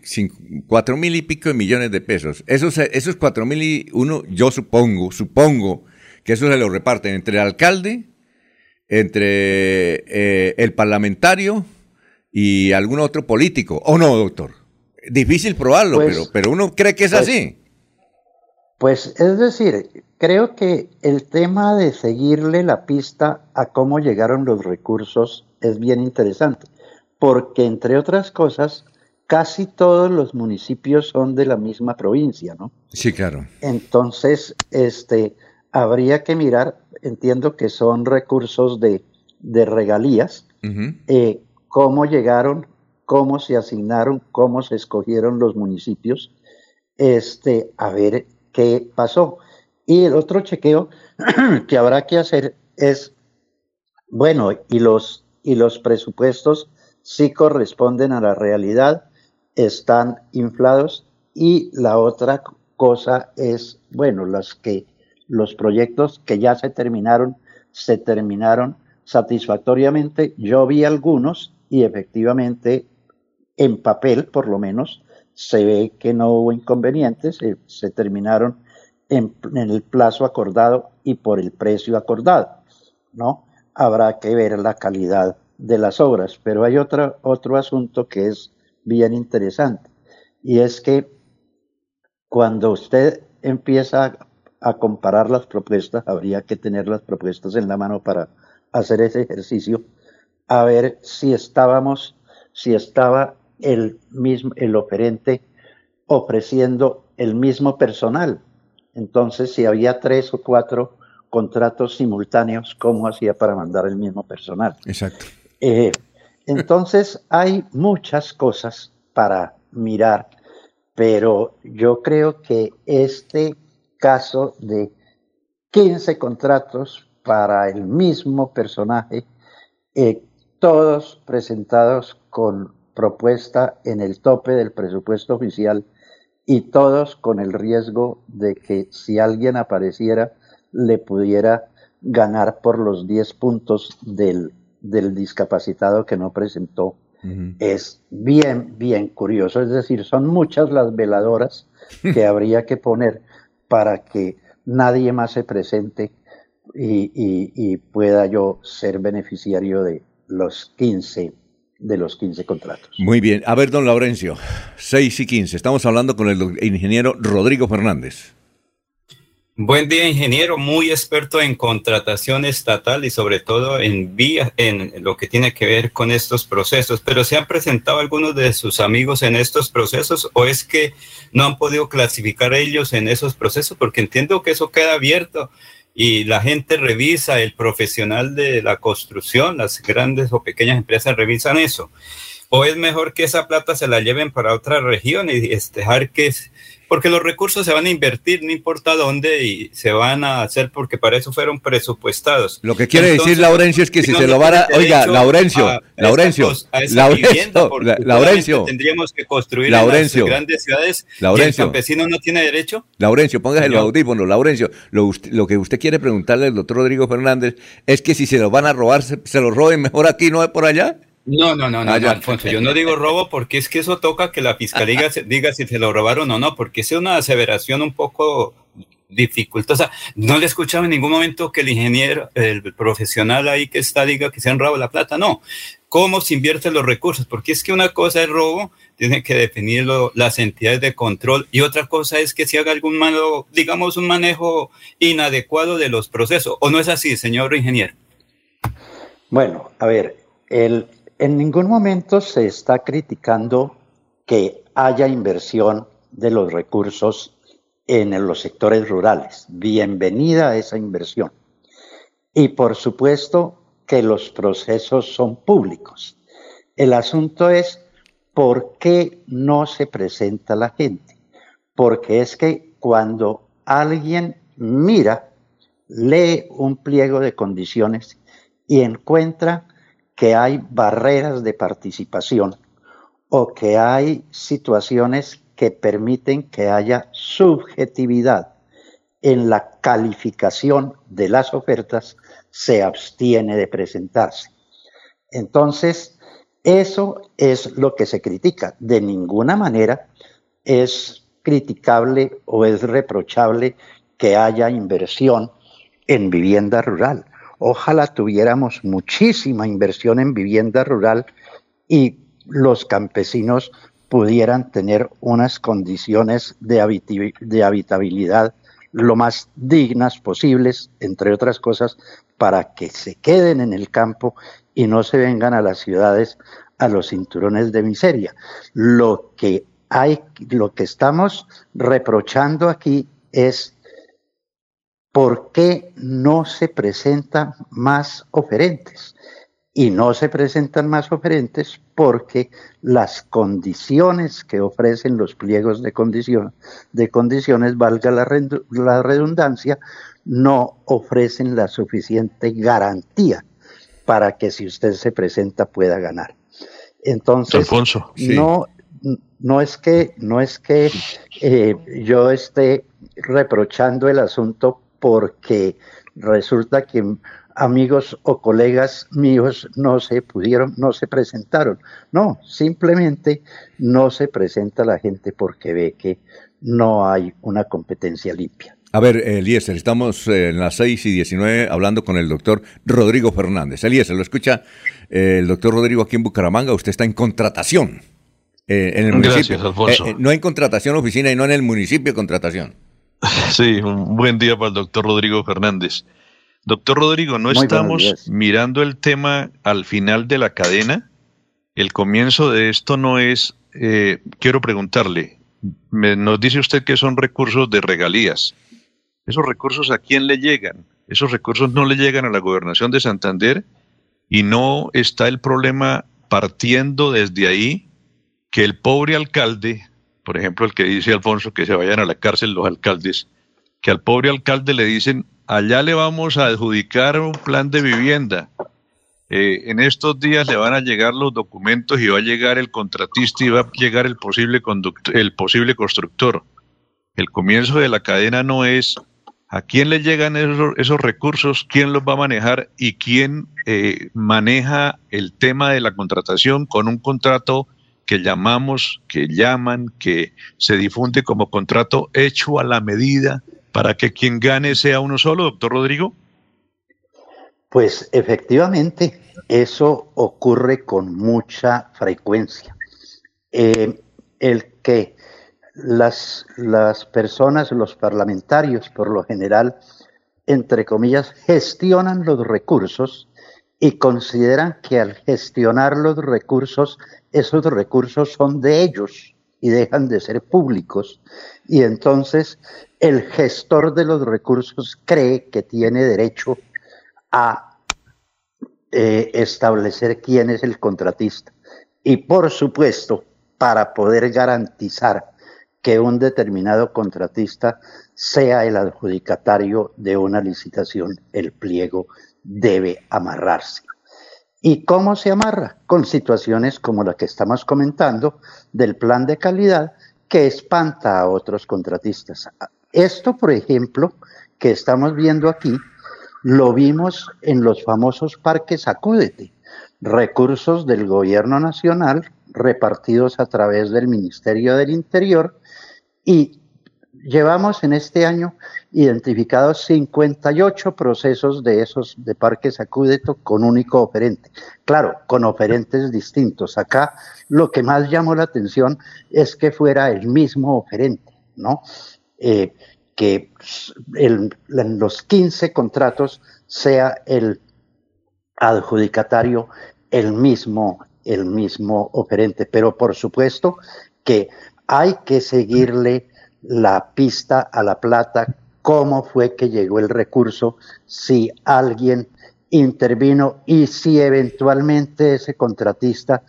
4 mil y pico de millones de pesos. Esos, esos 4 mil y uno, yo supongo, supongo que eso se lo reparten entre el alcalde, entre eh, el parlamentario y algún otro político. ¿O no, doctor? Difícil probarlo, pues, pero, pero uno cree que es pues, así. Pues es decir, creo que el tema de seguirle la pista a cómo llegaron los recursos es bien interesante, porque entre otras cosas, casi todos los municipios son de la misma provincia, ¿no? Sí, claro. Entonces, este, habría que mirar, entiendo que son recursos de, regalías, eh, cómo llegaron, cómo se asignaron, cómo se escogieron los municipios, este, a ver qué pasó. Y el otro chequeo que habrá que hacer es, bueno, y los, y los presupuestos sí corresponden a la realidad, están inflados y la otra cosa es, bueno, las que, los proyectos que ya se terminaron, se terminaron satisfactoriamente. Yo vi algunos y efectivamente en papel, por lo menos, se ve que no hubo inconvenientes, se, terminaron en, el plazo acordado y por el precio acordado, ¿no? Habrá que ver la calidad de las obras, pero hay otro, otro asunto que es bien interesante y es que cuando usted empieza a comparar las propuestas, habría que tener las propuestas en la mano para hacer ese ejercicio, a ver si estábamos, si estaba el mismo, el oferente ofreciendo el mismo personal. Entonces, si había tres o cuatro contratos simultáneos, ¿cómo hacía para mandar el mismo personal? Exacto. Eh, entonces, hay muchas cosas para mirar, pero yo creo que este caso de 15 contratos para el mismo personaje, eh, todos presentados con propuesta en el tope del presupuesto oficial y todos con el riesgo de que si alguien apareciera le pudiera ganar por los 10 puntos del, del discapacitado que no presentó. Es bien, bien curioso. Es decir, son muchas las veladoras que habría que poner para que nadie más se presente y, pueda yo ser beneficiario de los 15 de los 15 contratos. Muy bien. A ver, don Laurencio, 6 y 15. Estamos hablando con el ingeniero Rodrigo Fernández. Buen día, ingeniero, muy experto en contratación estatal y sobre todo en vía, en lo que tiene que ver con estos procesos. Pero ¿se han presentado algunos de sus amigos en estos procesos o es que no han podido clasificar ellos en esos procesos? Porque entiendo que eso queda abierto y la gente revisa, el profesional de la construcción, las grandes o pequeñas empresas revisan eso. O es mejor que esa plata se la lleven para otra región y dejar que porque los recursos se van a invertir, no importa dónde, y se van a hacer porque para eso fueron presupuestados. Lo que quiere decir Laurencio es que si, se lo van a... Oiga, Laurencio, Laurencio, Laurencio, tendríamos que construir Laurencio, en las grandes ciudades Laurencio, el campesino no tiene derecho. Laurencio, póngase el audífono, Laurencio. Lo, lo, que usted quiere preguntarle al doctor Rodrigo Fernández es que si se lo van a robar, se, se lo roben mejor aquí, no por allá. No, no, no, no, ah, Alfonso, yo no digo robo porque es que eso toca que la fiscalía diga si se lo robaron o no, porque es una aseveración un poco dificultosa. No le he escuchado en ningún momento que el ingeniero, el profesional ahí que está diga que se han robado la plata, no. ¿Cómo se invierten los recursos? Porque es que una cosa es robo, tiene que definirlo las entidades de control y otra cosa es que si haga algún malo, digamos, un manejo inadecuado de los procesos. ¿O no es así, señor ingeniero? Bueno, a ver, el, en ningún momento se está criticando que haya inversión de los recursos en los sectores rurales. Bienvenida a esa inversión. Y por supuesto que los procesos son públicos. El asunto es por qué no se presenta la gente. Porque es que cuando alguien mira, lee un pliego de condiciones y encuentra que hay barreras de participación o que hay situaciones que permiten que haya subjetividad en la calificación de las ofertas, se abstiene de presentarse. Entonces, eso es lo que se critica. De ninguna manera es criticable o es reprochable que haya inversión en vivienda rural. Ojalá tuviéramos muchísima inversión en vivienda rural y los campesinos pudieran tener unas condiciones de, habitabilidad lo más dignas posibles, entre otras cosas, para que se queden en el campo y no se vengan a las ciudades a los cinturones de miseria. Lo que hay, lo que estamos reprochando aquí es por qué no se presentan más oferentes. Y no se presentan más oferentes porque las condiciones que ofrecen los pliegos de, de condiciones, valga la, la redundancia, no ofrecen la suficiente garantía para que si usted se presenta pueda ganar. Entonces, no, no es que, no es que eh, yo esté reprochando el asunto porque resulta que amigos o colegas míos no se pudieron, no se presentaron. No, simplemente no se presenta la gente porque ve que no hay una competencia limpia. A ver, Eliezer, estamos eh, en las 6 y 19 hablando con el doctor Rodrigo Fernández. Eliezer, lo escucha eh, el doctor Rodrigo aquí en Bucaramanga. Usted está en contratación eh, en el municipio. Gracias, Alfonso. no en contratación oficina y no en el municipio contratación. Sí, un buen día para el doctor Rodrigo Fernández. Doctor Rodrigo, ¿no estamos mirando el tema al final de la cadena? El comienzo de esto no es, quiero preguntarle, nos dice usted que son recursos de regalías. ¿Esos recursos a quién le llegan? Esos recursos no le llegan a la gobernación de Santander y no está el problema partiendo desde ahí que el pobre alcalde, por ejemplo, el que dice Alfonso que se vayan a la cárcel los alcaldes, que al pobre alcalde le dicen, allá le vamos a adjudicar un plan de vivienda. Eh, en estos días le van a llegar los documentos y va a llegar el contratista y va a llegar el posible, el posible constructor. El comienzo de la cadena no es ¿A quién le llegan esos, recursos? ¿Quién los va a manejar? ¿Y quién eh, maneja el tema de la contratación con un contrato que llamamos, que llaman, que se difunde como contrato hecho a la medida para que quien gane sea uno solo, doctor Rodrigo? Pues efectivamente, eso ocurre con mucha frecuencia. Eh, el que las, las personas, los parlamentarios, por lo general, entre comillas, gestionan los recursos y consideran que al gestionar los recursos, esos recursos son de ellos y dejan de ser públicos. Y entonces el gestor de los recursos cree que tiene derecho a eh, establecer quién es el contratista. Y por supuesto, para poder garantizar que un determinado contratista sea el adjudicatario de una licitación, el pliego debe amarrarse. ¿Y cómo se amarra? Con situaciones como la que estamos comentando del plan de calidad que espanta a otros contratistas. Esto, por ejemplo, que estamos viendo aquí, lo vimos en los famosos parques Acúdete, recursos del gobierno nacional repartidos a través del Ministerio del Interior y llevamos en este año identificados 58 procesos de esos de parques acúdeto con único oferente. Claro, con oferentes distintos. Acá lo que más llamó la atención es que fuera el mismo oferente, ¿no? Eh, que en los 15 contratos sea el adjudicatario el mismo, el mismo oferente. Pero por supuesto que hay que seguirle la pista a la plata, cómo fue que llegó el recurso, si alguien intervino y si eventualmente ese contratista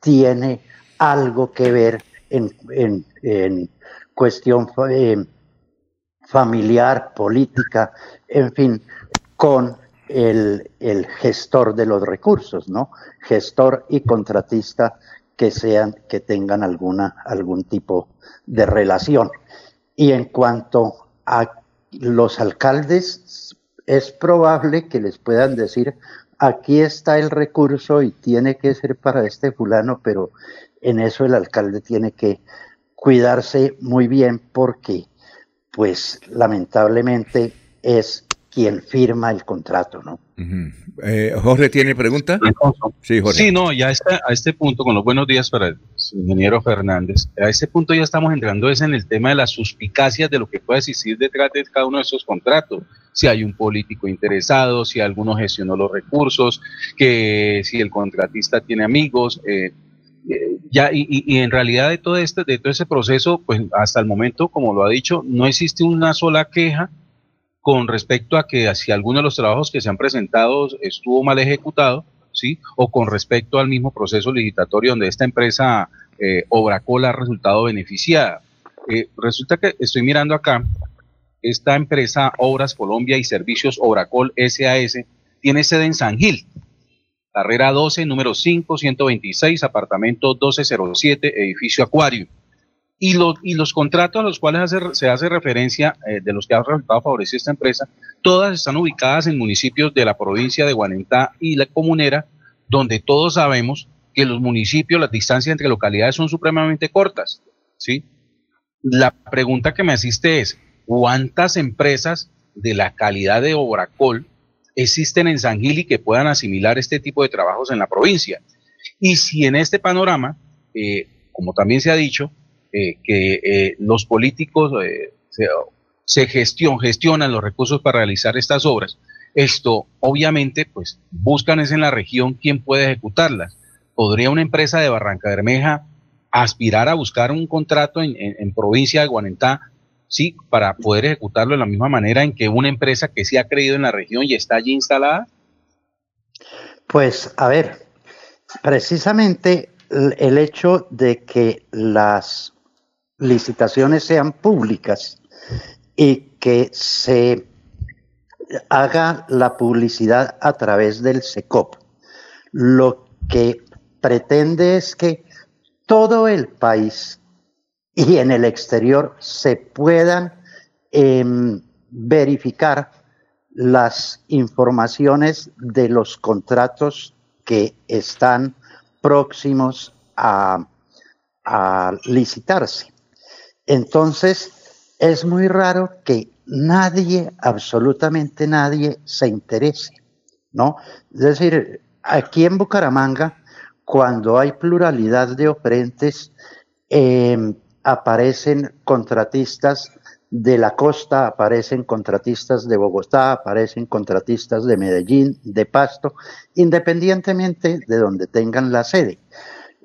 tiene algo que ver en, cuestión eh, familiar, política, en fin, con el, el, gestor de los recursos, ¿no? Gestor y contratista que sean, que tengan alguna, algún tipo de relación. Y en cuanto a los alcaldes, es probable que les puedan decir, aquí está el recurso y tiene que ser para este fulano, pero en eso el alcalde tiene que cuidarse muy bien porque, pues, lamentablemente es quien firma el contrato, ¿no? Eh, Jorge, ¿tiene pregunta? Sí, Jorge. Sí, no, ya está, a este punto, con los buenos días para el ingeniero Fernández, a este punto ya estamos entrando es en el tema de las suspicacias de lo que puede existir detrás de cada uno de esos contratos. Si hay un político interesado, si alguno gestionó los recursos, que si el contratista tiene amigos, eh, eh, ya, y, y, en realidad de todo este, de todo ese proceso, pues hasta el momento, como lo ha dicho, no existe una sola queja con respecto a que si alguno de los trabajos que se han presentado estuvo mal ejecutado, ¿sí? O con respecto al mismo proceso licitatorio donde esta empresa eh, Obracol ha resultado beneficiada. Eh, resulta que estoy mirando acá, esta empresa Obras Colombia y Servicios Obracol SAS tiene sede en San Gil, carrera 12, número 5, 126, apartamento 1207, edificio Acuario. Y, los contratos a los cuales se hace referencia, eh, de los que ha resultado favorecer esta empresa, todas están ubicadas en municipios de la provincia de Guanentá y la comunera, donde todos sabemos que los municipios, las distancias entre localidades son supremamente cortas. ¿sí? La pregunta que me asiste es, ¿cuántas empresas de la calidad de Obracol existen en San Gil que puedan asimilar este tipo de trabajos en la provincia? Y si en este panorama, eh, como también se ha dicho, eh, que eh, los políticos eh, se, gestionan los recursos para realizar estas obras. Esto, obviamente, pues buscan es en la región quién puede ejecutarlas. ¿Podría una empresa de Barranca Bermeja aspirar a buscar un contrato en, provincia de Guanentá, sí, para poder ejecutarlo de la misma manera en que una empresa que sí ha creído en la región y está allí instalada? Pues, a ver, precisamente el hecho de que las licitaciones sean públicas y que se haga la publicidad a través del SECOP. Lo que pretende es que todo el país y en el exterior se puedan em, verificar las informaciones de los contratos que están próximos a licitarse. Entonces, es muy raro que nadie, absolutamente nadie, se interese, ¿no? Es decir, aquí en Bucaramanga, cuando hay pluralidad de oferentes, em, aparecen contratistas de la costa, aparecen contratistas de Bogotá, aparecen contratistas de Medellín, de Pasto, independientemente de donde tengan la sede.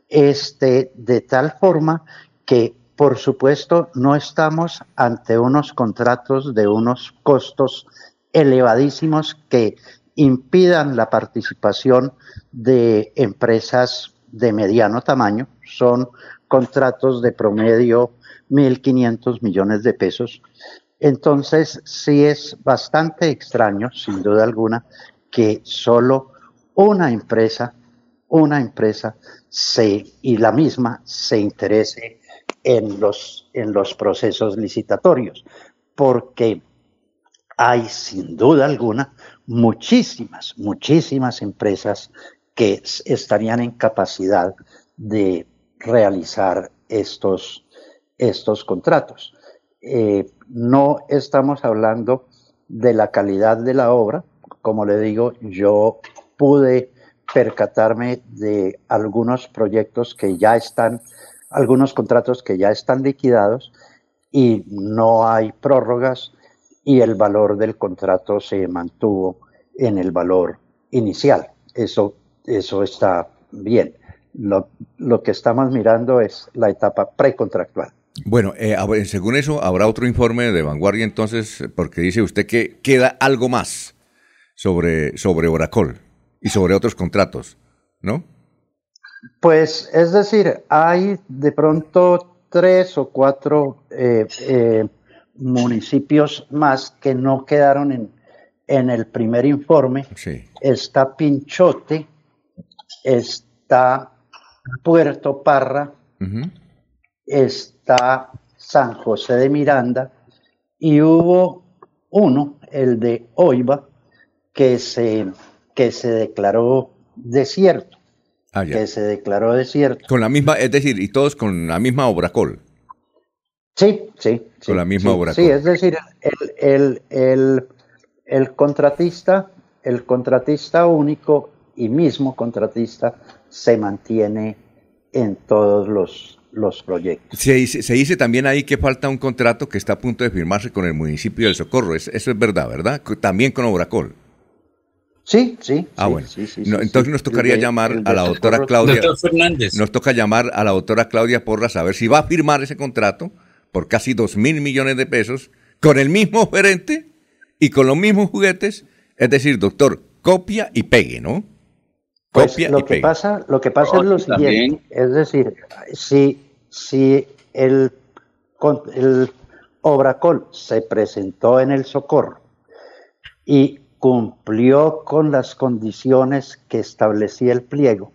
Este, de tal forma que por supuesto, no estamos ante unos contratos de unos costos elevadísimos que impidan la participación de empresas de mediano tamaño. Son contratos de promedio 1.500 millones de pesos. Entonces, sí es bastante extraño, sin duda alguna, que solo una empresa, una empresa se, y la misma se interese en los, en los procesos licitatorios, porque hay sin duda alguna muchísimas, muchísimas empresas que estarían en capacidad de realizar estos, estos contratos. Eh, no estamos hablando de la calidad de la obra, como le digo, yo pude percatarme de algunos proyectos que ya están algunos contratos que ya están liquidados y no hay prórrogas y el valor del contrato se mantuvo en el valor inicial. Eso, eso está bien. Lo, lo que estamos mirando es la etapa precontractual. Bueno, eh, según eso, habrá otro informe de vanguardia entonces, porque dice usted que queda algo más sobre, sobre Oracol y sobre otros contratos, ¿no? Pues es decir, hay de pronto tres o cuatro eh, eh, municipios más que no quedaron en, en el primer informe. Está Pinchote, está Puerto Parra, está San José de Miranda y hubo uno, el de Oiva, que se, que se declaró desierto. Ah, que se declaró desierto. Con la misma, es decir, y todos con la misma Obracol. Sí, sí. Con la misma sí, Sí, es decir, el, el, el, contratista, el contratista único y mismo contratista se mantiene en todos los, los proyectos. Se dice, se dice, también ahí que falta un contrato que está a punto de firmarse con el municipio del Socorro. eso es verdad, ¿verdad? También con Obracol. Sí, sí. Ah, bueno. entonces nos tocaría llamar a la doctora Claudia. Fernández. Nos toca llamar a la doctora Claudia Porras a ver si va a firmar ese contrato por casi dos mil millones de pesos con el mismo gerente y con los mismos juguetes. Es decir, doctor, copia y pegue, ¿no? Pues copia lo, que Pasa, lo que pasa es lo siguiente. Es decir, si, si el, el Obracol se presentó en el Socorro y cumplió con las condiciones que establecía el pliego,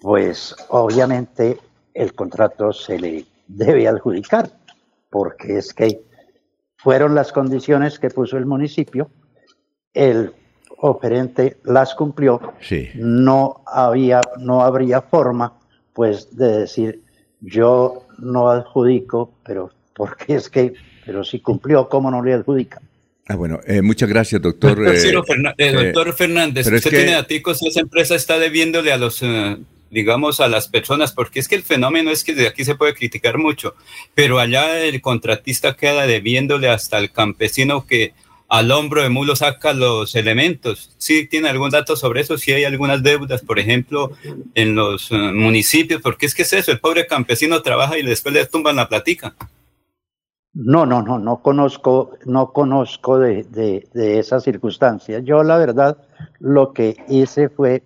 pues obviamente el contrato se le debe adjudicar, porque es que fueron las condiciones que puso el municipio, el oferente las cumplió, no había, no habría forma pues de decir yo no adjudico, pero porque es que, pero si cumplió, ¿cómo no le adjudica? Ah, bueno, eh, muchas gracias, doctor. Doctor, eh, eh, doctor Fernández, usted tiene datos esa empresa está debiéndole a los, digamos, a las personas, porque es que el fenómeno es que de aquí se puede criticar mucho, pero allá el contratista queda debiéndole hasta el campesino que al hombro de mulo saca los elementos. ¿Sí tiene algún dato sobre eso? Si hay algunas deudas, por ejemplo, en los municipios, porque es que es eso, el pobre campesino trabaja y después le tumban la platica. No, no, no, no conozco, no conozco de, de, de esas circunstancias. Yo la verdad lo que hice fue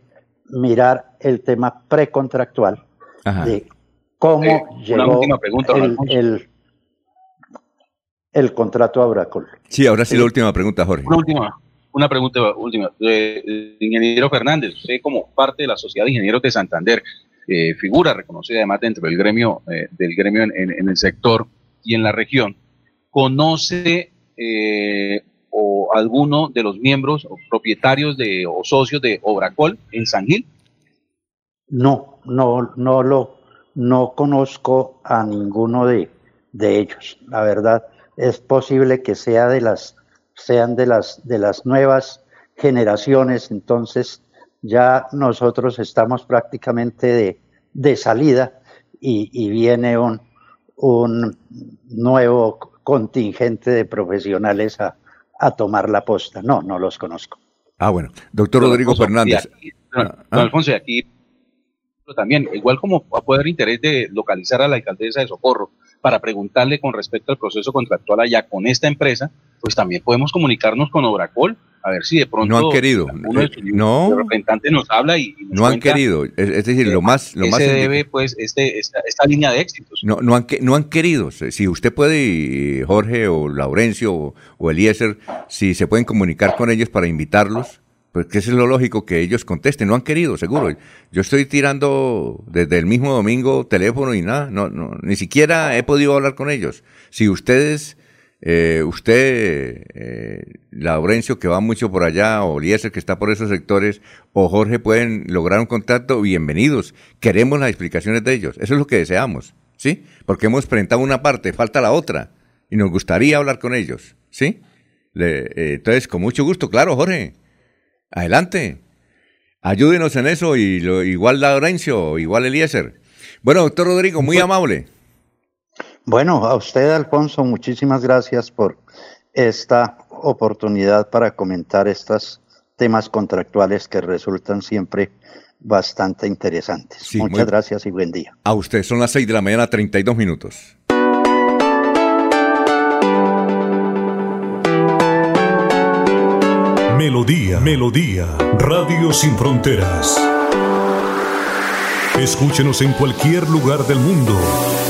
mirar el tema precontractual de cómo llegó el, el, contrato a Bracol. Sí, ahora sí, la última pregunta, Jorge. Una última, una pregunta última. Eh, ingeniero Fernández, usted como parte de la Sociedad de Ingenieros de Santander, eh, figura reconocida además dentro del gremio, eh, del gremio en el sector, y en la región, conoce eh, o alguno de los miembros o propietarios de, o socios de Obracol en San Gil? No, no, no lo, no conozco a ninguno de, de ellos. La verdad, es posible que sea de las, sean de las, de las nuevas generaciones, entonces ya nosotros estamos prácticamente de, de salida y, y viene un, un nuevo contingente de profesionales a, a tomar la posta. No, no los conozco. Ah, bueno. Doctor Rodrigo Fernández. Ah, ah. Alfonso, y aquí también, igual como a poder interés de localizar a la alcaldesa de Socorro para preguntarle con respecto al proceso contractual allá con esta empresa, pues también podemos comunicarnos con Obracol a ver si de pronto no han querido uno de eh, no. representantes nos habla y, no han querido es, decir lo más lo más se debe pues este esta, línea de éxitos. No no han no han querido si usted puede Jorge o Laurencio o, o, Eliezer si se pueden comunicar con ellos para invitarlos pues que eso es lo lógico que ellos contesten no han querido seguro. Yo estoy tirando desde el mismo domingo teléfono y nada no no ni siquiera he podido hablar con ellos. Si ustedes eh, usted, eh, Laurencio, que va mucho por allá, o Eliezer, que está por esos sectores, o Jorge, pueden lograr un contacto, bienvenidos. Queremos las explicaciones de ellos. Eso es lo que deseamos, ¿sí? Porque hemos presentado una parte, falta la otra, y nos gustaría hablar con ellos, ¿sí? Eh, entonces, con mucho gusto, claro, Jorge. Adelante. Ayúdenos en eso, y lo, igual Laurencio, igual Eliezer. Bueno, doctor Rodrigo, muy amable. Bueno, a usted, Alfonso, muchísimas gracias por esta oportunidad para comentar estos temas contractuales que resultan siempre bastante interesantes. Muchas gracias y buen día. A usted, son las 6 de la mañana, 32 minutos. Melodía, Melodía, Radio Sin Fronteras. Escúchenos en cualquier lugar del mundo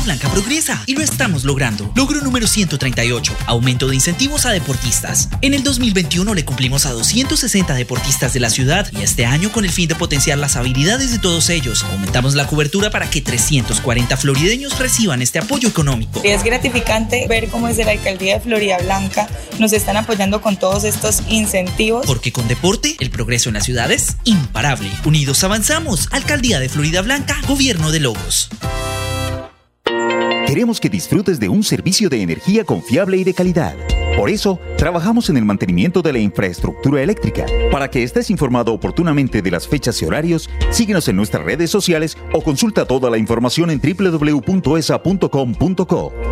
Blanca progresa y lo estamos logrando. Logro número 138, aumento de incentivos a deportistas. En el 2021 le cumplimos a 260 deportistas de la ciudad y este año con el fin de potenciar las habilidades de todos ellos, aumentamos la cobertura para que 340 florideños reciban este apoyo económico. Es gratificante ver cómo desde la alcaldía de Florida Blanca nos están apoyando con todos estos incentivos. Porque con deporte, el progreso en la ciudad es imparable. Unidos avanzamos. Alcaldía de Florida Blanca, Gobierno de Logos. Queremos que disfrutes de un servicio de energía confiable y de calidad. Por eso, trabajamos en el mantenimiento de la infraestructura eléctrica. Para que estés informado oportunamente de las fechas y horarios, síguenos en nuestras redes sociales o consulta toda la información en www.esa.com.co.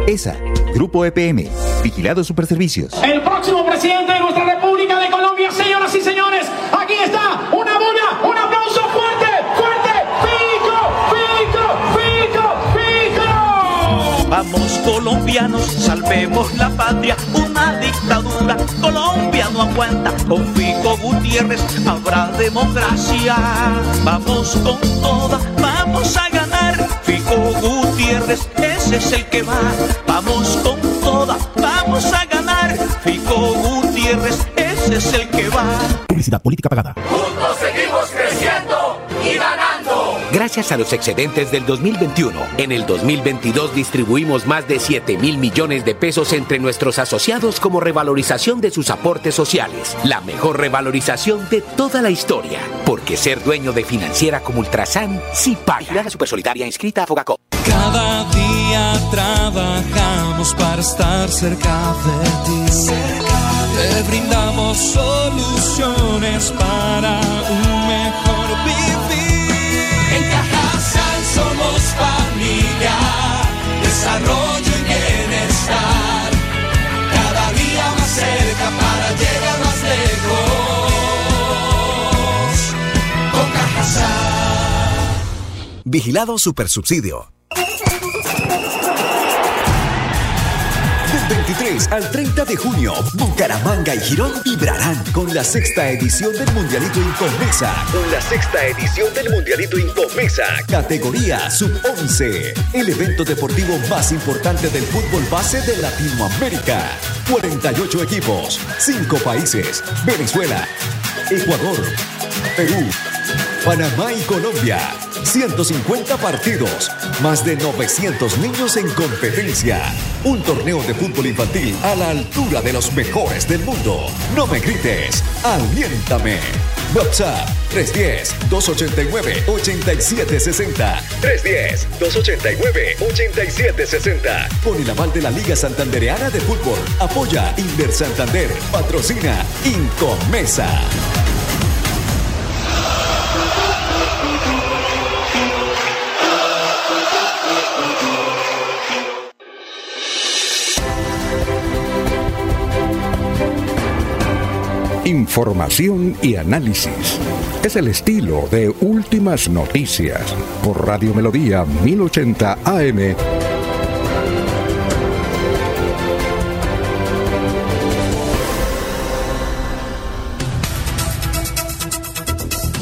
ESA, Grupo EPM, Vigilado Superservicios. El próximo presidente de nuestra República de colombianos, salvemos la patria, una dictadura, Colombia no aguanta, con Fico Gutiérrez habrá democracia. Vamos con toda, vamos a ganar, Fico Gutiérrez, ese es el que va. Vamos con toda, vamos a ganar, Fico Gutiérrez, ese es el que va. Publicidad política pagada. Juntos Gracias a los excedentes del 2021, en el 2022 distribuimos más de 7 mil millones de pesos entre nuestros asociados como revalorización de sus aportes sociales. La mejor revalorización de toda la historia. Porque ser dueño de financiera como Ultrasan sí paga. La Supersolidaria inscrita a Fogacop. Cada día trabajamos para estar cerca de ti. Te brindamos soluciones para un mejor vivir. En Cajasal somos familia, desarrollo y bienestar. Cada día más cerca para llegar más lejos. Con Cajasal. Vigilado Supersubsidio. Del 23 al 30 de junio, Bucaramanga y Girón vibrarán con la sexta edición del Mundialito Incomesa. Con la sexta edición del Mundialito Incomesa. Categoría Sub-11. El evento deportivo más importante del fútbol base de Latinoamérica. 48 equipos, 5 países. Venezuela, Ecuador, Perú, Panamá y Colombia. 150 partidos, más de 900 niños en competencia. Un torneo de fútbol infantil a la altura de los mejores del mundo. No me grites, aliéntame. WhatsApp 310-289-8760. 310-289-8760. Con el aval de la Liga Santandereana de Fútbol. Apoya Inver Santander. Patrocina Incomesa. Información y análisis. Es el estilo de Últimas Noticias por Radio Melodía 1080 AM.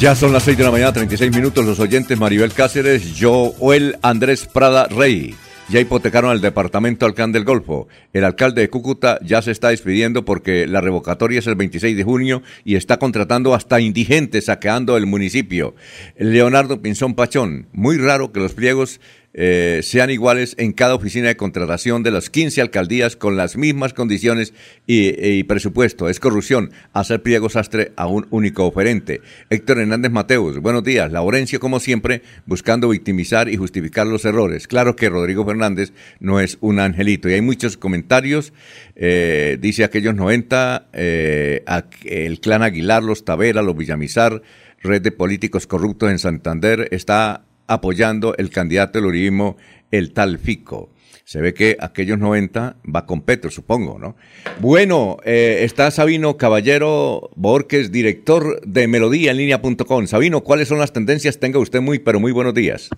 Ya son las 6 de la mañana, 36 minutos. Los oyentes Maribel Cáceres, Joel Andrés Prada Rey. Ya hipotecaron al departamento Alcán del Golfo. El alcalde de Cúcuta ya se está despidiendo porque la revocatoria es el 26 de junio y está contratando hasta indigentes saqueando el municipio. Leonardo Pinzón Pachón, muy raro que los pliegos eh, sean iguales en cada oficina de contratación de las 15 alcaldías con las mismas condiciones y, presupuesto. Es corrupción hacer pliego sastre a un único oferente. Héctor Hernández Mateus, buenos días. Laurencio, como siempre, buscando victimizar y justificar los errores. Claro que Rodrigo Fernández no es un angelito. Y hay muchos comentarios. Eh, dice aquellos 90, eh, el clan Aguilar, los Tavera, los Villamizar, red de políticos corruptos en Santander, está apoyando el candidato del uribismo, el tal Fico. Se ve que aquellos 90 va con Petro, supongo, ¿no? Bueno, eh, está Sabino Caballero Borges, director de Melodía en línea.com. Sabino, ¿cuáles son las tendencias? Tenga usted muy, pero muy buenos días.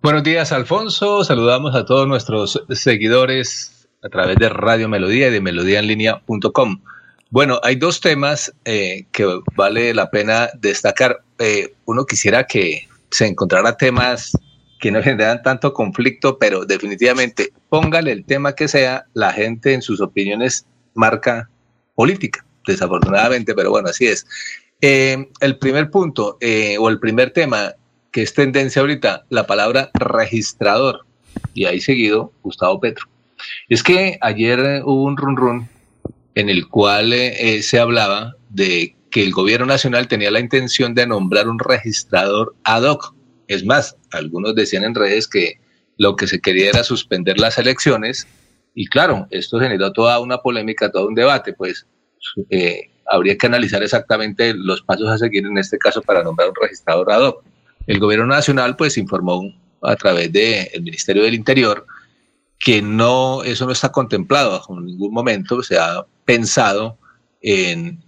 Buenos días, Alfonso. Saludamos a todos nuestros seguidores a través de Radio Melodía y de melodíaenlínea.com. Bueno, hay dos temas eh, que vale la pena destacar. Eh, uno quisiera que se encontrará temas que no generan tanto conflicto, pero definitivamente póngale el tema que sea, la gente en sus opiniones marca política, desafortunadamente, pero bueno, así es. Eh, el primer punto eh, o el primer tema que es tendencia ahorita, la palabra registrador, y ahí seguido Gustavo Petro. Es que ayer hubo un run run en el cual eh, se hablaba de que el gobierno nacional tenía la intención de nombrar un registrador ad hoc. Es más, algunos decían en redes que lo que se quería era suspender las elecciones y claro, esto generó toda una polémica, todo un debate, pues eh, habría que analizar exactamente los pasos a seguir en este caso para nombrar un registrador ad hoc. El gobierno nacional pues informó a través del Ministerio del Interior que no, eso no está contemplado en ningún momento, se ha pensado en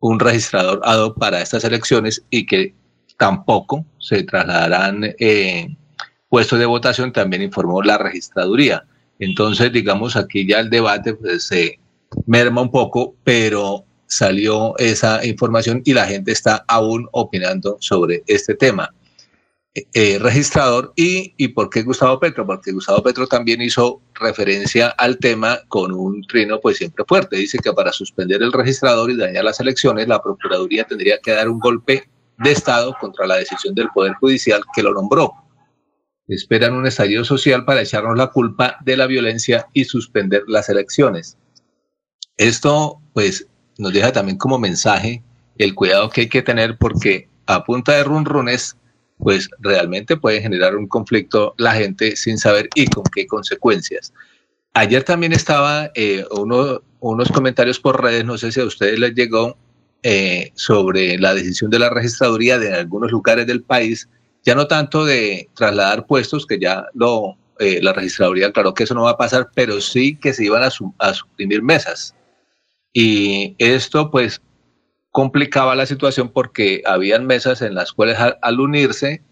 un registrador ad hoc para estas elecciones y que tampoco se trasladarán eh, puestos de votación, también informó la registraduría. Entonces, digamos, aquí ya el debate pues, se merma un poco, pero salió esa información y la gente está aún opinando sobre este tema. Eh, registrador y, y por qué Gustavo Petro, porque Gustavo Petro también hizo referencia al tema con un trino pues siempre fuerte. Dice que para suspender el registrador y dañar las elecciones, la Procuraduría tendría que dar un golpe de Estado contra la decisión del Poder Judicial que lo nombró. Esperan un estallido social para echarnos la culpa de la violencia y suspender las elecciones. Esto pues nos deja también como mensaje el cuidado que hay que tener porque a punta de runrunes pues realmente puede generar un conflicto la gente sin saber y con qué consecuencias. Ayer también estaba eh, uno, unos comentarios por redes, no sé si a ustedes les llegó, eh, sobre la decisión de la registraduría de algunos lugares del país, ya no tanto de trasladar puestos, que ya lo, eh, la registraduría claro que eso no va a pasar, pero sí que se iban a, a suprimir mesas. Y esto pues complicaba la situación porque habían mesas en las cuales al, unirse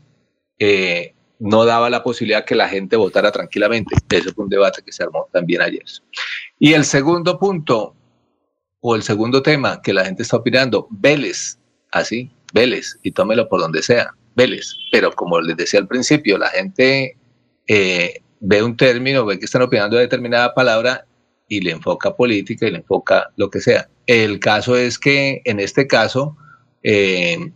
eh, no daba la posibilidad que la gente votara tranquilamente. Ese fue un debate que se armó también ayer. Y el segundo punto, o el segundo tema que la gente está opinando, Vélez, así, Vélez, y tómelo por donde sea, Vélez. Pero como les decía al principio, la gente eh, ve un término, ve que están opinando de determinada palabra y le enfoca política y le enfoca lo que sea. El caso es que en este caso, eh,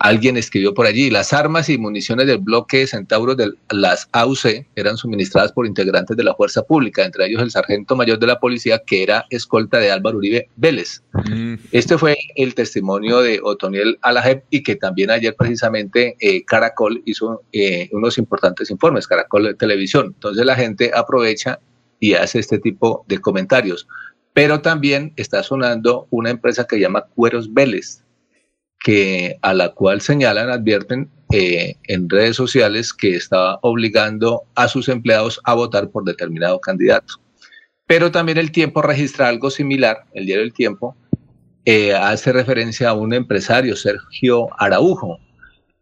alguien escribió por allí, las armas y municiones del bloque de centauros de las AUC eran suministradas por integrantes de la fuerza pública, entre ellos el sargento mayor de la policía, que era escolta de Álvaro Uribe Vélez. Mm. Este fue el testimonio de Otoniel Alajeb y que también ayer precisamente eh, Caracol hizo eh, unos importantes informes, Caracol de Televisión. Entonces la gente aprovecha y hace este tipo de comentarios. Pero también está sonando una empresa que llama Cueros Vélez, que a la cual señalan, advierten eh, en redes sociales que estaba obligando a sus empleados a votar por determinado candidato. Pero también el tiempo registra algo similar, el diario El Tiempo, eh, hace referencia a un empresario, Sergio Araujo,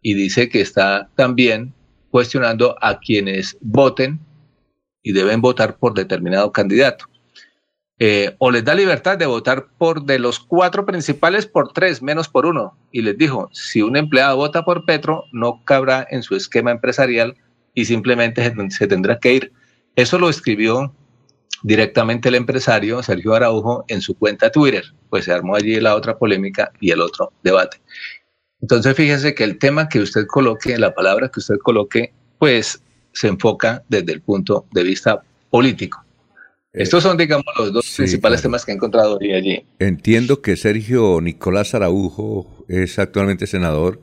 y dice que está también cuestionando a quienes voten y deben votar por determinado candidato. Eh, o les da libertad de votar por de los cuatro principales por tres, menos por uno. Y les dijo, si un empleado vota por Petro, no cabrá en su esquema empresarial y simplemente se, tendrá que ir. Eso lo escribió directamente el empresario Sergio Araujo en su cuenta Twitter. Pues se armó allí la otra polémica y el otro debate. Entonces fíjese que el tema que usted coloque, la palabra que usted coloque, pues se enfoca desde el punto de vista político. Estos son, digamos, los dos principales temas que he encontrado hoy allí. Entiendo que Sergio Nicolás Araujo es actualmente senador.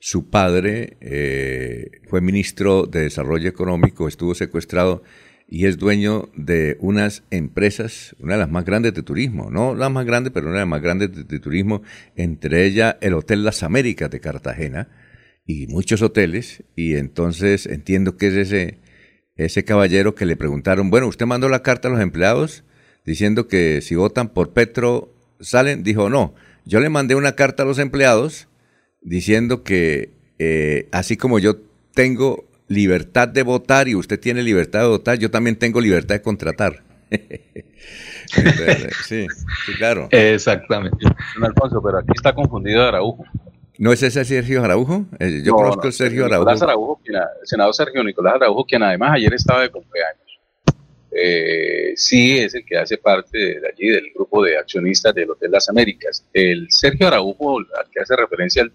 Su padre eh, fue ministro de Desarrollo Económico, estuvo secuestrado y es dueño de unas empresas, una de las más grandes de turismo, no la más grande, pero una de las más grandes de, de turismo, entre ellas el Hotel Las Américas de Cartagena y muchos hoteles. Y entonces entiendo que es ese ese caballero que le preguntaron, bueno, usted mandó la carta a los empleados diciendo que si votan por Petro salen, dijo no, yo le mandé una carta a los empleados diciendo que eh, así como yo tengo libertad de votar y usted tiene libertad de votar, yo también tengo libertad de contratar. sí, sí, claro. Exactamente. Don Alfonso, pero aquí está confundido Araujo. ¿No es ese Sergio Araujo? Eh, yo conozco no, a Sergio Nicolás Araujo. Araujo quien, el senador Sergio Nicolás Araujo, quien además ayer estaba de cumpleaños. Eh, sí es el que hace parte de allí del grupo de accionistas del Hotel Las Américas. El Sergio Araujo, al que hace referencia el,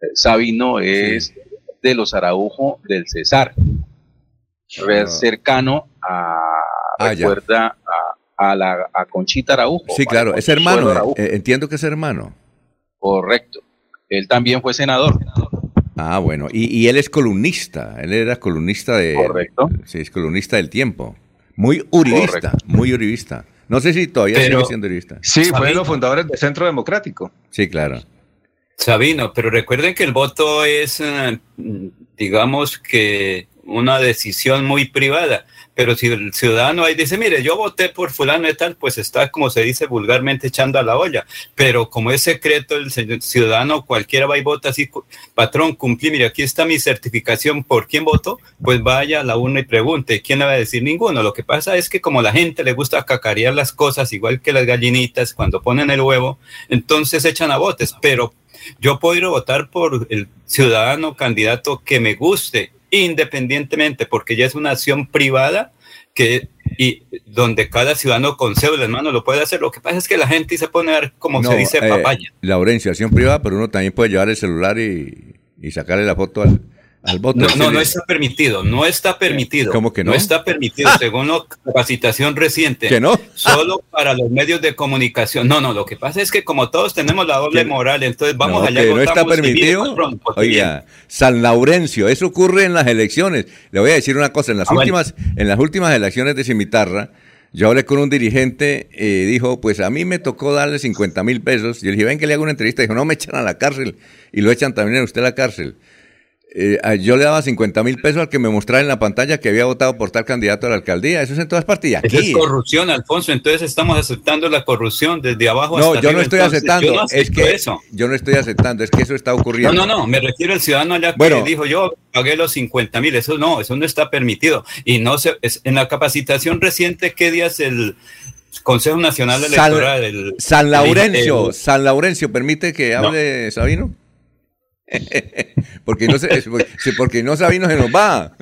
el Sabino, es sí. de los Araujo del Cesar, ah. cercano a, ah, recuerda a, a, la, a Conchita Araujo. Sí, claro, es hermano, eh, entiendo que es hermano. Correcto. Él también fue senador. Ah, bueno. Y, y, él es columnista. Él era columnista de. Correcto. Sí, es columnista del tiempo. Muy uribista. Correcto. Muy uribista. No sé si todavía pero, sigue siendo uribista. Sí, fue de los fundadores del Centro Democrático. Sí, claro. Sabino, pero recuerden que el voto es, digamos que, una decisión muy privada. Pero si el ciudadano ahí dice, mire, yo voté por fulano y tal, pues está, como se dice vulgarmente, echando a la olla. Pero como es secreto, el ciudadano cualquiera va y vota así, patrón, cumplí, mire, aquí está mi certificación por quién votó, pues vaya a la urna y pregunte, ¿quién le va a decir? Ninguno. Lo que pasa es que como la gente le gusta cacarear las cosas, igual que las gallinitas, cuando ponen el huevo, entonces echan a votos. Pero yo puedo ir a votar por el ciudadano candidato que me guste independientemente, porque ya es una acción privada que y donde cada ciudadano con cédula en mano lo puede hacer. Lo que pasa es que la gente se pone a ver como no, se dice eh, papaya. Laurencio, acción privada, pero uno también puede llevar el celular y, y sacarle la foto al, al voto. No, no, no está permitido, no está permitido. ¿Cómo que no? No está permitido, ah. según la capacitación reciente. ¿Que no? Solo ah. para los medios de comunicación. No, no, lo que pasa es que como todos tenemos la doble moral, entonces vamos no, allá. Que no está permitido. Pronto, Oiga, San Laurencio, eso ocurre en las elecciones. Le voy a decir una cosa, en las ah, últimas, bueno. en las últimas elecciones de Cimitarra, yo hablé con un dirigente y eh, dijo, pues a mí me tocó darle 50 mil pesos. Yo le dije, ven que le hago una entrevista. Dijo, no, me echan a la cárcel. Y lo echan también a usted a la cárcel. Eh, yo le daba 50 mil pesos al que me mostrara en la pantalla que había votado por tal candidato a la alcaldía. Eso es en todas partes. Y aquí, es corrupción, Alfonso. Entonces estamos aceptando la corrupción desde abajo no, hasta yo arriba. no estoy Entonces, aceptando. Yo no es que eso. yo no estoy aceptando. Es que eso está ocurriendo. No, no, no. Me refiero al ciudadano allá bueno, que dijo yo pagué los 50 mil. Eso no, eso no está permitido. Y no se, es, en la capacitación reciente, ¿qué días el Consejo Nacional Electoral? San, el, San Laurencio, el, San Laurencio, ¿permite que hable no. Sabino? porque no se, porque no Sabino se nos va.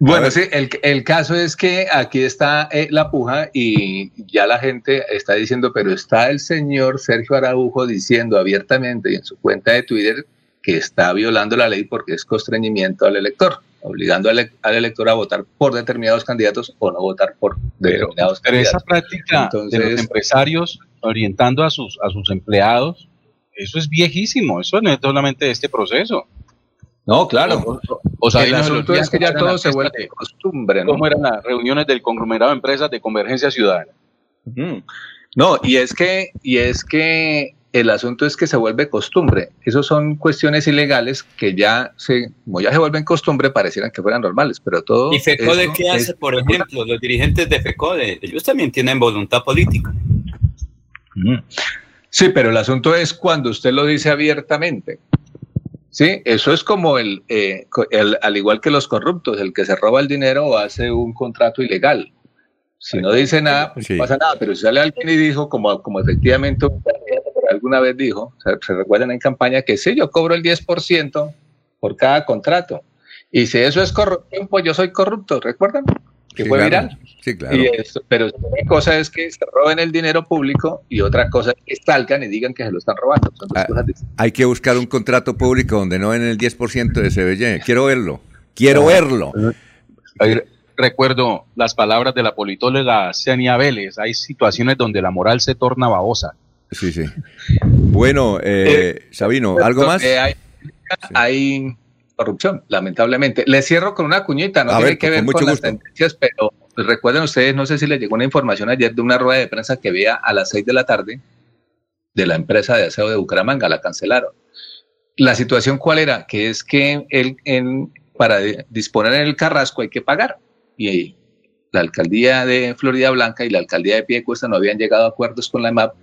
Bueno, sí, el, el, caso es que aquí está eh, la puja y ya la gente está diciendo, pero está el señor Sergio Araujo diciendo abiertamente y en su cuenta de Twitter que está violando la ley porque es constreñimiento al elector, obligando al, al elector a votar por determinados candidatos o no votar por determinados pero, candidatos. Pero esa práctica Entonces, de los empresarios orientando a sus, a sus empleados eso es viejísimo, eso no es solamente este proceso. No, claro. O, o, o sea, el asunto es que ya todo se vuelve de costumbre, ¿no? ¿Cómo eran las reuniones del conglomerado de empresas de convergencia ciudadana? No, y es que, y es que el asunto es que se vuelve costumbre. Esas son cuestiones ilegales que ya se, como ya se vuelven costumbre, parecieran que fueran normales, pero todo. ¿Y FECODE qué hace, por ejemplo? Los dirigentes de FECODE, ellos también tienen voluntad política. Mm. Sí, pero el asunto es cuando usted lo dice abiertamente. Sí, eso es como el, eh, el, al igual que los corruptos, el que se roba el dinero o hace un contrato ilegal. Si no dice nada, pues sí. no pasa nada, pero si sale alguien y dijo, como, como efectivamente alguna vez dijo, se, se recuerdan en campaña que sí, yo cobro el 10% por cada contrato. Y si eso es corrupción, pues yo soy corrupto, ¿recuerdan? Que fue viral. Sí, claro. pero una cosa es que se roben el dinero público y otra cosa es que salgan y digan que se lo están robando. Ah, hay que buscar un contrato público donde no den el 10% de CBY. Quiero verlo. Quiero verlo. recuerdo las palabras de la politóloga Senia Vélez. Hay situaciones donde la moral se torna babosa. Sí, sí. Bueno, eh, eh Sabino, ¿algo más? hay, corrupción, lamentablemente. Le cierro con una cuñita, no tiene que ver con las tendencias, pero recuerden ustedes, no sé si les llegó una información ayer de una rueda de prensa que había a las seis de la tarde de la empresa de aseo de Bucaramanga, la cancelaron. La situación cuál era, que es que el, en, para disponer en el Carrasco hay que pagar. Y la alcaldía de Florida Blanca y la alcaldía de Piedecuesta no habían llegado a acuerdos con la EMAP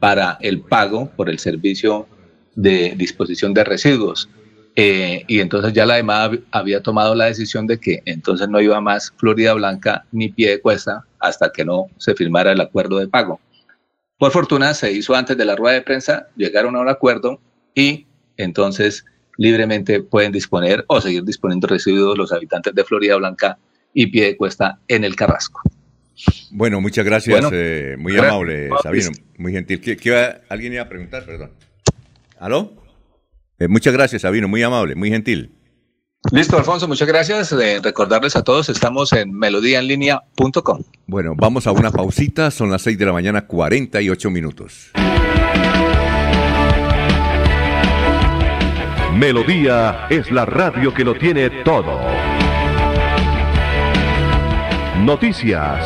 para el pago por el servicio de disposición de residuos. Eh, y entonces ya la EMAP había tomado la decisión de que entonces no iba más Florida Blanca ni Piedecuesta hasta que no se firmara el acuerdo de pago. Por fortuna se hizo antes de la rueda de prensa, llegaron a un acuerdo y entonces libremente pueden disponer o seguir disponiendo residuos los habitantes de Florida Blanca y pie de cuesta en el Carrasco. Bueno, muchas gracias, eh, muy amable, Sabino, muy gentil. ¿Qué, alguien iba a preguntar? Perdón. ¿Aló? Eh, muchas gracias, Sabino, muy amable, muy gentil. Listo, Alfonso, muchas gracias. Eh, recordarles a todos, estamos en melodíaenlínea.com. Bueno, vamos a una pausita, son las 6 de la mañana, 48 minutos. Melodía es la radio que lo tiene todo. Noticias.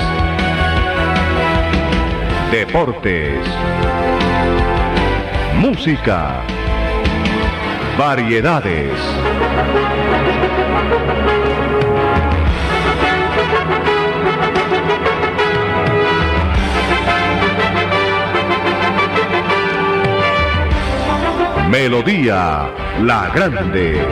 Deportes. Música. Variedades. Melodía La Grande.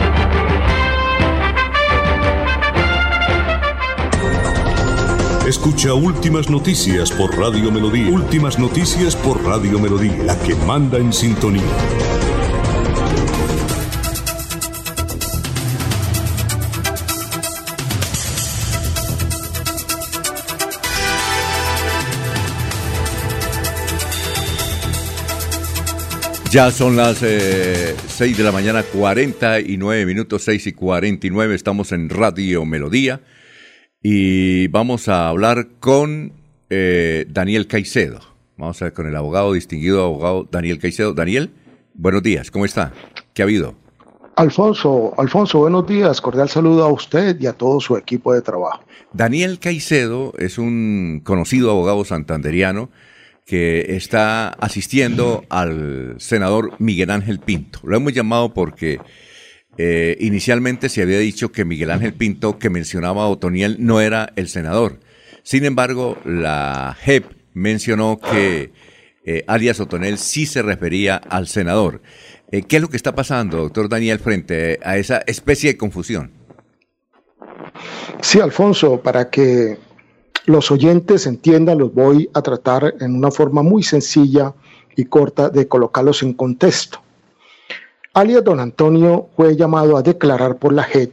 Escucha Últimas Noticias por Radio Melodía. Últimas Noticias por Radio Melodía, la que manda en sintonía. Ya son las 6 eh, de la mañana, 49 minutos, 6 y 49. Estamos en Radio Melodía y vamos a hablar con eh, Daniel Caicedo. Vamos a ver con el abogado, distinguido abogado Daniel Caicedo. Daniel, buenos días, ¿cómo está? ¿Qué ha habido? Alfonso, Alfonso, buenos días. Cordial saludo a usted y a todo su equipo de trabajo. Daniel Caicedo es un conocido abogado santanderiano que está asistiendo al senador Miguel Ángel Pinto. Lo hemos llamado porque eh, inicialmente se había dicho que Miguel Ángel Pinto, que mencionaba a Otoniel, no era el senador. Sin embargo, la JEP mencionó que eh, alias Otoniel sí se refería al senador. Eh, ¿Qué es lo que está pasando, doctor Daniel, frente a esa especie de confusión? Sí, Alfonso, para que los oyentes entiendan, los voy a tratar en una forma muy sencilla y corta de colocarlos en contexto. Alias Don Antonio fue llamado a declarar por la JED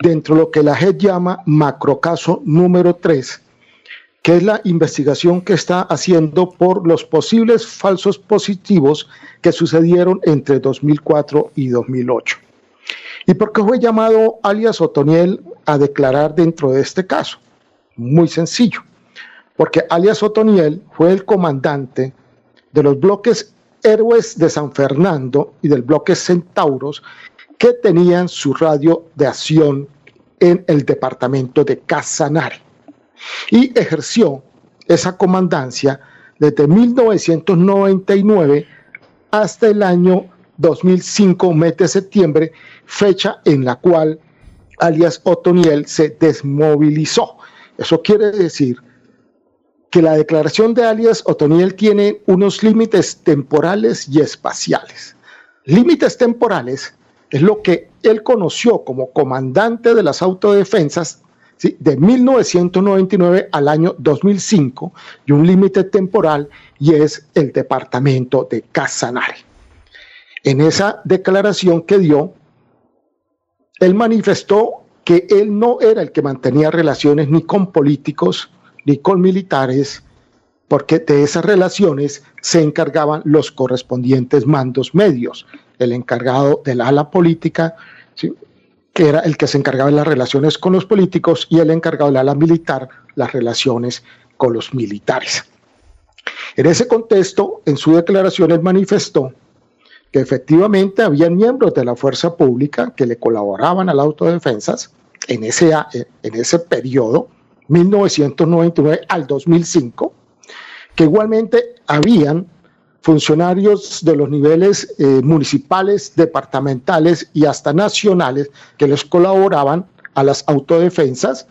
dentro de lo que la JED llama macrocaso número 3, que es la investigación que está haciendo por los posibles falsos positivos que sucedieron entre 2004 y 2008. ¿Y por qué fue llamado alias Otoniel a declarar dentro de este caso? Muy sencillo, porque alias Otoniel fue el comandante de los bloques Héroes de San Fernando y del bloque Centauros que tenían su radio de acción en el departamento de Casanare. Y ejerció esa comandancia desde 1999 hasta el año 2005, mes de septiembre, fecha en la cual alias Otoniel se desmovilizó eso quiere decir que la declaración de alias Otoniel tiene unos límites temporales y espaciales. Límites temporales es lo que él conoció como comandante de las autodefensas de 1999 al año 2005 y un límite temporal y es el departamento de Casanare. En esa declaración que dio, él manifestó que él no era el que mantenía relaciones ni con políticos ni con militares, porque de esas relaciones se encargaban los correspondientes mandos medios, el encargado del ala política, que era el que se encargaba de las relaciones con los políticos, y el encargado del ala militar, las relaciones con los militares. En ese contexto, en su declaración, él manifestó que efectivamente había miembros de la fuerza pública que le colaboraban a las autodefensas en ese, en ese periodo, 1999 al 2005, que igualmente habían funcionarios de los niveles eh, municipales, departamentales y hasta nacionales que les colaboraban a las autodefensas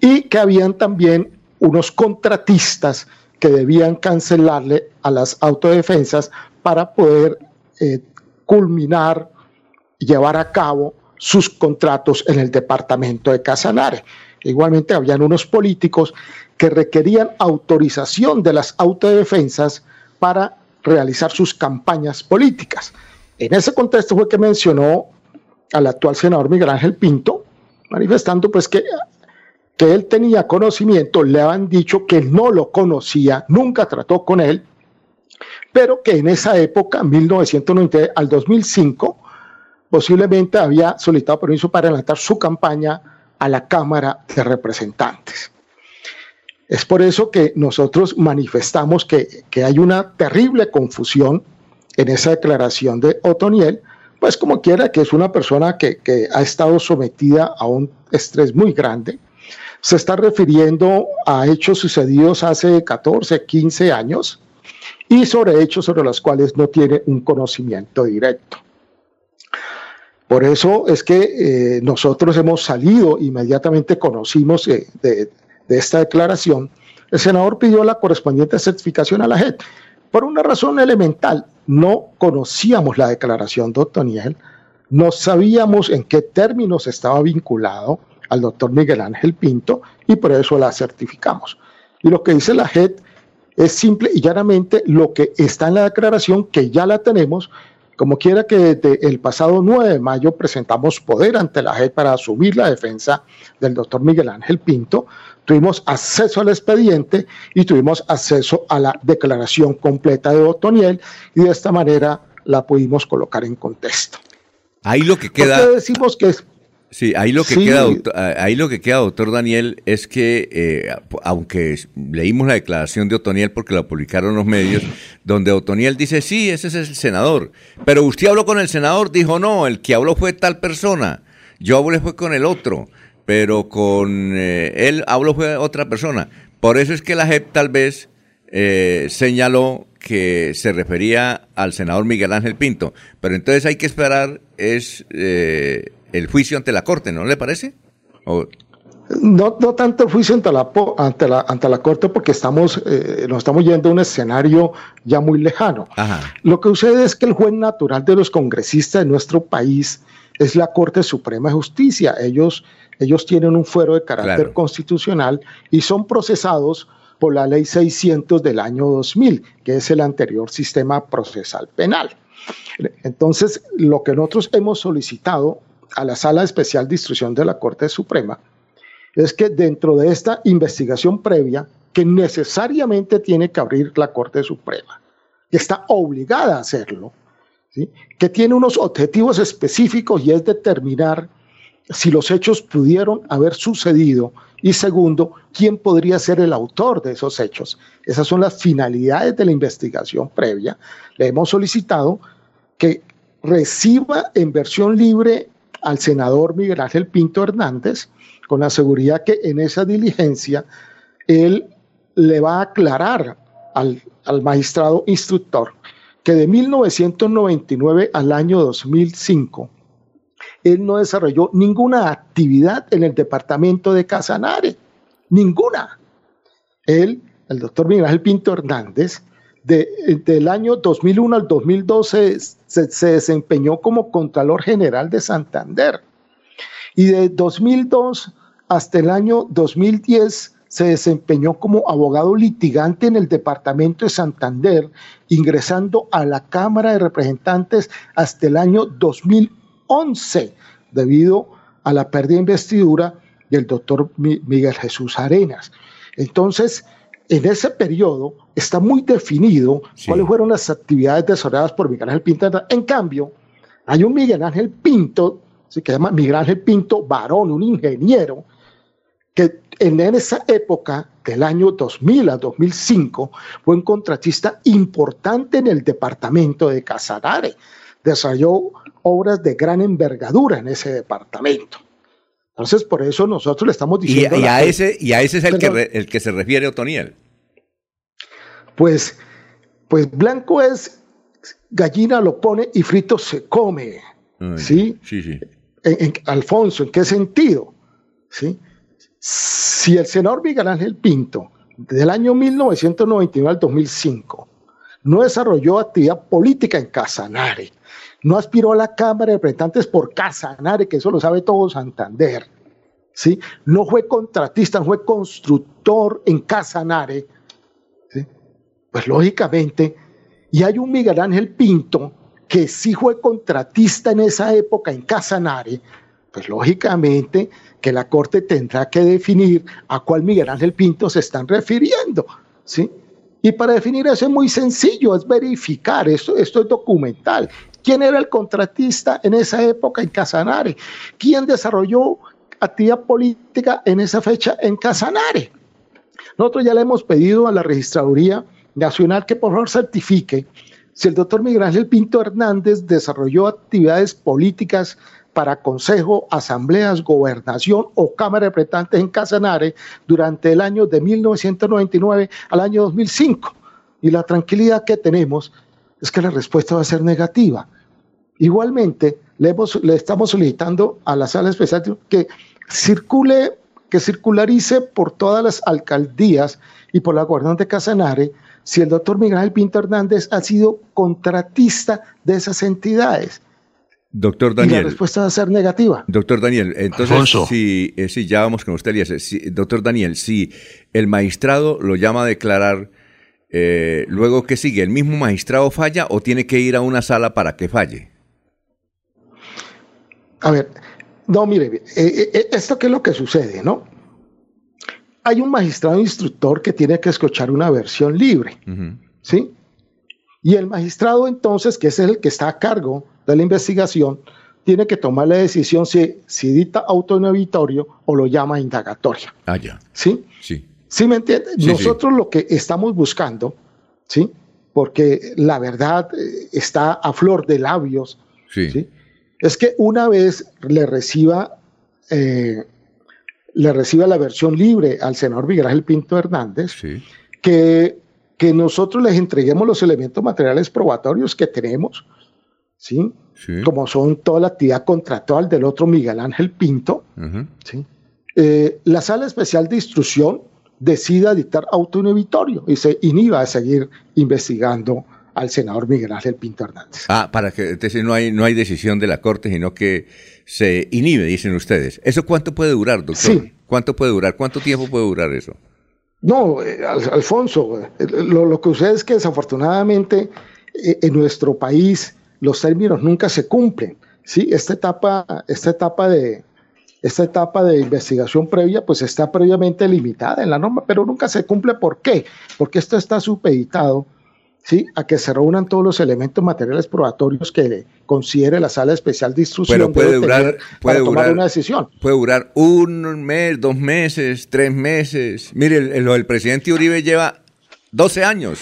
y que habían también unos contratistas que debían cancelarle a las autodefensas para poder eh, culminar y llevar a cabo sus contratos en el departamento de Casanare. Igualmente habían unos políticos que requerían autorización de las autodefensas para realizar sus campañas políticas. En ese contexto fue que mencionó al actual senador Miguel Ángel Pinto, manifestando pues que, que él tenía conocimiento, le habían dicho que no lo conocía, nunca trató con él, pero que en esa época, 1990 al 2005, posiblemente había solicitado permiso para adelantar su campaña a la Cámara de Representantes. Es por eso que nosotros manifestamos que, hay una terrible confusión en esa declaración de Otoniel, pues como quiera que es una persona que, que ha estado sometida a un estrés muy grande, se está refiriendo a hechos sucedidos hace 14, 15 años y sobre hechos sobre los cuales no tiene un conocimiento directo. Por eso es que eh, nosotros hemos salido, inmediatamente conocimos de, esta declaración, el senador pidió la correspondiente certificación a la JET. Por una razón elemental, no conocíamos la declaración de Otoniel, no sabíamos en qué términos estaba vinculado al doctor Miguel Ángel Pinto y por eso la certificamos. Y lo que dice la JET es simple y llanamente lo que está en la declaración, que ya la tenemos, como quiera que desde el pasado 9 de mayo presentamos poder ante la JEP para asumir la defensa del doctor Miguel Ángel Pinto, tuvimos acceso al expediente y tuvimos acceso a la declaración completa de Otoniel y de esta manera la pudimos colocar en contexto. Ahí lo que queda. decimos que es Sí, ahí lo que queda, ahí lo que queda, doctor Daniel, es que eh, aunque leímos la declaración de Otoniel porque la publicaron los medios, donde Otoniel dice sí, ese es el senador, pero usted habló con el senador, dijo no, el que habló fue tal persona, yo hablé fue con el otro, pero con eh, él habló fue otra persona. Por eso es que la JEP tal vez eh, señaló que se refería al senador Miguel Ángel Pinto, pero entonces hay que esperar es el juicio ante la Corte, ¿no le parece? No, no tanto el juicio ante la, ante la, ante la Corte porque estamos, eh, nos estamos yendo a un escenario ya muy lejano. Lo que sucede es que el juez natural de los congresistas de nuestro país es la Corte Suprema de Justicia. Ellos, ellos tienen un fuero de carácter constitucional y son procesados por la ley 600 del año 2000, que es el anterior sistema procesal penal. Entonces, lo que nosotros hemos solicitado a la Sala Especial de Instrucción de la Corte Suprema es que dentro de esta investigación previa, que necesariamente tiene que abrir la Corte Suprema, que está obligada a hacerlo, que tiene unos objetivos específicos y es determinar si los hechos pudieron haber sucedido y segundo, quién podría ser el autor de esos hechos. Esas son las finalidades de la investigación previa. Le hemos solicitado que reciba en versión libre al senador Miguel Ángel Pinto Hernández con la seguridad que en esa diligencia él le va a aclarar al, magistrado instructor que de 1999 al año 2005 él no desarrolló ninguna actividad en el departamento de Casanare, ninguna. Él, el doctor Miguel Ángel Pinto Hernández, del año 2001 al 2012 se, desempeñó como Contralor General de Santander. Y de 2002 hasta el año 2010 se desempeñó como abogado litigante en el departamento de Santander, ingresando a la Cámara de Representantes hasta el año 2011, debido a la pérdida de investidura del doctor Miguel Jesús Arenas. Entonces, en ese periodo está muy definido cuáles fueron las actividades desarrolladas por Miguel Ángel Pinto. En cambio, hay un Miguel Ángel Pinto, que se llama Miguel Ángel Pinto Varón, un ingeniero, que en esa época, del año 2000 a 2005, fue un contratista importante en el departamento de Casanare. Desarrolló obras de gran envergadura en ese departamento. Entonces, por eso nosotros le estamos diciendo... Y, a, ese, y a ese es el que, el que se refiere Otoniel. Pues, pues blanco es gallina lo pone y frito se come. ¿Sí? Sí, sí. Alfonso, ¿en qué sentido? ¿Sí? Si el senador Miguel Ángel Pinto, del año 1999 al 2005, no desarrolló actividad política en Casanare, no aspiró a la Cámara de Representantes por Casanare, que eso lo sabe todo Santander. ¿sí? No fue contratista, no fue constructor en Casanare. Pues lógicamente, y hay un Miguel Ángel Pinto que sí fue contratista en esa época en Casanare, pues lógicamente que la Corte tendrá que definir a cuál Miguel Ángel Pinto se están refiriendo. ¿sí? Y para definir eso es muy sencillo, es verificar, esto, esto es documental. ¿Quién era el contratista en esa época en Casanare? ¿Quién desarrolló actividad política en esa fecha en Casanare? Nosotros ya le hemos pedido a la Registraduría Nacional que por favor certifique si el doctor Miguel Ángel Pinto Hernández desarrolló actividades políticas para consejo, asambleas, gobernación o Cámara de Representantes en Casanare durante el año de 1999 al año 2005. Y la tranquilidad que tenemos es que la respuesta va a ser negativa. Igualmente, le, le estamos solicitando a la sala especial que circule, que circularice por todas las alcaldías y por la gobernación de Casanare si el doctor Miguel Pinto Hernández ha sido contratista de esas entidades. Doctor Daniel. Y la respuesta va a ser negativa. Doctor Daniel, entonces, si, eh, si, ya vamos con usted, Elías. doctor Daniel, si el magistrado lo llama a declarar eh, luego, ¿qué sigue? ¿El mismo magistrado falla o tiene que ir a una sala para que falle? A ver, no, mire, eh, eh, esto qué es lo que sucede, ¿no? Hay un magistrado instructor que tiene que escuchar una versión libre, ¿sí? Y el magistrado entonces, que es el que está a cargo de la investigación, tiene que tomar la decisión si, si dicta autoinhibitorio o lo llama indagatoria. Ah, ya. ¿Sí? Sí. ¿Sí me entiende? Nosotros lo que estamos buscando, ¿sí? Porque la verdad eh, está a flor de labios, sí. Es que una vez le reciba, eh, le reciba la versión libre al senador Miguel Pinto Hernández, que, que nosotros les entreguemos los elementos materiales probatorios que tenemos, ¿sí? Como son toda la actividad contractual del otro Miguel Ángel Pinto, ¿sí? Eh, la sala especial de instrucción decida dictar auto inhibitorio y se inhiba a seguir investigando al senador Miguel Ángel Pinto Hernández. Ah, para que entonces no hay, no hay decisión de la Corte, sino que se inhibe, dicen ustedes. ¿Eso cuánto puede durar, doctor? Sí. ¿Cuánto puede durar? ¿Cuánto tiempo puede durar eso? No, eh, Alfonso, eh, lo, que sucede es que desafortunadamente eh, en nuestro país los términos nunca se cumplen. ¿sí? Esta etapa, esta etapa de, esta etapa de investigación previa pues está previamente limitada en la norma, pero nunca se cumple. ¿Por qué? Porque esto está supeditado ¿sí? a que se reúnan todos los elementos materiales probatorios que considere la sala especial de instrucción pero puede durar, puede para tomar una decisión. Puede durar un mes, dos meses, tres meses. Mire, lo del presidente Uribe lleva 12 años.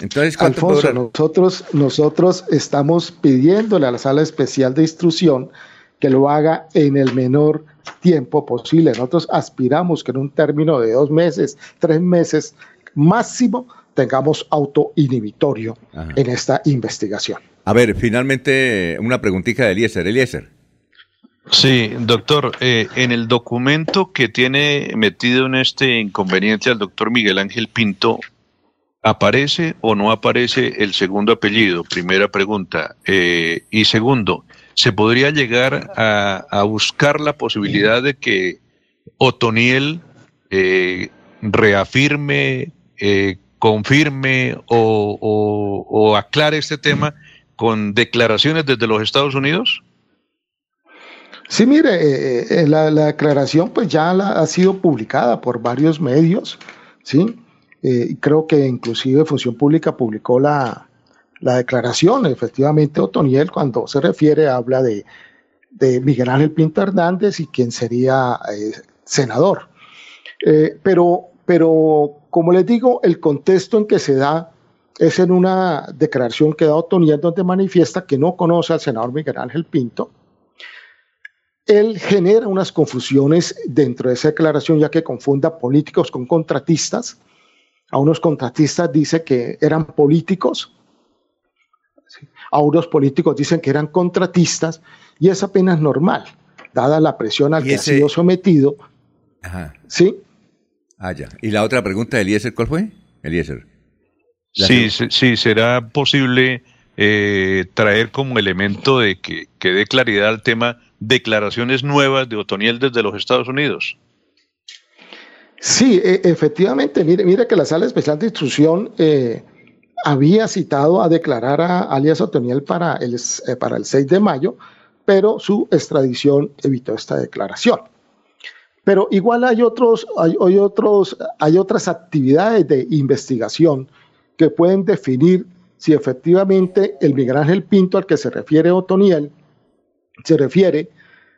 Entonces, ¿cuánto Alfonso, nosotros, nosotros estamos pidiéndole a la sala especial de instrucción que lo haga en el menor tiempo posible. Nosotros aspiramos que en un término de dos meses, tres meses máximo, tengamos autoinhibitorio en esta investigación. A ver, finalmente una preguntita de Eliezer. Eliezer. Sí, doctor, eh, en el documento que tiene metido en este inconveniente al doctor Miguel Ángel Pinto, ¿aparece o no aparece el segundo apellido? Primera pregunta. Eh, y segundo, se podría llegar a, buscar la posibilidad de que Otoniel eh, reafirme, eh, confirme o, aclare este tema con declaraciones desde los Estados Unidos? Sí, mire, eh, eh, la, declaración pues ya ha sido publicada por varios medios, ¿sí? creo que inclusive Función Pública publicó la, declaración, efectivamente, Otoniel, cuando se refiere, habla de, de Miguel Ángel Pinto Hernández y quien sería senador. pero, pero, como les digo, el contexto en que se da es en una declaración que da Otoniel donde manifiesta que no conoce al senador Miguel Ángel Pinto, él genera unas confusiones dentro de esa declaración, ya que confunda políticos con contratistas. A unos contratistas dice que eran políticos, a unos políticos dicen que eran contratistas, y es apenas normal, dada la presión al que ha sido sometido. Ajá. ¿Sí? Ah, ya. ¿Y la otra pregunta de Eliezer cuál fue? Eliezer. Sí, sí, será posible eh, traer como elemento de que, que dé claridad al tema declaraciones nuevas de Otoniel desde los Estados Unidos. Sí, e, efectivamente, mire, mire que la Sala Especial de Instrucción eh, había citado a declarar a alias Otoniel para el, eh, para el 6 de mayo, pero su extradición evitó esta declaración. Pero igual hay otros, hay, hay, otros, hay otras actividades de investigación que pueden definir si efectivamente el Miguel Ángel Pinto al que se refiere Otoniel se refiere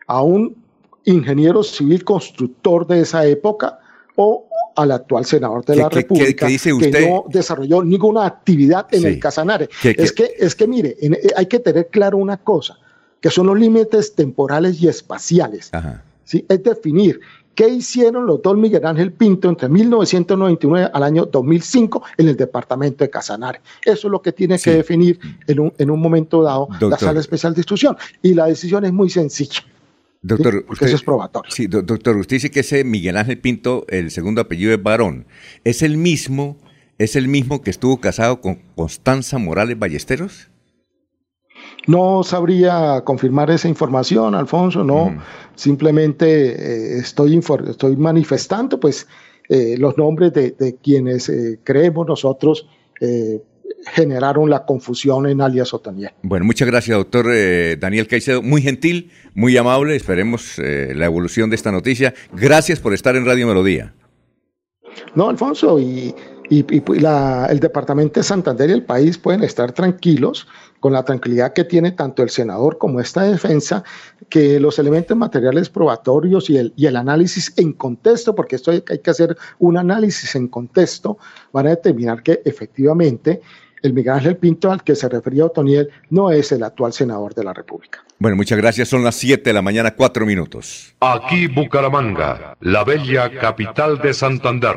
a un ingeniero civil constructor de esa época o al actual senador de la República dice que no desarrolló ninguna actividad en el Casanare. es que es que mire, eh, hay que tener claro una cosa, que son los límites temporales y espaciales. ¿sí? Es definir ¿Qué hicieron los dos Miguel Ángel Pinto entre 1999 al año 2005 en el departamento de Casanare? Eso es lo que tiene que definir en un, en un momento dado la sala especial de instrucción. Y la decisión es muy sencilla. Doctor, usted, eso es probatorio. Sí, doctor, usted dice que ese Miguel Ángel Pinto, el segundo apellido es varón. ¿Es el mismo, es el mismo que estuvo casado con Constanza Morales Ballesteros? No sabría confirmar esa información, Alfonso, no. Simplemente eh, estoy, estoy manifestando pues, eh, los nombres de, quienes eh, creemos nosotros generaron la confusión en alias Otaniel. Bueno, muchas gracias, doctor Daniel Caicedo. Muy gentil, muy amable. Esperemos la evolución de esta noticia. Gracias por estar en Radio Melodía. No, Alfonso, y, el Departamento de Santander y el país pueden estar tranquilos con la tranquilidad que tiene tanto el senador como esta defensa, que los elementos materiales probatorios y el, y el análisis en contexto, porque esto hay, que hacer un análisis en contexto, van a determinar que efectivamente el Miguel Ángel Pinto al que se refería Otoniel no es el actual senador de la República. Bueno, muchas gracias. Son las 7 de la mañana, 4 minutos. Aquí Bucaramanga, la bella capital de Santander.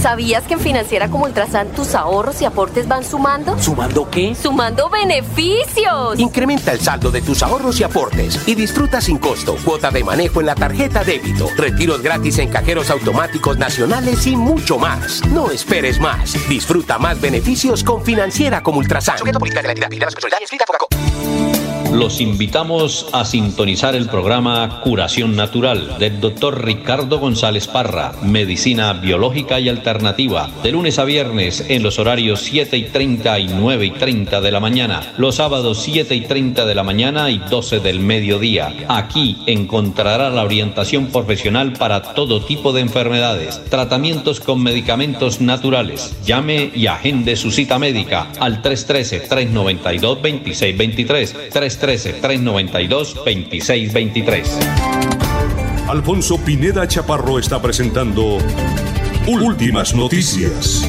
¿Sabías que en Financiera como Ultrasan tus ahorros y aportes van sumando? ¿Sumando qué? ¡Sumando beneficios! Incrementa el saldo de tus ahorros y aportes y disfruta sin costo cuota de manejo en la tarjeta débito, retiros gratis en cajeros automáticos nacionales y mucho más. No esperes más. Disfruta más beneficios con Financiera como Ultrasan. Los invitamos a sintonizar el programa Curación Natural del doctor Ricardo González Parra, Medicina Biológica y Alternativa, de lunes a viernes en los horarios 7 y 30 y 9 y 30 de la mañana, los sábados 7 y 30 de la mañana y 12 del mediodía. Aquí encontrará la orientación profesional para todo tipo de enfermedades, tratamientos con medicamentos naturales. Llame y agende su cita médica al 313-392-2623. 313-392-2623. Alfonso Pineda Chaparro está presentando Últimas Noticias.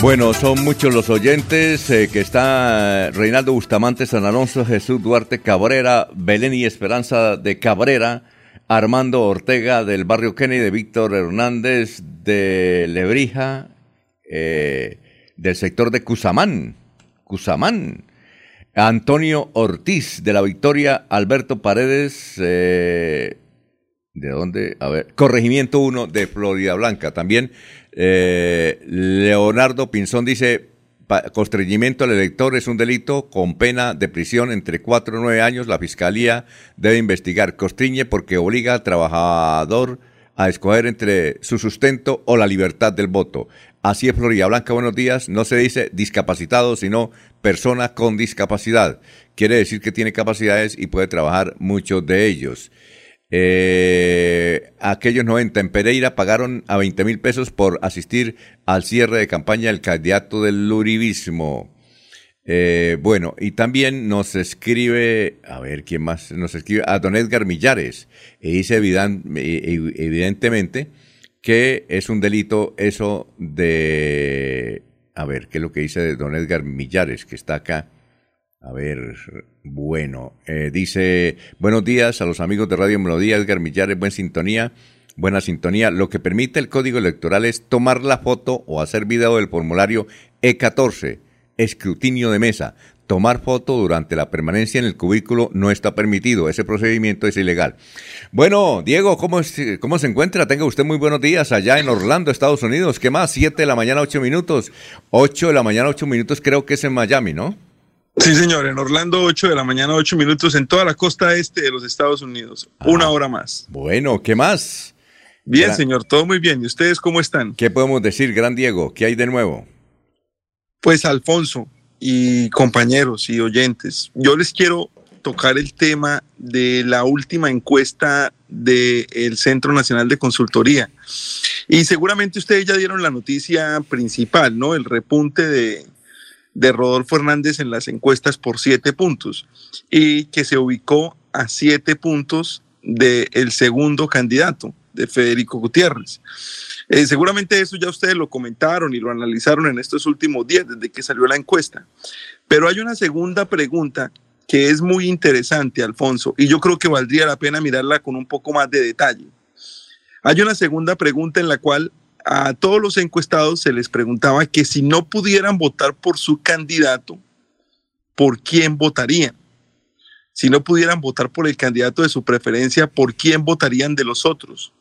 Bueno, son muchos los oyentes eh, que está Reinaldo Bustamante, San Alonso, Jesús Duarte Cabrera, Belén y Esperanza de Cabrera, Armando Ortega del barrio Kennedy, Víctor Hernández de Lebrija, eh, del sector de Cusamán, Cusamán, Antonio Ortiz de la Victoria, Alberto Paredes, eh, ¿de dónde? A ver, Corregimiento 1 de Florida Blanca. También eh, Leonardo Pinzón dice, constreñimiento al elector es un delito con pena de prisión entre 4 y 9 años. La Fiscalía debe investigar. Constriñe porque obliga al trabajador a escoger entre su sustento o la libertad del voto. Así es Florida Blanca, buenos días. No se dice discapacitado, sino persona con discapacidad. Quiere decir que tiene capacidades y puede trabajar muchos de ellos. Eh, aquellos 90 en Pereira pagaron a 20 mil pesos por asistir al cierre de campaña del candidato del Uribismo. Eh, bueno, y también nos escribe, a ver, ¿quién más? Nos escribe a don Edgar Millares. Y dice evidentemente que es un delito eso de... A ver, ¿qué es lo que dice don Edgar Millares, que está acá? A ver, bueno, eh, dice, buenos días a los amigos de Radio Melodía, Edgar Millares, buena sintonía, buena sintonía. Lo que permite el código electoral es tomar la foto o hacer video del formulario E14, escrutinio de mesa. Tomar foto durante la permanencia en el cubículo no está permitido, ese procedimiento es ilegal. Bueno, Diego, ¿cómo, ¿cómo se encuentra? Tenga usted muy buenos días allá en Orlando, Estados Unidos. ¿Qué más? Siete de la mañana, ocho minutos. Ocho de la mañana, ocho minutos, creo que es en Miami, ¿no? Sí, señor, en Orlando, 8 de la mañana, 8 minutos, en toda la costa este de los Estados Unidos. Una hora más. Bueno, ¿qué más? Bien, señor, todo muy bien. ¿Y ustedes cómo están? ¿Qué podemos decir, Gran Diego? ¿Qué hay de nuevo? Pues, Alfonso y compañeros y oyentes, yo les quiero tocar el tema de la última encuesta del Centro Nacional de Consultoría. Y seguramente ustedes ya dieron la noticia principal, ¿no? El repunte de de Rodolfo Hernández en las encuestas por siete puntos y que se ubicó a siete puntos del segundo candidato, de Federico Gutiérrez. Eh, seguramente eso ya ustedes lo comentaron y lo analizaron en estos últimos días desde que salió la encuesta. Pero hay una segunda pregunta que es muy interesante, Alfonso, y yo creo que valdría la pena mirarla con un poco más de detalle. Hay una segunda pregunta en la cual a todos los encuestados se les preguntaba que si no pudieran votar por su candidato, ¿por quién votarían? Si no pudieran votar por el candidato de su preferencia, ¿por quién votarían de los otros?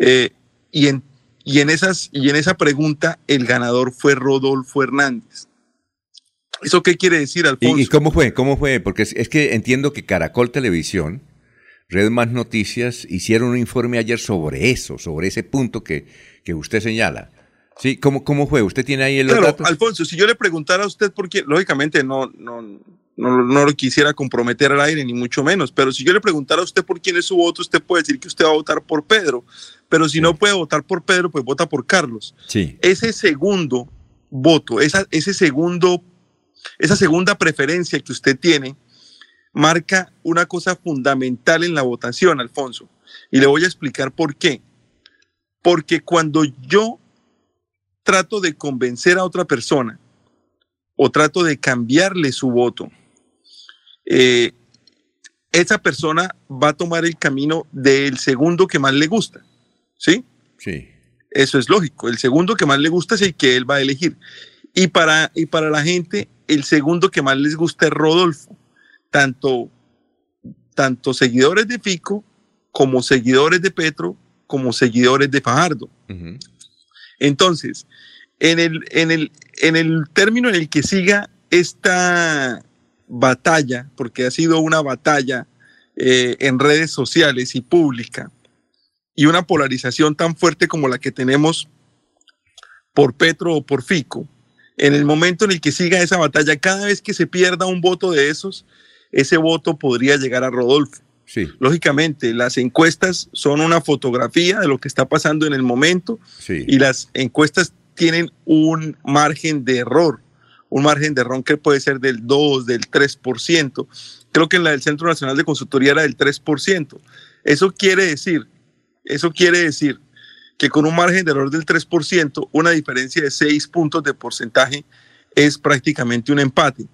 Eh, y, en, y, en esas, y en esa pregunta el ganador fue Rodolfo Hernández. ¿Eso qué quiere decir, Alfonso? ¿Y, cómo fue? ¿Cómo fue? Porque es, es que entiendo que Caracol Televisión Red Más Noticias hicieron un informe ayer sobre eso, sobre ese punto que, que usted señala. Sí, ¿cómo, ¿cómo fue? ¿Usted tiene ahí el claro, Alfonso, si yo le preguntara a usted por qué, lógicamente no, no, no, no, lo quisiera comprometer al aire, ni mucho menos, pero si yo le preguntara a usted por quién es su voto, usted puede decir que usted va a votar por Pedro, pero si no puede votar por Pedro, pues vota por Carlos. Sí. Ese segundo voto, esa, ese segundo, esa segunda preferencia que usted tiene, marca una cosa fundamental en la votación, Alfonso. Y le voy a explicar por qué. Porque cuando yo trato de convencer a otra persona o trato de cambiarle su voto, eh, esa persona va a tomar el camino del segundo que más le gusta. ¿Sí? Sí. Eso es lógico. El segundo que más le gusta es el que él va a elegir. Y para, y para la gente, el segundo que más les gusta es Rodolfo tanto, tanto seguidores de Fico como seguidores de Petro como seguidores de Fajardo. Entonces, en el, en, el, en el término en el que siga esta batalla, porque ha sido una batalla eh, en redes sociales y pública, y una polarización tan fuerte como la que tenemos por Petro o por Fico, en el momento en el que siga esa batalla, cada vez que se pierda un voto de esos, ese voto podría llegar a Rodolfo. Sí. Lógicamente, las encuestas son una fotografía de lo que está pasando en el momento y las encuestas tienen un margen de error, un margen de error que puede ser del 2, del 3%. Creo que en la del Centro Nacional de Consultoría era del 3%. Eso quiere decir, eso quiere decir que con un margen de error del 3%, una diferencia de 6 puntos de porcentaje es prácticamente un empate.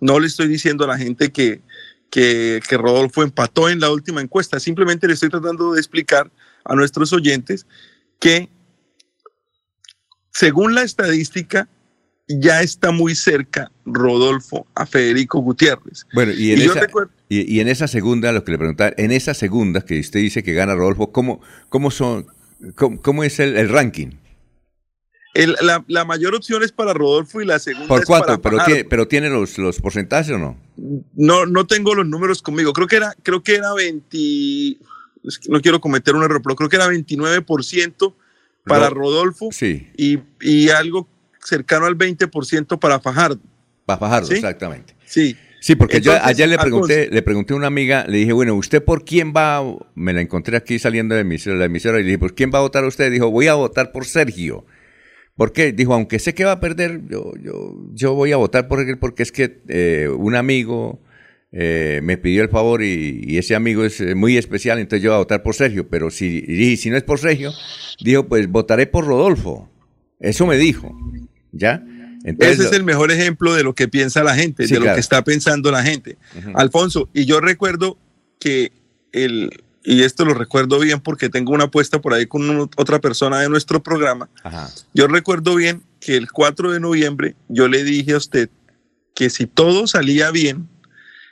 No le estoy diciendo a la gente que, que, Rodolfo empató en la última encuesta, simplemente le estoy tratando de explicar a nuestros oyentes que según la estadística, ya está muy cerca Rodolfo a Federico Gutiérrez. Bueno, y en, esa, y, en esa segunda, lo que le preguntaba, en esa segunda que usted dice que gana Rodolfo, ¿cómo, cómo, son, cómo, es el, ranking? la, mayor opción es para Rodolfo y la segunda ¿Por es cuánto? ¿Pero, tiene, ¿Pero tiene los, los porcentajes o no? No, no tengo los números conmigo. Creo que era, creo que era 20, no quiero cometer un error, pero creo que era 29% para Rodolfo sí. y, y algo cercano al 20% para Fajardo. Para Fajardo, exactamente. Sí. Sí, porque yo ayer le pregunté, le pregunté a una amiga, le dije, bueno, ¿usted por quién va? Me la encontré aquí saliendo de la emisora y le dije, ¿por quién va a votar usted? Dijo, voy a votar por Sergio. ¿Por qué? Dijo, aunque sé que va a perder, yo, yo, yo voy a votar por él porque es que eh, un amigo eh, me pidió el favor y, ese amigo es eh, muy especial, entonces yo voy a votar por Sergio. Pero si, si no es por Sergio, dijo, pues votaré por Rodolfo. Eso me dijo. ¿Ya? Ese es el mejor ejemplo de lo que piensa la gente, de lo que está pensando la gente. Alfonso, y yo recuerdo que el, y esto lo recuerdo bien porque tengo una apuesta por ahí con otra persona de nuestro programa. Yo recuerdo bien que el 4 de noviembre yo le dije a usted que si todo salía bien,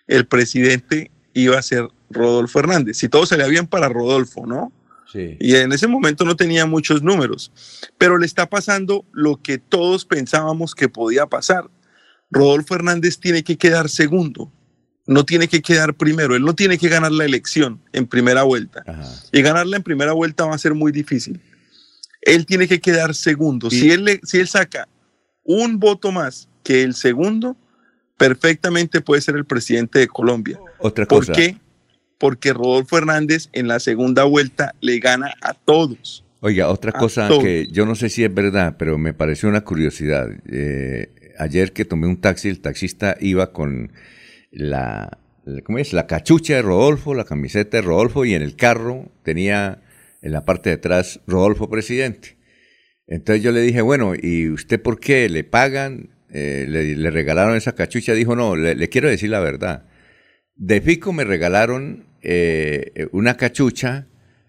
el presidente iba a ser Rodolfo Hernández. Si todo salía bien para Rodolfo, ¿no? Y en ese momento no tenía muchos números, pero le está pasando lo que todos pensábamos que podía pasar. Rodolfo Hernández tiene que quedar segundo, no tiene que quedar primero, él no tiene que ganar la elección en primera vuelta. Y ganarla en primera vuelta va a ser muy difícil. Él tiene que quedar segundo. Si, él si él saca un voto más que el segundo, perfectamente puede ser el presidente de Colombia. Otra cosa. ¿Por qué? Porque Rodolfo Hernández en la segunda vuelta le gana a todos. Oiga, otra cosa que yo no sé si es verdad, pero me pareció una curiosidad. Eh, ayer que tomé un taxi, el taxista iba con la, ¿cómo es? La cachucha de Rodolfo, la camiseta de Rodolfo y en el carro tenía en la parte de atrás Rodolfo presidente. Entonces yo le dije, bueno, ¿y usted por qué le pagan? Eh, le, regalaron esa cachucha. Dijo, no, le, quiero decir la verdad. De Fico me regalaron eh, una cachucha,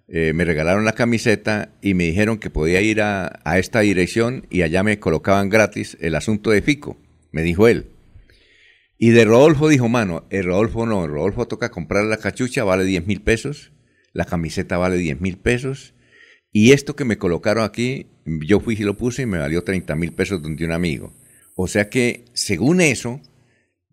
eh, me regalaron la camiseta y me dijeron que podía ir a, esta dirección y allá me colocaban gratis el asunto de Fico, me dijo él. Y de Rodolfo dijo, mano, el Rodolfo no, el Rodolfo toca comprar la cachucha, vale 10 mil pesos, la camiseta vale 10 mil pesos, y esto que me colocaron aquí, yo fui y lo puse y me valió 30 mil pesos de un amigo. O sea que, según eso,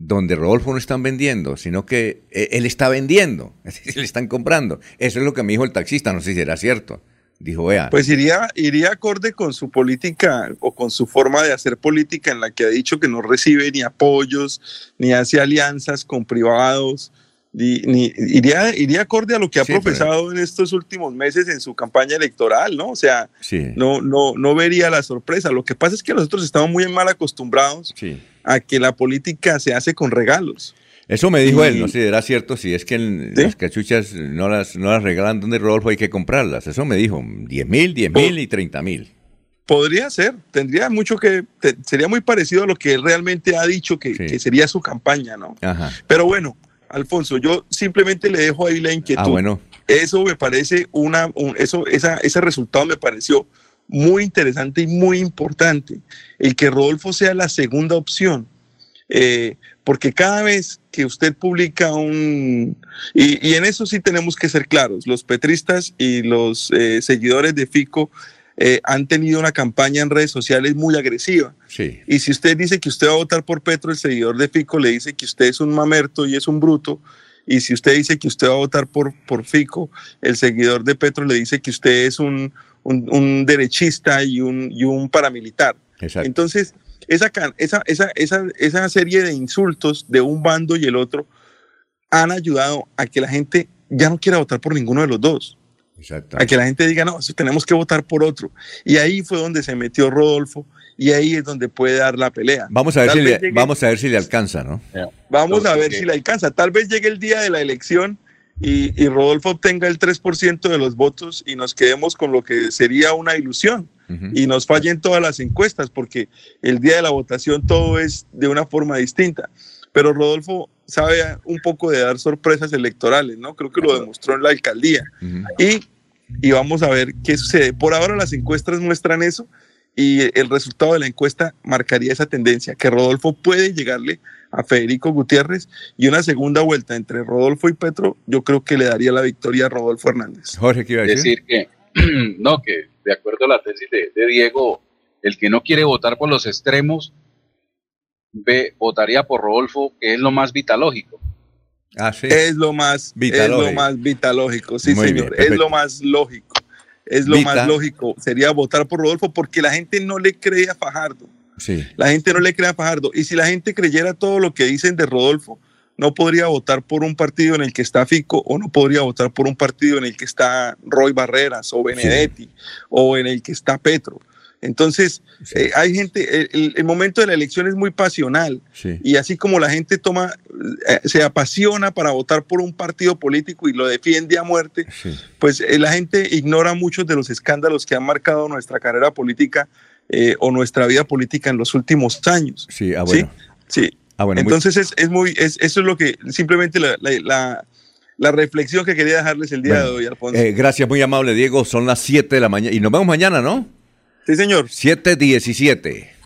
donde Rodolfo no están vendiendo, sino que eh, él está vendiendo, es decir, le están comprando. Eso es lo que me dijo el taxista, no sé si era cierto. Dijo, vea. Pues iría, iría acorde con su política o con su forma de hacer política en la que ha dicho que no recibe ni apoyos, ni hace alianzas con privados, ni, iría, iría acorde a lo que ha profesado en estos últimos meses en su campaña electoral, ¿no? O sea, no, no, no vería la sorpresa. Lo que pasa es que nosotros estamos muy mal acostumbrados a que la política se hace con regalos. Eso me dijo él, no sé, era cierto, si es que las cachuchas no las, no las regalan donde Rodolfo hay que comprarlas. Eso me dijo, 10 mil, 10 mil y 30 mil. Podría ser, tendría mucho que, sería muy parecido a lo que él realmente ha dicho que, que sería su campaña, ¿no? Ajá. Pero bueno, Alfonso, yo simplemente le dejo ahí la inquietud. Ah, bueno. Eso me parece una, eso, esa, ese resultado me pareció muy interesante y muy importante. El que Rodolfo sea la segunda opción. Eh, porque cada vez que usted publica un... Y, en eso sí tenemos que ser claros, los petristas y los eh, seguidores de Fico eh, han tenido una campaña en redes sociales muy agresiva. Sí. Y si usted dice que usted va a votar por Petro, el seguidor de Fico le dice que usted es un mamerto y es un bruto. Y si usted dice que usted va a votar por, por Fico, el seguidor de Petro le dice que usted es un, un, derechista y un, y un paramilitar. Exacto. Entonces, esa, esa, esa, esa, esa serie de insultos de un bando y el otro han ayudado a que la gente ya no quiera votar por ninguno de los dos. A que la gente diga, no, tenemos que votar por otro. Y ahí fue donde se metió Rodolfo y ahí es donde puede dar la pelea. Vamos a ver, si le, vamos a ver si le alcanza, ¿no? Vamos a ver si le alcanza. Tal vez llegue el día de la elección y, Rodolfo obtenga el 3% de los votos y nos quedemos con lo que sería una ilusión y nos fallen todas las encuestas porque el día de la votación todo es de una forma distinta. Pero Rodolfo sabe un poco de dar sorpresas electorales, ¿no? Creo que lo demostró en la alcaldía. y, y vamos a ver qué sucede. Por ahora las encuestas muestran eso y el resultado de la encuesta marcaría esa tendencia, que Rodolfo puede llegarle a Federico Gutiérrez y una segunda vuelta entre Rodolfo y Petro, yo creo que le daría la victoria a Rodolfo Hernández. Jorge, ¿qué iba a decir? que, no, que de acuerdo a la tesis de, Diego, el que no quiere votar por los extremos, ve, votaría por Rodolfo, que es lo más vitalógico. Ah, sí. Es lo más vitalógico, es lo más vitalógico sí, señor, es lo más lógico. Es lo más lógico, sería votar por Rodolfo porque la gente no le cree a Fajardo. La gente no le cree a Fajardo. Y si la gente creyera todo lo que dicen de Rodolfo, no podría votar por un partido en el que está Fico o no podría votar por un partido en el que está Roy Barreras o Benedetti o en el que está Petro. Entonces, eh, hay gente, el, momento de la elección es muy pasional. Y así como la gente toma, eh, se apasiona para votar por un partido político y lo defiende a muerte, pues eh, la gente ignora muchos de los escándalos que han marcado nuestra carrera política o nuestra vida política en los últimos años. Sí, ah, bueno. Sí, ah, Entonces es, es, muy, es, eso es lo que simplemente la, la, la reflexión que quería dejarles el día de hoy, Alfonso. gracias, muy amable, Diego. Son las 7 de la mañana y nos vemos mañana, ¿no? Sí, señor. 717.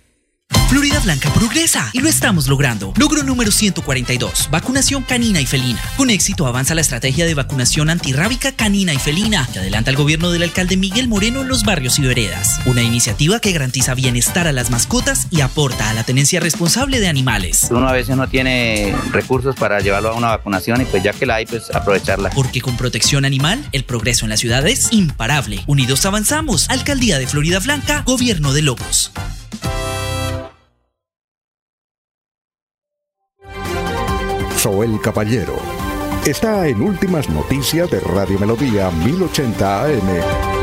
Florida Blanca progresa y lo estamos logrando. Logro número 142, vacunación canina y felina. Con éxito avanza la estrategia de vacunación antirrábica canina y felina que adelanta el gobierno del alcalde Miguel Moreno en los barrios y veredas. Una iniciativa que garantiza bienestar a las mascotas y aporta a la tenencia responsable de animales. Uno a veces no tiene recursos para llevarlo a una vacunación y pues ya que la hay, pues aprovecharla. Porque con protección animal, el progreso en la ciudad es imparable. Unidos avanzamos. Alcaldía de Florida Blanca, Gobierno de Lobos. El Caballero. Está en Últimas Noticias de Radio Melodía 1080 AM.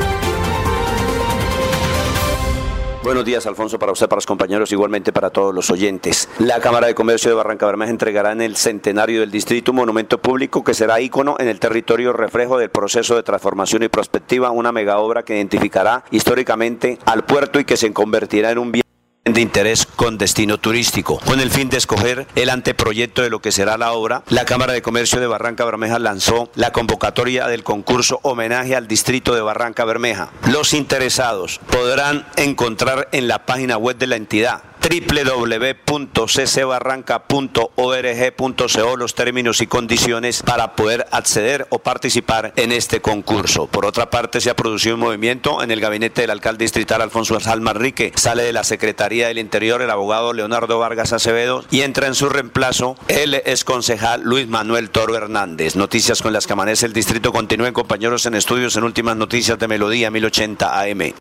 Buenos días, Alfonso, para usted, para los compañeros, igualmente para todos los oyentes. La Cámara de Comercio de Barranca Bermeja entregará en el centenario del distrito un monumento público que será ícono en el territorio reflejo del proceso de transformación y prospectiva, una mega obra que identificará históricamente al puerto y que se convertirá en un bien de interés con destino turístico. Con el fin de escoger el anteproyecto de lo que será la obra, la Cámara de Comercio de Barranca Bermeja lanzó la convocatoria del concurso homenaje al distrito de Barranca Bermeja. Los interesados podrán encontrar en la página web de la entidad www.ccbarranca.org.co los términos y condiciones para poder acceder o participar en este concurso. Por otra parte, se ha producido un movimiento en el gabinete del alcalde distrital Alfonso Salma Rique. Sale de la Secretaría del Interior el abogado Leonardo Vargas Acevedo y entra en su reemplazo el ex concejal Luis Manuel Toro Hernández. Noticias con las que amanece el distrito. Continúen compañeros en estudios en últimas noticias de Melodía 1080 AM.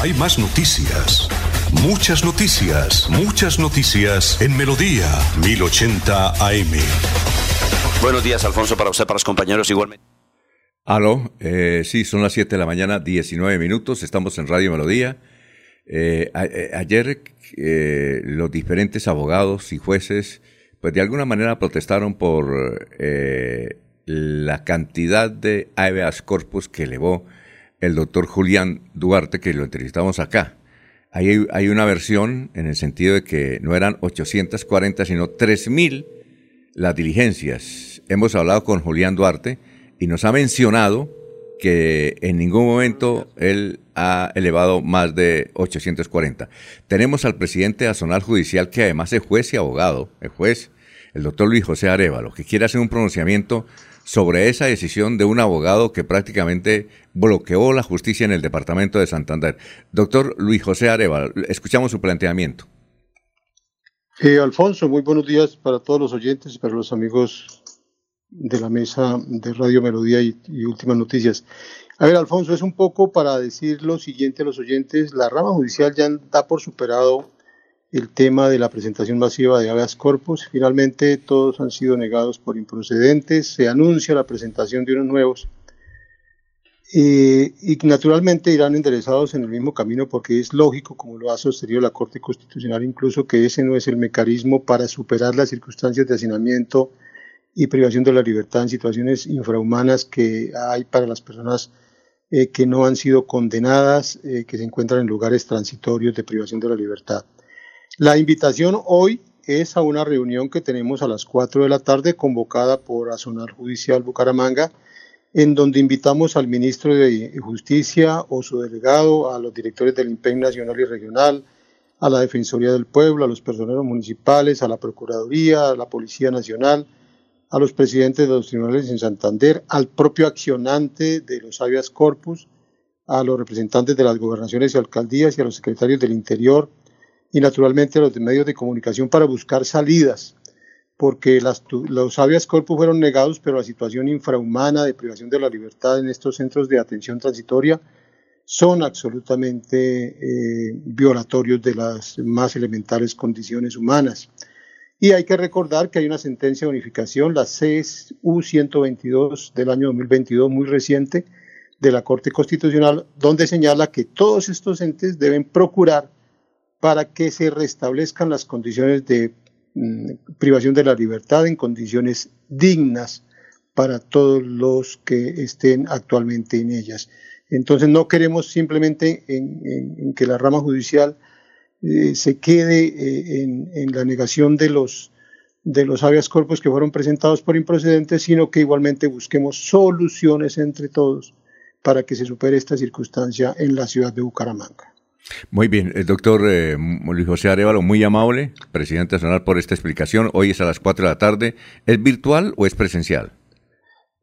Hay más noticias. Muchas noticias, muchas noticias en Melodía 1080 AM. Buenos días, Alfonso, para usted, para los compañeros, igualmente. Aló, eh, sí, son las 7 de la mañana, 19 minutos, estamos en Radio Melodía. Eh, eh, ayer los diferentes abogados y jueces, pues de alguna manera protestaron por la cantidad de habeas corpus que elevó el doctor Julián Duarte, que lo entrevistamos acá. Hay, una versión en el sentido de que no eran 840, sino 3.000 las diligencias. Hemos hablado con Julián Duarte y nos ha mencionado que en ningún momento él ha elevado más de 840. Tenemos al presidente Azonal Judicial, que además es juez y abogado, el juez, el doctor Luis José Arevalo, que quiere hacer un pronunciamiento sobre esa decisión de un abogado que prácticamente bloqueó la justicia en el departamento de Santander. Doctor Luis José Areva, escuchamos su planteamiento. Eh, Alfonso, muy buenos días para todos los oyentes y para los amigos de la mesa de Radio Melodía y, y Últimas Noticias. A ver, Alfonso, es un poco para decir lo siguiente a los oyentes. La rama judicial ya da por superado el tema de la presentación masiva de habeas corpus. Finalmente todos han sido negados por improcedentes, se anuncia la presentación de unos nuevos eh, y naturalmente irán enderezados en el mismo camino porque es lógico, como lo ha sostenido la Corte Constitucional incluso, que ese no es el mecanismo para superar las circunstancias de hacinamiento y privación de la libertad en situaciones infrahumanas que hay para las personas eh, que no han sido condenadas, eh, que se encuentran en lugares transitorios de privación de la libertad. La invitación hoy es a una reunión que tenemos a las 4 de la tarde convocada por Azonal Judicial Bucaramanga en donde invitamos al ministro de Justicia o su delegado, a los directores del IMPEN nacional y regional, a la Defensoría del Pueblo, a los personeros municipales, a la Procuraduría, a la Policía Nacional, a los presidentes de los tribunales en Santander, al propio accionante de los habeas corpus, a los representantes de las gobernaciones y alcaldías y a los secretarios del Interior y naturalmente a los medios de comunicación para buscar salidas, porque los habeas corpus fueron negados, pero la situación infrahumana de privación de la libertad en estos centros de atención transitoria son absolutamente eh, violatorios de las más elementales condiciones humanas. Y hay que recordar que hay una sentencia de unificación, la CSU 122 del año 2022, muy reciente, de la Corte Constitucional, donde señala que todos estos entes deben procurar para que se restablezcan las condiciones de privación de la libertad en condiciones dignas para todos los que estén actualmente en ellas. Entonces no queremos simplemente en que la rama judicial eh, se quede eh, en, la negación de los, de los habeas corpus que fueron presentados por improcedentes, sino que igualmente busquemos soluciones entre todos para que se supere esta circunstancia en la ciudad de Bucaramanga. Muy bien, el doctor eh, Luis José Arevalo, muy amable, presidente nacional, por esta explicación. Hoy es a las 4 de la tarde. ¿Es virtual o es presencial?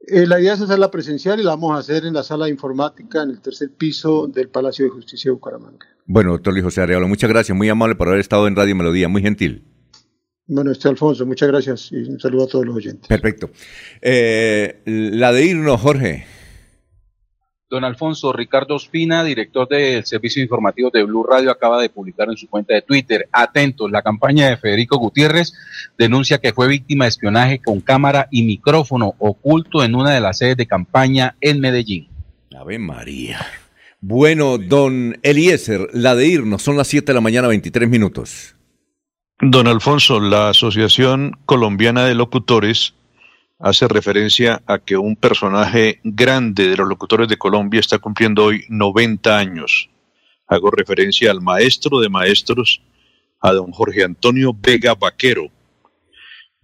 la idea es hacerla presencial y la vamos a hacer en la sala de informática en el tercer piso del Palacio de Justicia de Bucaramanga. Bueno, doctor Luis José Arevalo, muchas gracias, muy amable por haber estado en Radio Melodía, muy gentil. Bueno, este Alfonso, muchas gracias y un saludo a todos los oyentes. Perfecto. Eh, la de irnos, Jorge. Don Alfonso Ricardo Ospina, director del servicio informativo de Blue Radio, acaba de publicar en su cuenta de Twitter, atentos, la campaña de Federico Gutiérrez denuncia que fue víctima de espionaje con cámara y micrófono oculto en una de las sedes de campaña en Medellín. Ave María. Bueno, don Eliezer, la de irnos, son las 7 de la mañana, 23 minutos. Don Alfonso, la Asociación Colombiana de Locutores hace referencia a que un personaje grande de los locutores de Colombia está cumpliendo hoy 90 años. Hago referencia al maestro de maestros, a don Jorge Antonio Vega Vaquero,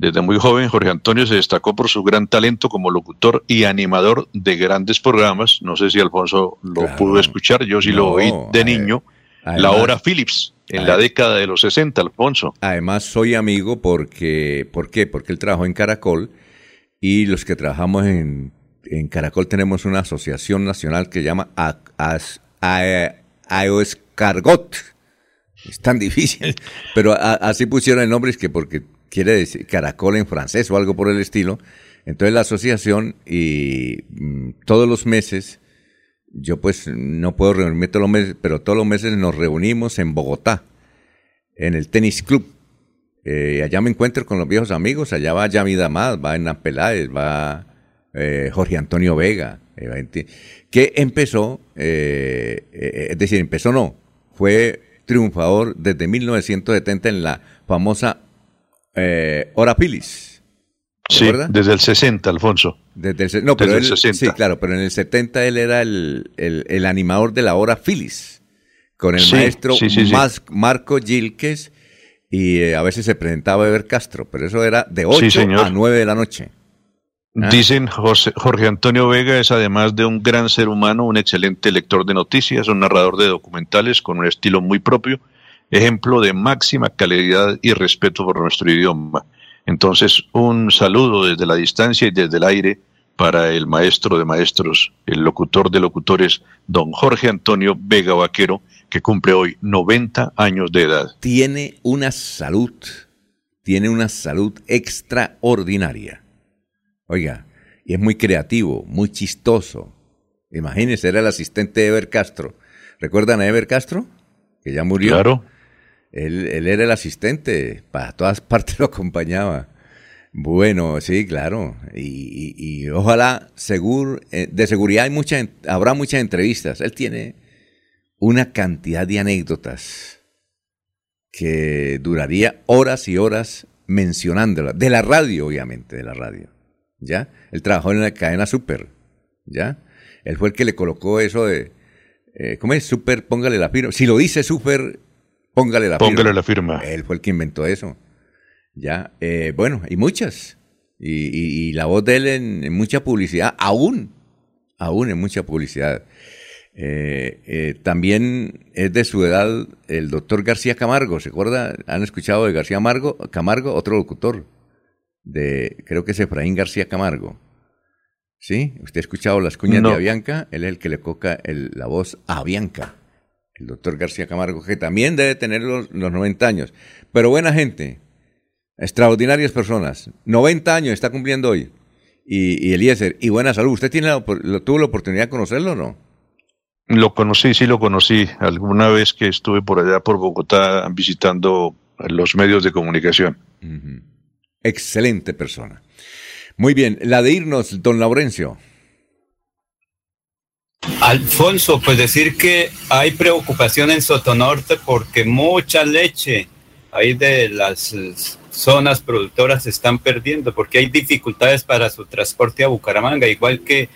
desde muy joven, Jorge Antonio se destacó por su gran talento como locutor y animador de grandes programas. No sé si Alfonso lo pudo escuchar, yo sí lo oí de niño. la hora Phillips, en la década de los 60, Alfonso. Además, soy amigo porque, ¿por qué? Porque él trabajó en Caracol y los que trabajamos en, en Caracol tenemos una asociación nacional que se llama Cargot. Es tan difícil, pero así pusieron el nombre, es que porque quiere decir caracol en francés o algo por el estilo. Entonces la asociación y mm, todos los meses, yo pues no puedo reunirme todos los meses, pero todos los meses nos reunimos en Bogotá, en el tenis club. Eh, allá me encuentro con los viejos amigos, allá va Yami Damas, va Hernán Peláez, va eh, Jorge Antonio Vega, eh, que empezó, es decir, empezó no, fue triunfador desde 1970 en la famosa eh, Hora Pilis. Sí, desde el 60, Alfonso. Desde el, no, pero él, Sí, claro, pero en el 70 él era el, el, animador de la Hora Phyllis, con el maestro Marco Gilques, y eh, a veces se presentaba Eber Castro, pero eso era de 8 a 9 de la noche. ¿Ah? Dicen Jorge Antonio Vega es además de un gran ser humano, un excelente lector de noticias, un narrador de documentales con un estilo muy propio ejemplo de máxima calidad y respeto por nuestro idioma. Entonces, un saludo desde la distancia y desde el aire para el maestro de maestros, el locutor de locutores, don Jorge Antonio Vega Vaquero, que cumple hoy 90 años de edad. Tiene una salud, tiene una salud extraordinaria. Oiga, y es muy creativo, muy chistoso. Imagínese, era el asistente de Ever Castro. ¿Recuerdan a Ever Castro? Que ya murió. Claro. Él, era el asistente, para todas partes lo acompañaba. Bueno, sí, claro. Y, ojalá, seguro, eh, de seguridad hay mucha, habrá muchas entrevistas. Él tiene una cantidad de anécdotas que duraría horas y horas mencionándolas. De la radio, obviamente, de la radio. ¿Ya? Él trabajó en la cadena Super. ¿Ya? Él fue el que le colocó eso de. Eh, ¿Cómo es? Super, póngale la firma. Si lo dice Super, Póngale la firma. la firma. Él fue el que inventó eso. Ya, eh, bueno, y muchas. Y, la voz de él en, mucha publicidad, aún, aún en mucha publicidad. Eh, eh, también es de su edad el doctor García Camargo, ¿se acuerda? ¿Han escuchado de García Camargo? Camargo, otro locutor, de, creo que es Efraín García Camargo. ¿Sí? ¿Usted ha escuchado las cuñas de Avianca? Él es el que le coca la voz a Avianca, el doctor García Camargo, que también debe tener los, 90 años. Pero buena gente, extraordinarias personas. 90 años está cumpliendo hoy. Y, y Eliezer, y buena salud. ¿Usted tiene tuvo la oportunidad de conocerlo o no? Lo conocí, sí lo conocí. Alguna vez que estuve por allá, por Bogotá, visitando los medios de comunicación. Excelente persona. Muy bien, la de irnos, don Laurencio. Alfonso, pues decir que hay preocupación en Sotonorte porque mucha leche ahí de las zonas productoras se están perdiendo porque hay dificultades para su transporte a Bucaramanga, igual que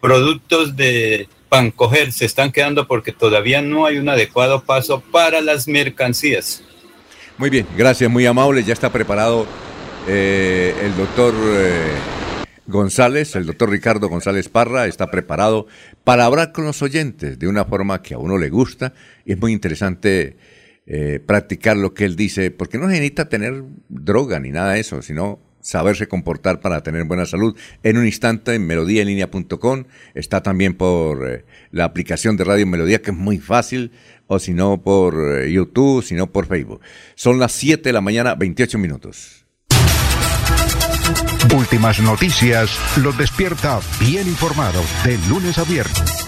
productos de Pancoger se están quedando porque todavía no hay un adecuado paso para las mercancías. Muy bien, gracias, muy amable. Ya está preparado eh, el doctor eh, González, el doctor Ricardo González Parra, está preparado para hablar con los oyentes de una forma que a uno le gusta y es muy interesante eh, practicar lo que él dice, porque no necesita tener droga ni nada de eso, sino saberse comportar para tener buena salud. En un instante en melodíaenlínea.com está también por eh, la aplicación de Radio Melodía que es muy fácil o si no por eh, YouTube, si no por Facebook. Son las 7 de la mañana, 28 minutos. Últimas noticias los despierta bien informados de lunes a viernes